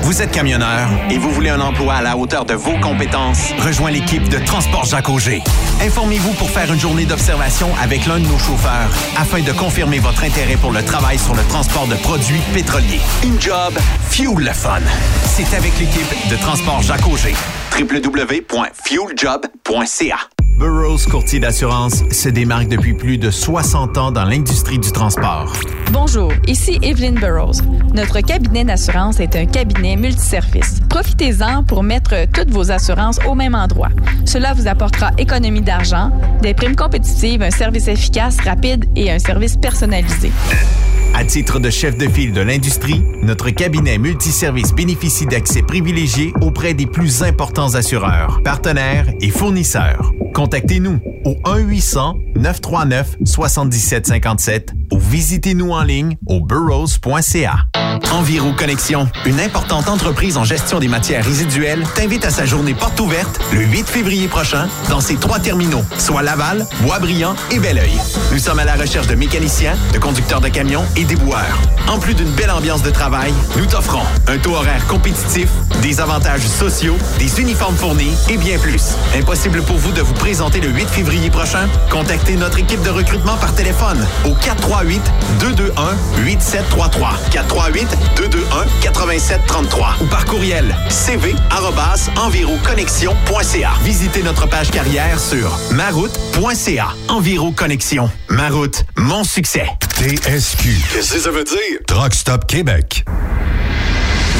Vous êtes camionneur et vous voulez un emploi à la hauteur de vos compétences? Rejoins l'équipe de Transport Jacques Auger. Informez-vous pour faire une journée d'observation avec l'un de nos chauffeurs afin de confirmer votre intérêt pour le travail sur le transport de produits pétroliers. Une job, fuel le fun. C'est avec l'équipe de Transport Jacques Auger. www.fueljob.ca Burroughs Courtier d'assurance se démarque depuis plus de 60 ans dans l'industrie du transport. Bonjour, ici Evelyn Burroughs. Notre cabinet d'assurance est un cabinet multiservice. Profitez-en pour mettre toutes vos assurances au même endroit. Cela vous apportera économie d'argent, des primes compétitives, un service efficace, rapide et un service personnalisé. À titre de chef de file de l'industrie, notre cabinet multiservice bénéficie d'accès privilégié auprès des plus importants assureurs, partenaires et fournisseurs. Contactez-nous au 1-800-939-7757 ou visitez-nous en ligne au burrows.ca. Enviro Connexion, une importante entreprise en gestion des matières résiduelles, t'invite à sa journée porte ouverte le 8 février prochain dans ses trois terminaux, soit Laval, Boisbriand et Belleuil. Nous sommes à la recherche de mécaniciens, de conducteurs de camions et déboueurs. En plus d'une belle ambiance de travail, nous t'offrons un taux horaire compétitif, des avantages sociaux, des uniformes fournis et bien plus. Impossible pour vous de vous présenter le 8 février prochain? Contactez notre équipe de recrutement par téléphone au 438 221 8733 438 221 8733 ou par courriel cv@enviroconnexion.ca. Visitez notre page carrière sur maroute.ca. Enviro Connexion. Ma route, mon succès. TSQ. Qu'est-ce que ça veut dire? Truck Stop Québec.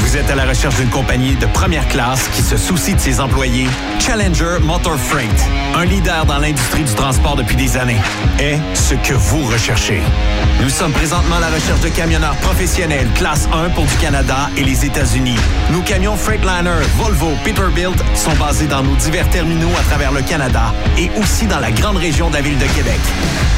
Vous êtes à la recherche d'une compagnie de première classe qui se soucie de ses employés? Challenger Motor Freight, un leader dans l'industrie du transport depuis des années, est ce que vous recherchez. Nous sommes présentement à la recherche de camionneurs professionnels classe 1 pour du Canada et les États-Unis. Nos camions Freightliner, Volvo, Peterbilt sont basés dans nos divers terminaux à travers le Canada et aussi dans la grande région de la ville de Québec.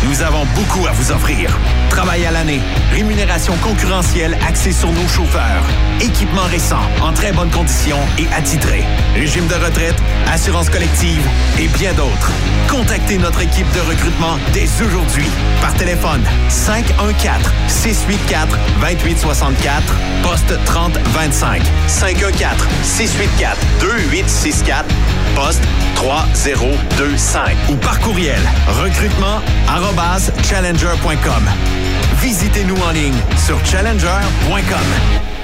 Nous avons beaucoup à vous offrir. Travail à l'année, rémunération concurrentielle axée sur nos chauffeurs, équipement récent, en très bonne condition et attitré, régime de retraite, assurance collective et bien d'autres. Contactez notre équipe de recrutement dès aujourd'hui par téléphone 514 684 2864 poste 3025 514 684 2864 poste 3025 ou par courriel recrutement challenger.com. Visitez-nous en ligne sur challenger.com.